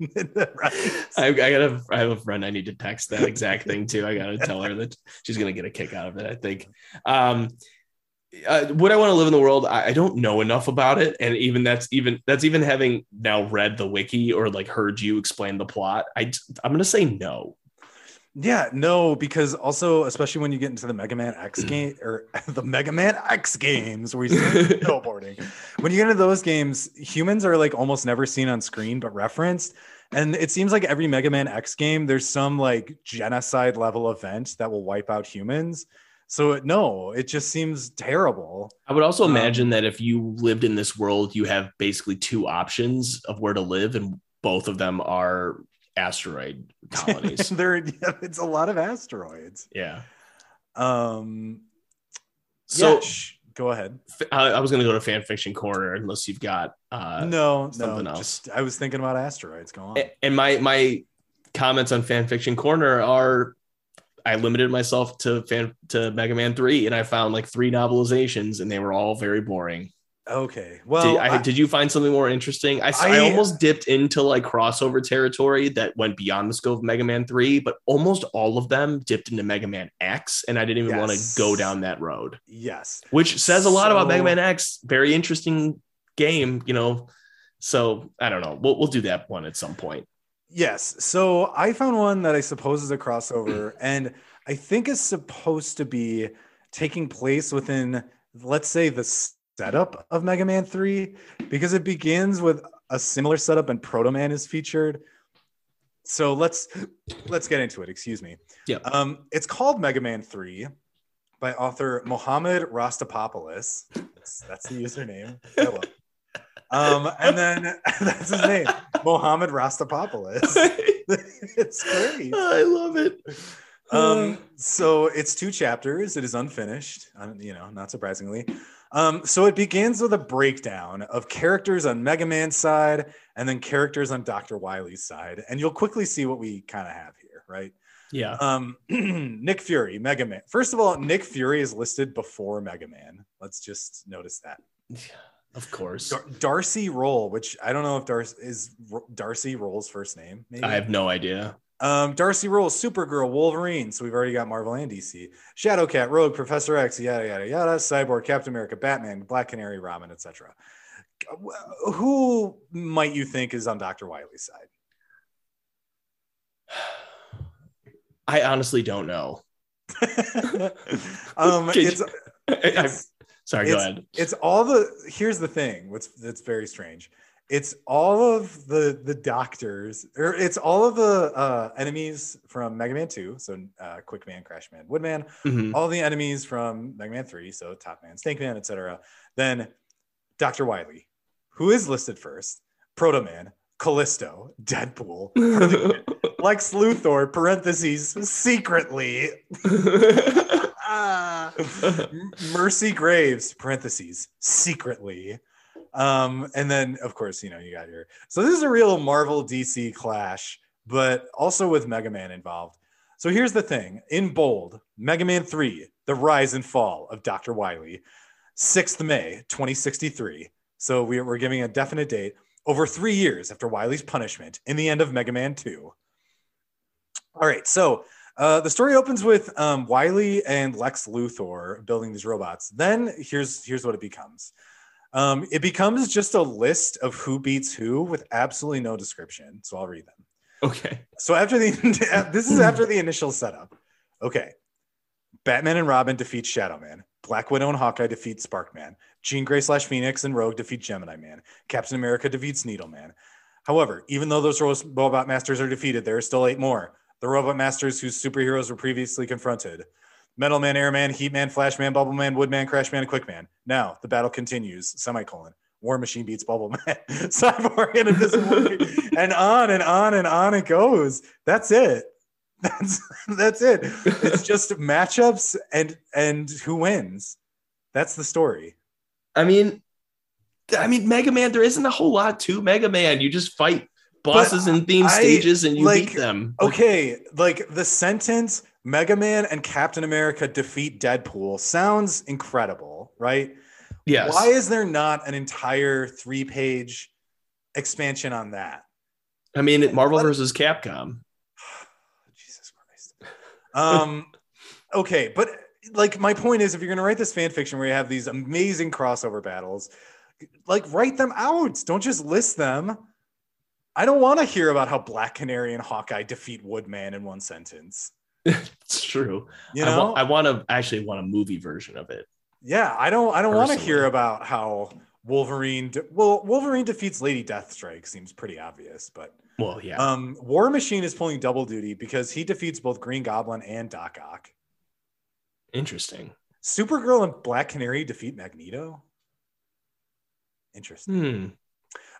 Speaker 2: I, I gotta I have a friend I need to text that exact thing to. I gotta tell her that she's gonna get a kick out of it. I think. Um, uh, would I want to live in the world? I, I don't know enough about it, and even that's even that's even having now read the wiki or like heard you explain the plot. I I'm gonna say no.
Speaker 1: Yeah, no, because also, especially when you get into the Mega Man X game or the Mega Man X games where he's snowboarding, when you get into those games, humans are like almost never seen on screen but referenced. And it seems like every Mega Man X game, there's some like genocide level event that will wipe out humans. So no, it just seems terrible.
Speaker 2: I would also imagine um, that if you lived in this world, you have basically two options of where to live, and both of them are asteroid colonies.
Speaker 1: there, yeah, it's a lot of asteroids.
Speaker 2: Yeah.
Speaker 1: Um. So yeah, sh- go ahead.
Speaker 2: I, I was going to go to fan fiction corner unless you've got uh,
Speaker 1: no something no, else. Just, I was thinking about asteroids. Go on.
Speaker 2: And my my comments on fan fiction corner are I limited myself to fan to Mega Man 3 and I found like three novelizations and they were all very boring.
Speaker 1: Okay. Well,
Speaker 2: did, I, I, did you find something more interesting? I, I, I, almost dipped into like crossover territory that went beyond the scope of Mega Man 3, but almost all of them dipped into Mega Man X, and I didn't even yes. want to go down that road.
Speaker 1: Yes.
Speaker 2: Which says a lot so, about Mega Man X. Very interesting game, you know. So I don't know. We'll, we'll do that one at some point.
Speaker 1: Yes. So I found one that I suppose is a crossover, and I think is supposed to be taking place within, let's say, the setup of Mega Man 3 because it begins with a similar setup and Proto Man is featured. So let's let's get into it. Excuse me.
Speaker 2: Yeah.
Speaker 1: Um, it's called Mega Man 3 by author Mohammed Rastapopoulos. That's, that's the username. Um, and then that's his name, Mohammed Rastapopoulos. it's great.
Speaker 2: I love it.
Speaker 1: Um, so it's two chapters. It is unfinished, you know, not surprisingly. Um, so it begins with a breakdown of characters on Mega Man's side and then characters on Dr. Wily's side. And you'll quickly see what we kind of have here, right?
Speaker 2: Yeah.
Speaker 1: Um, Nick Fury, Mega Man. First of all, Nick Fury is listed before Mega Man. Let's just notice that.
Speaker 2: Of course.
Speaker 1: Dar- Darcy Roll, which I don't know if Darcy is Darcy Roll's first name.
Speaker 2: Maybe? I have no idea.
Speaker 1: Um, Darcy Rose, Supergirl, Wolverine. So we've already got Marvel and DC. Shadowcat, Rogue, Professor X, yada yada yada. Cyborg, Captain America, Batman, Black Canary, Robin, etc. Who might you think is on Doctor Wily's side?
Speaker 2: I honestly don't know.
Speaker 1: um, it's, it's,
Speaker 2: sorry,
Speaker 1: it's,
Speaker 2: go ahead.
Speaker 1: It's all the. Here's the thing. What's that's very strange it's all of the the doctors or it's all of the uh, enemies from Mega Man 2, so uh, Quick Man, Crash Man, Woodman, mm-hmm. all the enemies from Mega Man 3, so Top Man, Snake Man, etc. Then Dr. Wily, who is listed first, Proto Man, Callisto, Deadpool, Lex Luthor, parentheses, secretly, Mercy Graves, parentheses, secretly. Um, and then of course, you know, you got your so this is a real Marvel DC clash, but also with Mega Man involved. So here's the thing in bold Mega Man 3, The Rise and Fall of Dr. Wily, 6th May 2063. So we're giving a definite date over three years after Wily's punishment in the end of Mega Man 2. All right, so uh, the story opens with um, Wily and Lex Luthor building these robots. Then here's here's what it becomes. Um, it becomes just a list of who beats who with absolutely no description. So I'll read them.
Speaker 2: Okay.
Speaker 1: So after the this is after the initial setup. Okay. Batman and Robin defeat Shadow Man. Black Widow and Hawkeye defeat Sparkman. Jean Grey slash Phoenix and Rogue defeat Gemini Man. Captain America defeats Needle Man. However, even though those robot masters are defeated, there are still eight more. The robot masters whose superheroes were previously confronted. Metal Man, Airman, Heat Man, Flash Man, Bubble Man, Woodman, Crash Man, Quick Man. Now the battle continues. Semicolon. War Machine beats Bubble Man, Cyborg and Invisible, and on and on and on it goes. That's it. That's that's it. It's just matchups and and who wins. That's the story.
Speaker 2: I mean, I mean, Mega Man. There isn't a whole lot to Mega Man. You just fight bosses and theme
Speaker 1: I-
Speaker 2: stages, and you
Speaker 1: like,
Speaker 2: beat them.
Speaker 1: Okay, like the sentence Mega Man and Captain America defeat Deadpool sounds incredible, right?
Speaker 2: yes.
Speaker 1: Why is there not an entire three page expansion on that?
Speaker 2: I mean, Marvel
Speaker 1: What-
Speaker 2: versus Capcom.
Speaker 1: Jesus Christ. Um, okay, but like my point is, if you're gonna write this fan fiction where you have these amazing crossover battles, like write them out. Don't just list them. I don't want to hear about how Black Canary and Hawkeye defeat Woodman in one sentence.
Speaker 2: It's true.
Speaker 1: You
Speaker 2: I
Speaker 1: know,
Speaker 2: wa- I, want to actually want a movie version of it.
Speaker 1: yeah, I don't. I don't want to hear about how Wolverine. De- well, Wolverine defeats Lady Deathstrike seems pretty obvious, but
Speaker 2: Well, yeah.
Speaker 1: um, War Machine is pulling double duty because he defeats both Green Goblin and Doc Ock.
Speaker 2: Interesting.
Speaker 1: Supergirl and Black Canary defeat Magneto. Interesting.
Speaker 2: Hmm.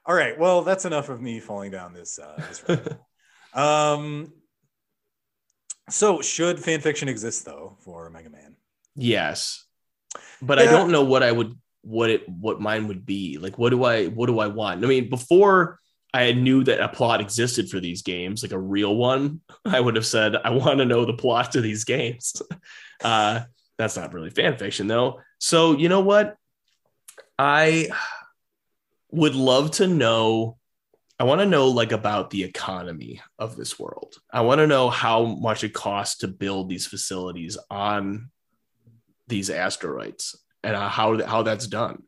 Speaker 1: All right. Well, that's enough of me falling down this. Uh, this um. So, should fan fiction exist though for Mega Man?
Speaker 2: yes, but I don't know what I would what it what mine would be. Like, what do I what do I want? I mean, before I knew that a plot existed for these games, like a real one, I would have said I want to know the plot to these games. Uh, that's not really fan fiction though. So you know what? I would love to know. I want to know like about the economy of this world. I want to know how much it costs to build these facilities on these asteroids and uh, how how that's done.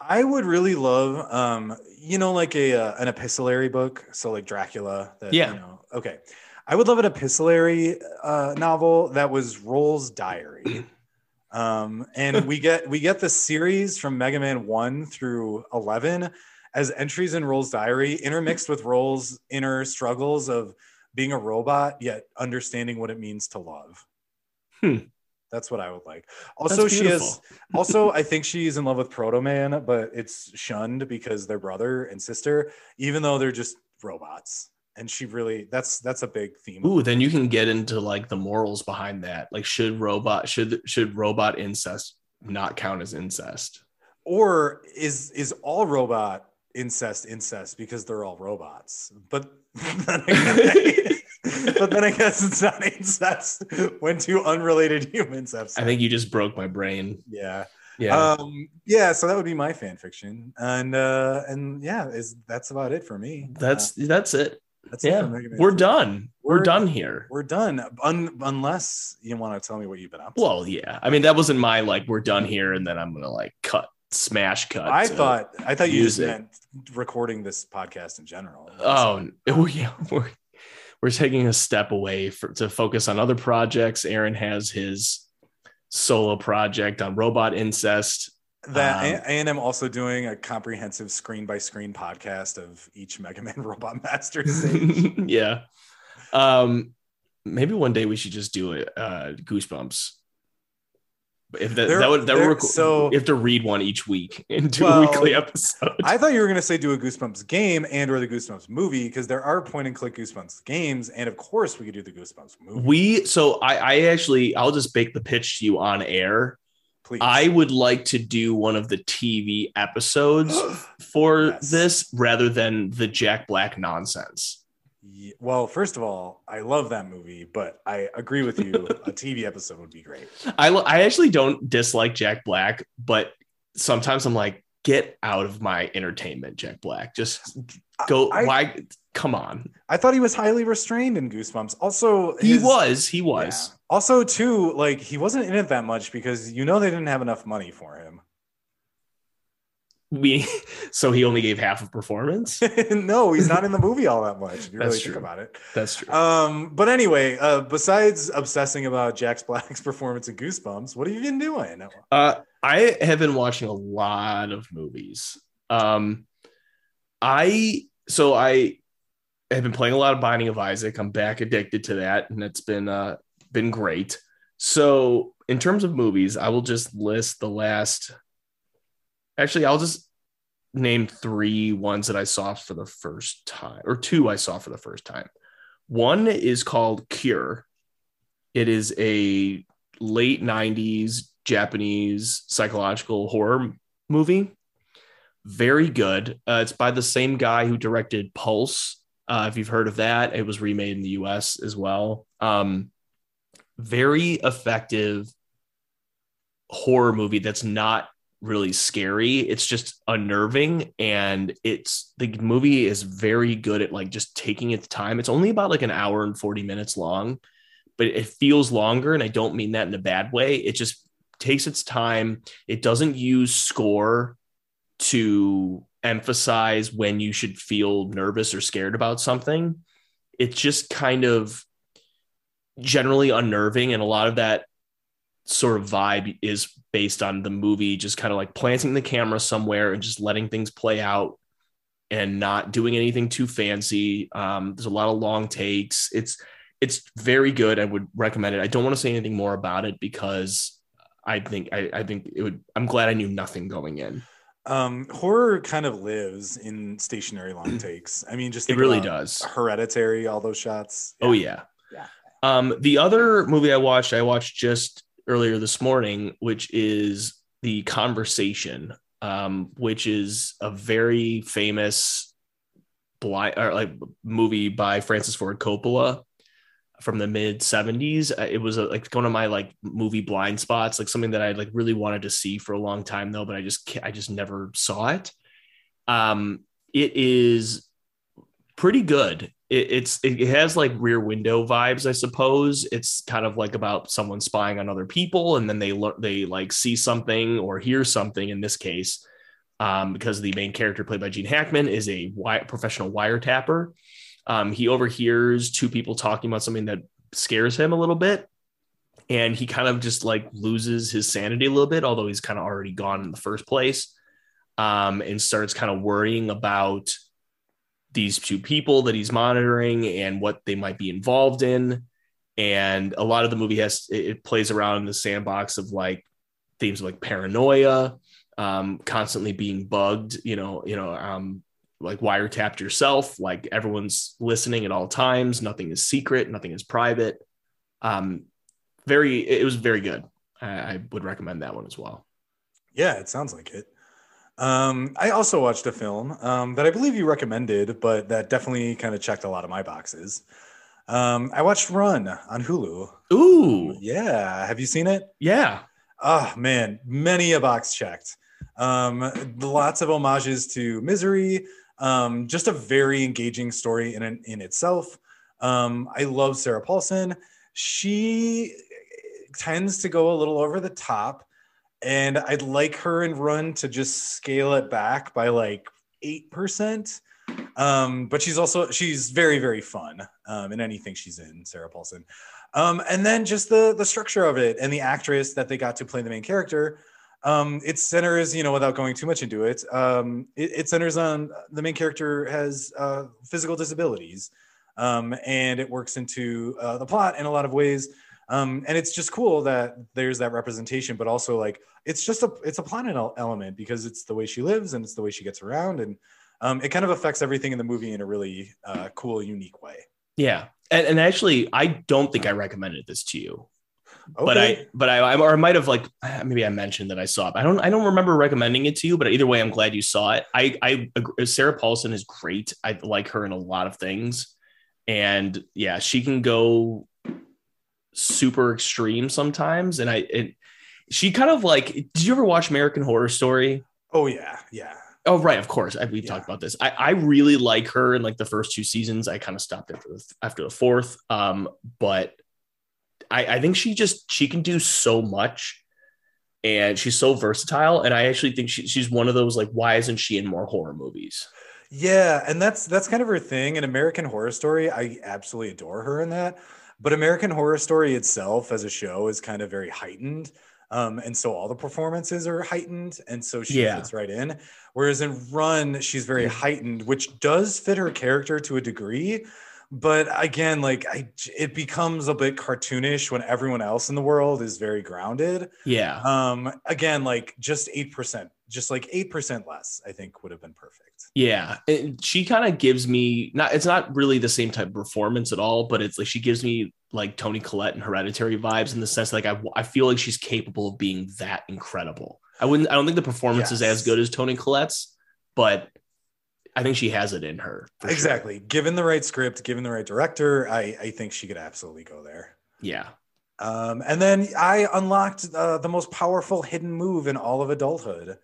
Speaker 1: I would really love, um, you know, like a uh, an epistolary book. So like Dracula. That,
Speaker 2: Yeah.
Speaker 1: You know, okay. I would love an epistolary uh, novel that was Roll's diary. Um, and we get we get the series from Mega Man one through eleven as entries in Roll's diary, intermixed with Roll's inner struggles of being a robot yet understanding what it means to love.
Speaker 2: Hmm.
Speaker 1: That's what I would like. Also, she has
Speaker 2: beautiful.
Speaker 1: also, I think she's in love with Proto Man, but it's shunned because they're brother and sister, even though they're just robots. And she really that's that's a big theme.
Speaker 2: Ooh, then you can get into like the morals behind that. Like, should robot should should robot incest not count as incest?
Speaker 1: Or is is all robot incest incest because they're all robots? But then again, but then I guess it's not incest when two unrelated humans have sex.
Speaker 2: I think you just broke my brain.
Speaker 1: yeah.
Speaker 2: Yeah.
Speaker 1: Um yeah, so that would be my fan fiction. And uh and yeah, is that's about it for me.
Speaker 2: that's that's it.
Speaker 1: Uh, that's
Speaker 2: Yeah.
Speaker 1: Man
Speaker 2: We're done. We're,
Speaker 1: We're-
Speaker 2: done here.
Speaker 1: We're done, un- unless you want to tell me what you've been up to.
Speaker 2: Well, yeah. I mean, that wasn't my like we're done here, and then I'm gonna like cut smash cut.
Speaker 1: I thought I thought you just meant recording this podcast in general.
Speaker 2: Oh, oh yeah, we're we're taking a step away for, to focus on other projects. Aaron has his solo project on robot incest.
Speaker 1: that
Speaker 2: um,
Speaker 1: and I'm also doing a comprehensive screen by screen podcast of each Mega Man Robot Master
Speaker 2: yeah. Um, maybe one day we should just do it. Uh, Goosebumps. If that, that would that would requ-
Speaker 1: so-
Speaker 2: you have to read one each week into
Speaker 1: Well,
Speaker 2: a weekly episode.
Speaker 1: I thought you were going to say do a Goosebumps game and or the Goosebumps movie because there are point and click Goosebumps games, and of course we could do the Goosebumps movie.
Speaker 2: we so I, I actually I'll just bake the pitch to you on air.
Speaker 1: Please,
Speaker 2: I would like to do one of the TV episodes for
Speaker 1: Yes.
Speaker 2: this rather than the Jack Black nonsense.
Speaker 1: Ye- well, first of all, I love that movie, but I agree with you. a TV episode would be great.
Speaker 2: I I actually don't dislike Jack Black, but sometimes I'm like, get out of my entertainment, Jack Black. Just go.
Speaker 1: I-
Speaker 2: why? Come on.
Speaker 1: I thought he was highly restrained in Goosebumps. Also,
Speaker 2: He was. He was.
Speaker 1: Yeah. Also, too, like he wasn't in it that much because you know they didn't have enough money for him.
Speaker 2: We so he only gave half of performance.
Speaker 1: no, he's not in the movie all that much. If you really
Speaker 2: true.
Speaker 1: think about it.
Speaker 2: That's true.
Speaker 1: Um, but anyway, uh, besides obsessing about Jack Black's performance in Goosebumps, what have you been doing?
Speaker 2: Uh, I have been watching a lot of movies. Um, I so I have been playing a lot of Binding of Isaac. I'm back addicted to that, and it's been uh been great. So in terms of movies, I will just list the last. Actually, I'll just name three ones that I saw for the first time, or two I saw for the first time. One is called Cure. It is a late 90s Japanese psychological horror movie. Very good. Uh, it's by the same guy who directed Pulse. Uh, if you've heard of that, it was remade in the US as well. Um, very effective horror movie that's not really scary. It's just unnerving and it's the movie is very good at like just taking its time. It's only about like an hour and 40 minutes long, but it feels longer and I don't mean that in a bad way. It just takes its time. It doesn't use score to emphasize when you should feel nervous or scared about something. It's just kind of generally unnerving and a lot of that sort of vibe is based on the movie just kind of like planting the camera somewhere and just letting things play out and not doing anything too fancy. Um, there's a lot of long takes. It's it's very good. I would recommend it. I don't want to say anything more about it because i think i, I think it would i'm glad i knew nothing going in.
Speaker 1: Um horror kind of lives in stationary long takes. I mean just
Speaker 2: it really does.
Speaker 1: Hereditary all those shots.
Speaker 2: Yeah. oh yeah. Yeah. Um the other movie i watched i watched just earlier this morning, which is The Conversation, um, which is a very famous blind or like movie by Francis Ford Coppola from the mid 70s. Uh, it was a, like one of my like movie blind spots, like something that I like really wanted to see for a long time though, but I just I just never saw it. Um, it is pretty good. It, it's it has like rear window vibes i suppose. It's kind of like about someone spying on other people and then they they like see something or hear something in this case um, because the main character played by gene hackman is a wi- professional wiretapper. Um, he overhears two people talking about something that scares him a little bit and he kind of just like loses his sanity a little bit although he's kind of already gone in the first place um, and starts kind of worrying about these two people that he's monitoring and what they might be involved in. And a lot of the movie has it plays around in the sandbox of like themes like paranoia, um, constantly being bugged, you know, you know, um, like wiretapped yourself, like everyone's listening at all times, nothing is secret, nothing is private. Um, very, it was very good. I, I would recommend that one as well.
Speaker 1: Yeah, it sounds like it. Um, I also watched a film um, that I believe you recommended, but that definitely kind of checked a lot of my boxes. Um, I watched Run on Hulu.
Speaker 2: Ooh,
Speaker 1: yeah. Have you seen it?
Speaker 2: Yeah.
Speaker 1: Oh man, many a box checked. Um, lots of homages to Misery. Um, just a very engaging story in in itself. Um, I love Sarah Paulson. She tends to go a little over the top and I'd like her and Run to just scale it back by like eight percent. Um, but she's also she's very very fun um, in anything she's in, Sarah Paulson. Um, and then just the the structure of it and the actress that they got to play the main character. Um, it centers, you know, without going too much into it, um, it, it centers on the main character has uh, physical disabilities, um, and it works into uh, the plot in a lot of ways. Um, and it's just cool that there's that representation, but also like it's just a it's a planet element because it's the way she lives and it's the way she gets around, and um, it kind of affects everything in the movie in a really uh, cool, unique way.
Speaker 2: Yeah, and, and actually, I don't think I recommended this to you. Okay. But I, but I, or I might have like maybe I mentioned that I saw it. I don't, I don't remember recommending it to you. But either way, I'm glad you saw it. I, I, Sarah Paulson is great. I like her in a lot of things, and yeah, she can go super extreme sometimes. And I, it, she kind of like, did you ever watch American Horror Story?
Speaker 1: Oh yeah, yeah.
Speaker 2: Oh right, of course. I, we yeah. talked about this. I, I really like her in like the first two seasons. I kind of stopped after the after the fourth. Um, but I, I think she just she can do so much, and she's so versatile. And I actually think she, she's one of those like, why isn't she in more horror movies?
Speaker 1: Yeah, and that's that's kind of her thing. In American Horror Story, I absolutely adore her in that. But American Horror Story itself as a show is kind of very heightened. Um, and so all the performances are heightened, and so she yeah. fits right in. Whereas in Run, she's very heightened, which does fit her character to a degree, but again, like I, it becomes a bit cartoonish when everyone else in the world is very grounded.
Speaker 2: Yeah.
Speaker 1: Um, again, like just eight percent, just like eight percent less, I think would have been perfect.
Speaker 2: Yeah, and she kind of gives me not. It's not really the same type of performance at all, but it's like she gives me like Toni Collette and Hereditary vibes in the sense like I I feel like she's capable of being that incredible. I wouldn't. I don't think the performance is as good as Toni Collette's, but I think she has it in her. for sure.
Speaker 1: Exactly. Given the right script, given the right director, I, I think she could absolutely go there.
Speaker 2: Yeah.
Speaker 1: Um, and then I unlocked uh, the most powerful hidden move in all of adulthood.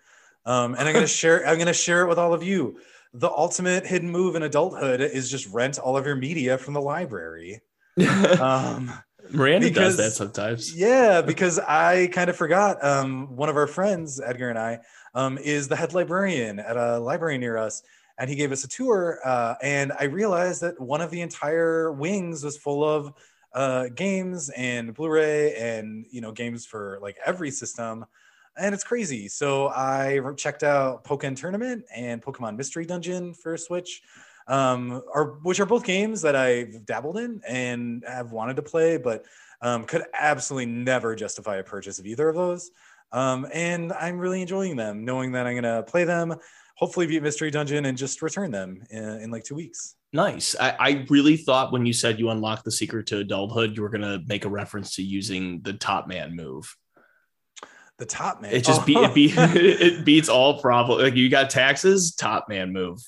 Speaker 1: Um, and I'm gonna share. I'm gonna share it with all of you. The ultimate hidden move in adulthood is just rent all of your media from the library. Um,
Speaker 2: Miranda
Speaker 1: because-
Speaker 2: does that sometimes.
Speaker 1: yeah, because I kind of forgot. Um, one of our friends, Edgar and I, um, is the head librarian at a library near us, and he gave us a tour. Uh, and I realized that one of the entire wings was full of uh, games and Blu-ray and you know games for like every system, and it's crazy. So I checked out Pokkén Tournament and Pokemon Mystery Dungeon for Switch. Um, are which are both games that I've dabbled in and have wanted to play, but um, could absolutely never justify a purchase of either of those. Um, and I'm really enjoying them, knowing that I'm gonna play them, hopefully beat Mystery Dungeon, and just return them in, in like two weeks.
Speaker 2: Nice. I, I really thought when you said you unlocked the secret to adulthood, you were gonna make a reference to using the top man move.
Speaker 1: The top man.
Speaker 2: It just be, it, be, it beats all problem. Like you got taxes, top man move.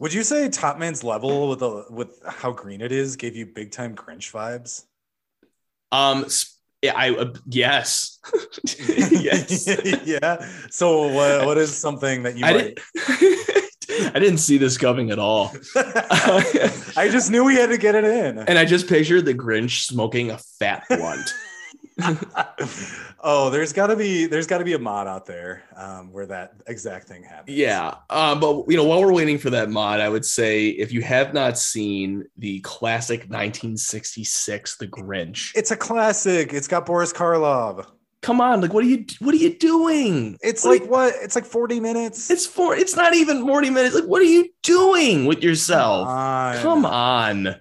Speaker 1: Would you say Top Man's level with the with how green it is gave you big time Grinch vibes?
Speaker 2: Um, I uh, yes, yes.
Speaker 1: yeah. So what, what is something that you
Speaker 2: I
Speaker 1: might?
Speaker 2: didn't. I didn't see this coming at all,
Speaker 1: I just knew we had to get it in.
Speaker 2: and I just pictured the Grinch smoking a fat blunt.
Speaker 1: oh, there's got to be there's got to be a mod out there um, where that exact thing happens.
Speaker 2: Yeah, um, but you know, while we're waiting for that mod, I would say if you have not seen the classic 1966 The Grinch,
Speaker 1: It's a classic. It's got Boris Karloff.
Speaker 2: come on, like what are you what are you doing?
Speaker 1: It's
Speaker 2: What
Speaker 1: like what? It's like 40 minutes.
Speaker 2: It's for it's not even 40 minutes. Like, what are you doing with yourself?
Speaker 1: on.
Speaker 2: Come on.